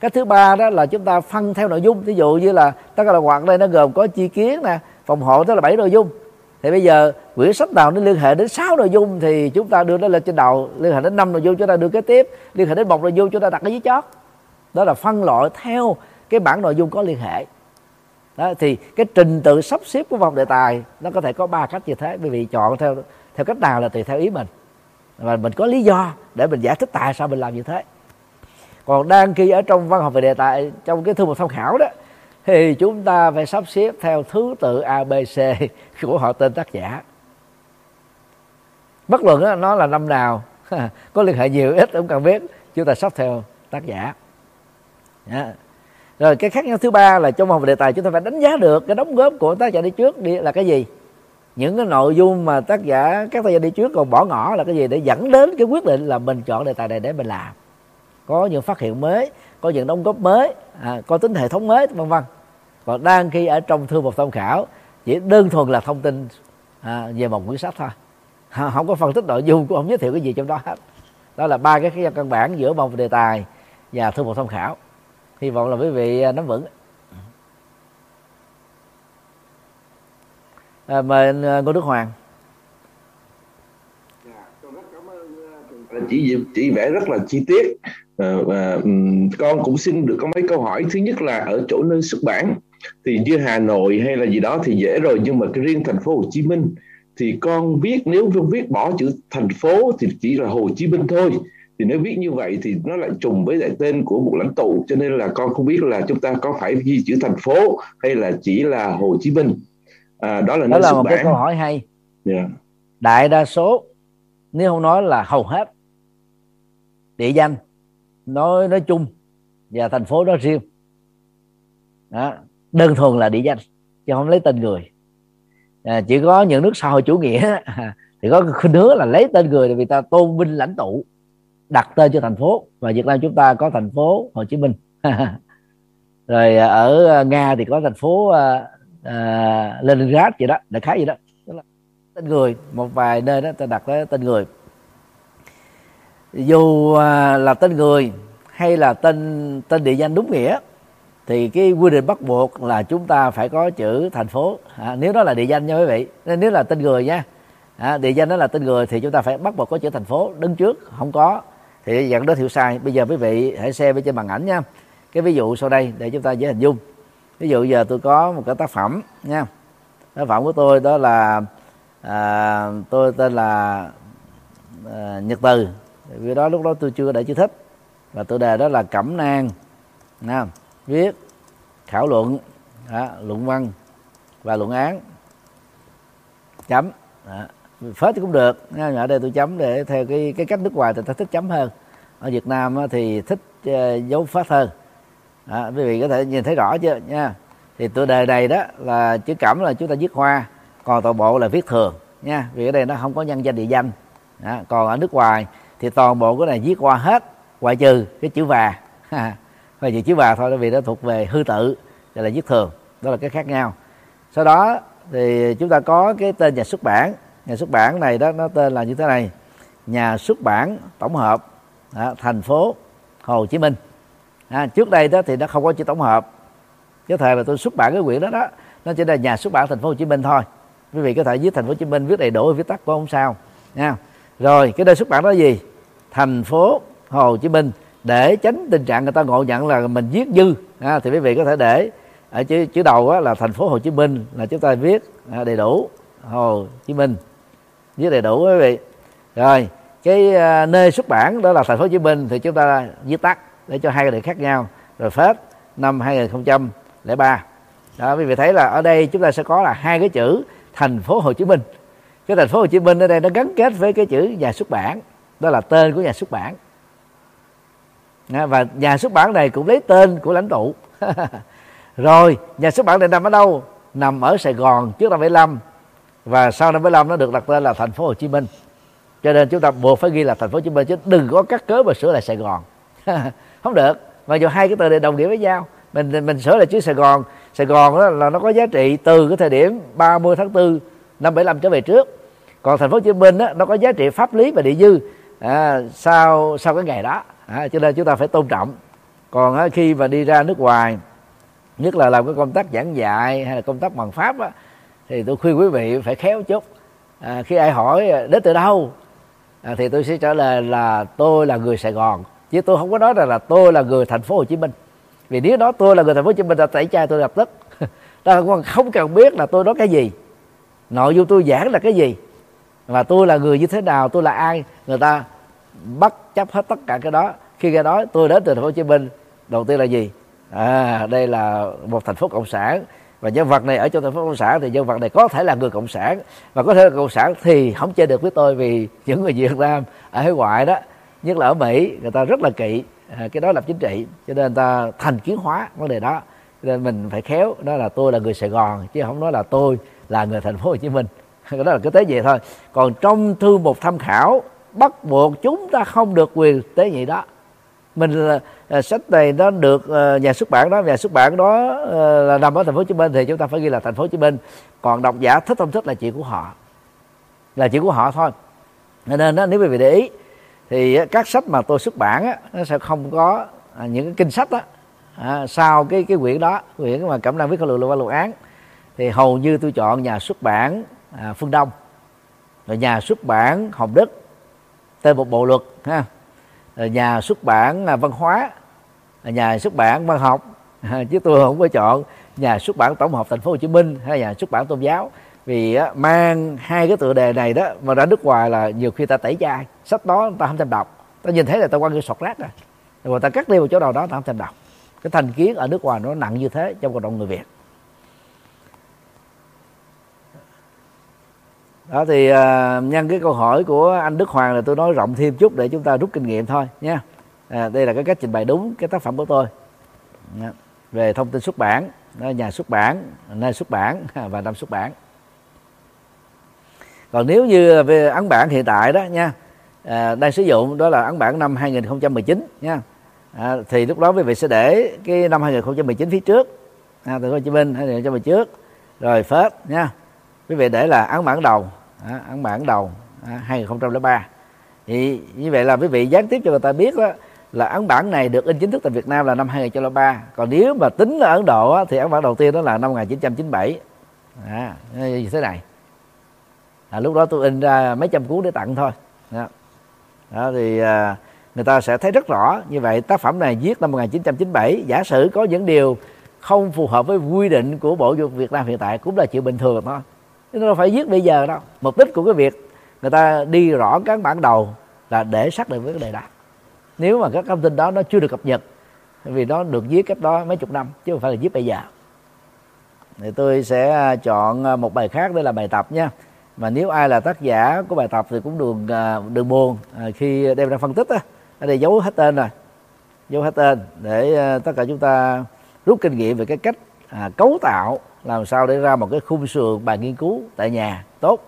Cách thứ ba đó là chúng ta phân theo nội dung. Ví dụ như là tất cả là hoạt đây nó gồm có chi kiến nè, phòng hộ, tức là bảy nội dung thì bây giờ quyển sách nào nó liên hệ đến 6 nội dung thì chúng ta đưa nó lên trên đầu, liên hệ đến năm nội dung chúng ta đưa kế tiếp, liên hệ đến một nội dung chúng ta đặt ở dưới chót. Đó là phân loại theo cái bản nội dung có liên hệ. Đó, thì cái trình tự sắp xếp của vòng đề tài nó có thể có ba cách như thế. Bởi vì chọn theo theo cách nào là tùy theo ý mình. Và mình có lý do để mình giải thích tại sao mình làm như thế. Còn đang khi ở trong văn học về đề tài, trong cái thư mục tham khảo đó thì chúng ta phải sắp xếp theo thứ tự abc của họ tên tác giả. Bất luận đó, nó là năm nào có liên hệ nhiều ít cũng cần biết chúng ta sắp theo tác giả. Dạ. Rồi cái khác nhau thứ ba là trong một đề tài chúng ta phải đánh giá được cái đóng góp của tác giả đi trước đi là cái gì. Những cái nội dung mà tác giả các tác giả đi trước còn bỏ ngỏ là cái gì để dẫn đến cái quyết định là mình chọn đề tài này để mình làm. Có những phát hiện mới có những đóng góp mới à, có tính hệ thống mới vân vân. Còn đang khi ở trong thư mục tham khảo chỉ đơn thuần là thông tin à, về một quyển sách thôi. À, không có phân tích nội dung cũng không giới thiệu cái gì trong đó hết. Đó là ba cái khác căn bản giữa một đề tài và thư mục tham khảo. Hy vọng là quý vị à, nắm vững. À, mời à, ngô đức hoàng. Dạ, à, chỉ chỉ vẽ rất là chi tiết và um, con cũng xin được có mấy câu hỏi thứ nhất là ở chỗ nơi xuất bản thì như Hà Nội hay là gì đó thì dễ rồi nhưng mà cái riêng thành phố Hồ Chí Minh thì con viết nếu con viết bỏ chữ thành phố thì chỉ là Hồ Chí Minh thôi thì nếu viết như vậy thì nó lại trùng với lại tên của một lãnh tụ cho nên là con không biết là chúng ta có phải ghi chữ thành phố hay là chỉ là Hồ Chí Minh à, đó là đó là một bản. cái câu hỏi hay yeah. Dạ. đại đa số nếu không nói là hầu hết địa danh nói nói chung và thành phố đó riêng. Đó. đơn thuần là địa danh chứ không lấy tên người. À, chỉ có những nước xã hội chủ nghĩa thì có khuynh hướng là lấy tên người vì ta tôn vinh lãnh tụ đặt tên cho thành phố. Và Việt Nam chúng ta có thành phố Hồ Chí Minh. Rồi à, ở à, Nga thì có thành phố uh, uh, Leningrad vậy đó đại khái vậy đó. Tên người một vài nơi đó ta đặt tên người dù à, là tên người hay là tên tên địa danh đúng nghĩa thì cái quy định bắt buộc là chúng ta phải có chữ thành phố. À, nếu đó là địa danh nha quý vị nên nếu là tên người nha à, địa danh đó là tên người thì chúng ta phải bắt buộc có chữ thành phố đứng trước không có. Thì dẫn đến hiểu sai. Bây giờ quý vị hãy xem bên trên màn ảnh nha. Cái ví dụ sau đây để chúng ta dễ hình dung. Ví dụ giờ tôi có một cái tác phẩm nha. Tác phẩm của tôi đó là à, tôi tên là à, nhật từ vì đó lúc đó tôi chưa để chữ thích. Và tự đề đó là cẩm nang. Nha viết khảo luận đó, luận văn và luận án. Chấm. Đó. phết thì cũng được. Nhưng ở đây tôi chấm để theo cái cái cách nước ngoài thì ta thích chấm hơn. Ở Việt Nam thì thích ờ, dấu phết hơn. Đó, quý vị có thể nhìn thấy rõ chưa? Nha. Thì tựa đề này đó là chữ cẩm là chúng ta viết hoa còn toàn bộ là viết thường. Nha vì ở đây nó không có nhân danh địa danh. Đó. còn ở nước ngoài thì toàn bộ cái này viết qua hết ngoại trừ cái chữ và và chữ chữ và thôi vì nó thuộc về hư tự là viết thường. Đó là cái khác nhau. Sau đó thì chúng ta có cái tên nhà xuất bản. Nhà xuất bản này đó nó tên là như thế này. Nhà xuất bản tổng hợp đó, thành phố Hồ Chí Minh. À, trước đây đó thì nó không có chữ tổng hợp. Cái thời mà tôi xuất bản cái quyển đó đó nó chỉ là nhà xuất bản thành phố Hồ Chí Minh thôi. Quý vị có thể viết thành phố Hồ Chí Minh viết đầy đủ viết tắt cũng không sao nha. Rồi cái nơi xuất bản đó là gì? Thành phố Hồ Chí Minh để tránh tình trạng người ta ngộ nhận là mình viết dư. À, thì quý vị có thể để ở chữ chữ đầu á, là thành phố Hồ Chí Minh là chúng ta viết à, đầy đủ. Hồ Chí Minh viết đầy đủ quý vị. Rồi cái à, nơi xuất bản đó là thành phố Hồ Chí Minh thì chúng ta viết tắt để cho hai cái khác nhau. Rồi phết năm 2003 đó quý vị thấy là ở đây chúng ta sẽ có là hai cái chữ thành phố Hồ Chí Minh. Cái thành phố Hồ Chí Minh ở đây nó gắn kết với cái chữ nhà xuất bản đó là tên của nhà xuất bản. Và nhà xuất bản này cũng lấy tên của lãnh tụ. Rồi nhà xuất bản này nằm ở đâu? Nằm ở Sài Gòn trước năm 75 và sau năm 75 nó được đặt tên là thành phố Hồ Chí Minh. Cho nên chúng ta buộc phải ghi là thành phố Hồ Chí Minh chứ đừng có cắt cớ mà sửa lại Sài Gòn. Không được. Mà dù hai cái từ này đồng nghĩa với nhau. Mình mình sửa lại chữ Sài Gòn. Sài Gòn đó là nó có giá trị từ cái thời điểm 30 tháng 4 năm 75 trở về trước. Còn thành phố Hồ Chí Minh đó, nó có giá trị pháp lý và địa dư à, sau sau cái ngày đó à, cho nên chúng ta phải tôn trọng. Còn à, khi mà đi ra nước ngoài nhất là làm cái công tác giảng dạy hay là công tác bằng pháp á, thì tôi khuyên quý vị phải khéo chút. À, khi ai hỏi à, đến từ đâu? À, thì tôi sẽ trả lời là tôi là người Sài Gòn chứ tôi không có nói rằng là tôi là người thành phố Hồ Chí Minh. Vì nếu đó tôi là người thành phố Hồ Chí Minh là tẩy chay tôi lập tức. Ta không cần biết là tôi nói cái gì. Nội dung tôi giảng là cái gì. Và tôi là người như thế nào tôi là ai người ta bất chấp hết tất cả cái đó. Khi nghe nói tôi đến từ thành phố Hồ Chí Minh đầu tiên là gì? À đây là một thành phố cộng sản. Và nhân vật này ở trong thành phố cộng sản thì nhân vật này có thể là người cộng sản. Và có thể là cộng sản thì không chơi được với tôi vì những người việt nam ở hải ngoại đó. Nhất là ở mỹ người ta rất là kỵ. À, cái đó là chính trị cho nên người ta thành kiến hóa vấn đề đó. Cho nên mình phải khéo đó là tôi là người sài gòn chứ không nói là tôi là người thành phố hồ chí minh. Đó là cái tế vậy thôi. Còn trong thư mục tham khảo bắt buộc chúng ta không được quyền tế nhị đó. Mình là à, sách này nó được uh, nhà xuất bản đó nhà xuất bản đó uh, là nằm ở thành phố Hồ Chí Minh thì chúng ta phải ghi là thành phố Hồ Chí Minh. Còn độc giả thích không thích là chuyện của họ là chuyện của họ thôi. Nên đó, nếu quý vị để ý thì các sách mà tôi xuất bản á, nó sẽ không có à, những cái kinh sách đó à, sau cái cái quyển đó quyển mà cẩm năng viết khẩu lược luật luật án thì hầu như tôi chọn nhà xuất bản à, phương đông. Rồi nhà xuất bản hồng đức tên một bộ luật, ha. Nhà xuất bản văn hóa nhà xuất bản văn học. Chứ tôi không có chọn nhà xuất bản tổng hợp thành phố Hồ Chí Minh hay nhà xuất bản tôn giáo. Vì mang hai cái tựa đề này đó mà ra nước ngoài là nhiều khi ta tẩy chay. Sách đó ta không thèm đọc. Ta nhìn thấy là ta quan cái sọt rác rồi. Rồi ta cắt đi một chỗ nào đó ta không thèm đọc. Cái thành kiến ở nước ngoài nó nặng như thế trong cộng đồng người việt. Đó thì uh, nhân cái câu hỏi của anh Đức Hoàng là tôi nói rộng thêm chút để chúng ta rút kinh nghiệm thôi nha. À, đây là cái cách trình bày đúng cái tác phẩm của tôi. À, về thông tin xuất bản nhà xuất bản nơi xuất bản và năm xuất bản. Còn nếu như về ấn bản hiện tại đó nha à, đang sử dụng đó là ấn bản năm 2019 nha. À, thì lúc đó quý vị sẽ để cái năm 2019 phía trước. À, từ Hồ Chí Minh 2019 trước. Rồi phết nha quý vị để là ấn bản đầu à, ấn bản đầu à, 2003 thì như vậy là quý vị gián tiếp cho người ta biết đó, là ấn bản này được in chính thức tại Việt Nam là năm 2003 còn nếu mà tính ở Ấn Độ á, thì ấn bản đầu tiên đó là năm 1997 à, như thế này. À, lúc đó tôi in ra mấy trăm cuốn để tặng thôi. Đó, đó thì à, người ta sẽ thấy rất rõ như vậy tác phẩm này viết năm 1997 giả sử có những điều không phù hợp với quy định của bộ dục Việt Nam hiện tại cũng là chuyện bình thường thôi chứ nó phải viết bây giờ đâu. Mục đích của cái việc người ta đi rõ các bản đầu là để xác định vấn đề đó. Nếu mà các thông tin đó nó chưa được cập nhật, vì nó được viết cách đó mấy chục năm, chứ không phải là viết bây giờ. Thì tôi sẽ à, chọn à, một bài khác đây là bài tập nha. Mà nếu ai là tác giả của bài tập thì cũng đừng à, đừng buồn khi đem ra phân tích á. Ở đây giấu hết tên rồi. Giấu hết tên để tất cả chúng ta rút kinh nghiệm về cái cách cấu tạo làm sao để ra một cái khung sườn bài nghiên cứu tại nhà tốt.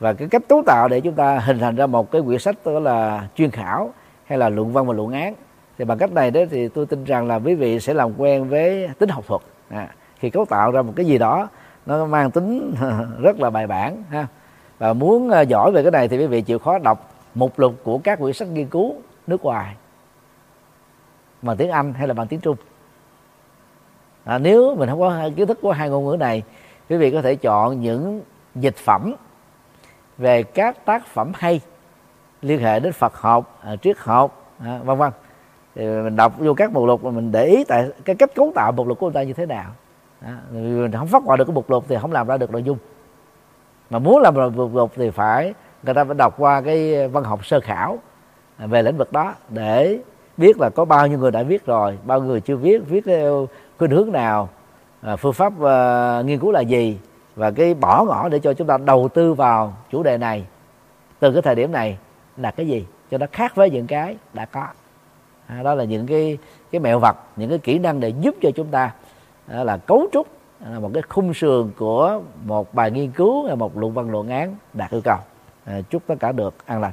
Và cái cách cấu tạo để chúng ta hình thành ra một cái quyển sách đó là chuyên khảo hay là luận văn và luận án. Thì bằng cách này đấy thì tôi tin rằng là quý vị sẽ làm quen với tính học thuật. À, khi cấu tạo ra một cái gì đó nó mang tính rất là bài bản ha. Và muốn à, giỏi về cái này thì quý vị chịu khó đọc mục lục của các quyển sách nghiên cứu nước ngoài. Bằng tiếng Anh hay là bằng tiếng Trung à, nếu mình không có kiến thức của hai ngôn ngữ này quý vị có thể chọn những dịch phẩm về các tác phẩm hay liên hệ đến Phật học, à, triết học, à, vân vân. Thì mình đọc vô các mục lục mà mình để ý tại cái cách cấu tạo mục lục của người ta như thế nào. À, mình không phát họa được cái mục lục thì không làm ra được nội dung. Mà muốn làm được mục lục thì phải người ta phải đọc qua cái văn học sơ khảo à, về lĩnh vực đó để biết là có bao nhiêu người đã viết rồi bao nhiêu người chưa viết viết theo khuynh hướng nào à, phương pháp à, nghiên cứu là gì và cái bỏ ngỏ để cho chúng ta đầu tư vào chủ đề này từ cái thời điểm này là cái gì cho nó khác với những cái đã có. À, đó là những cái cái mẹo vật những cái kỹ năng để giúp cho chúng ta à, là cấu trúc à, một cái khung sườn của một bài nghiên cứu hay một luận văn luận án đạt yêu cầu. À, chúc tất cả được an lành.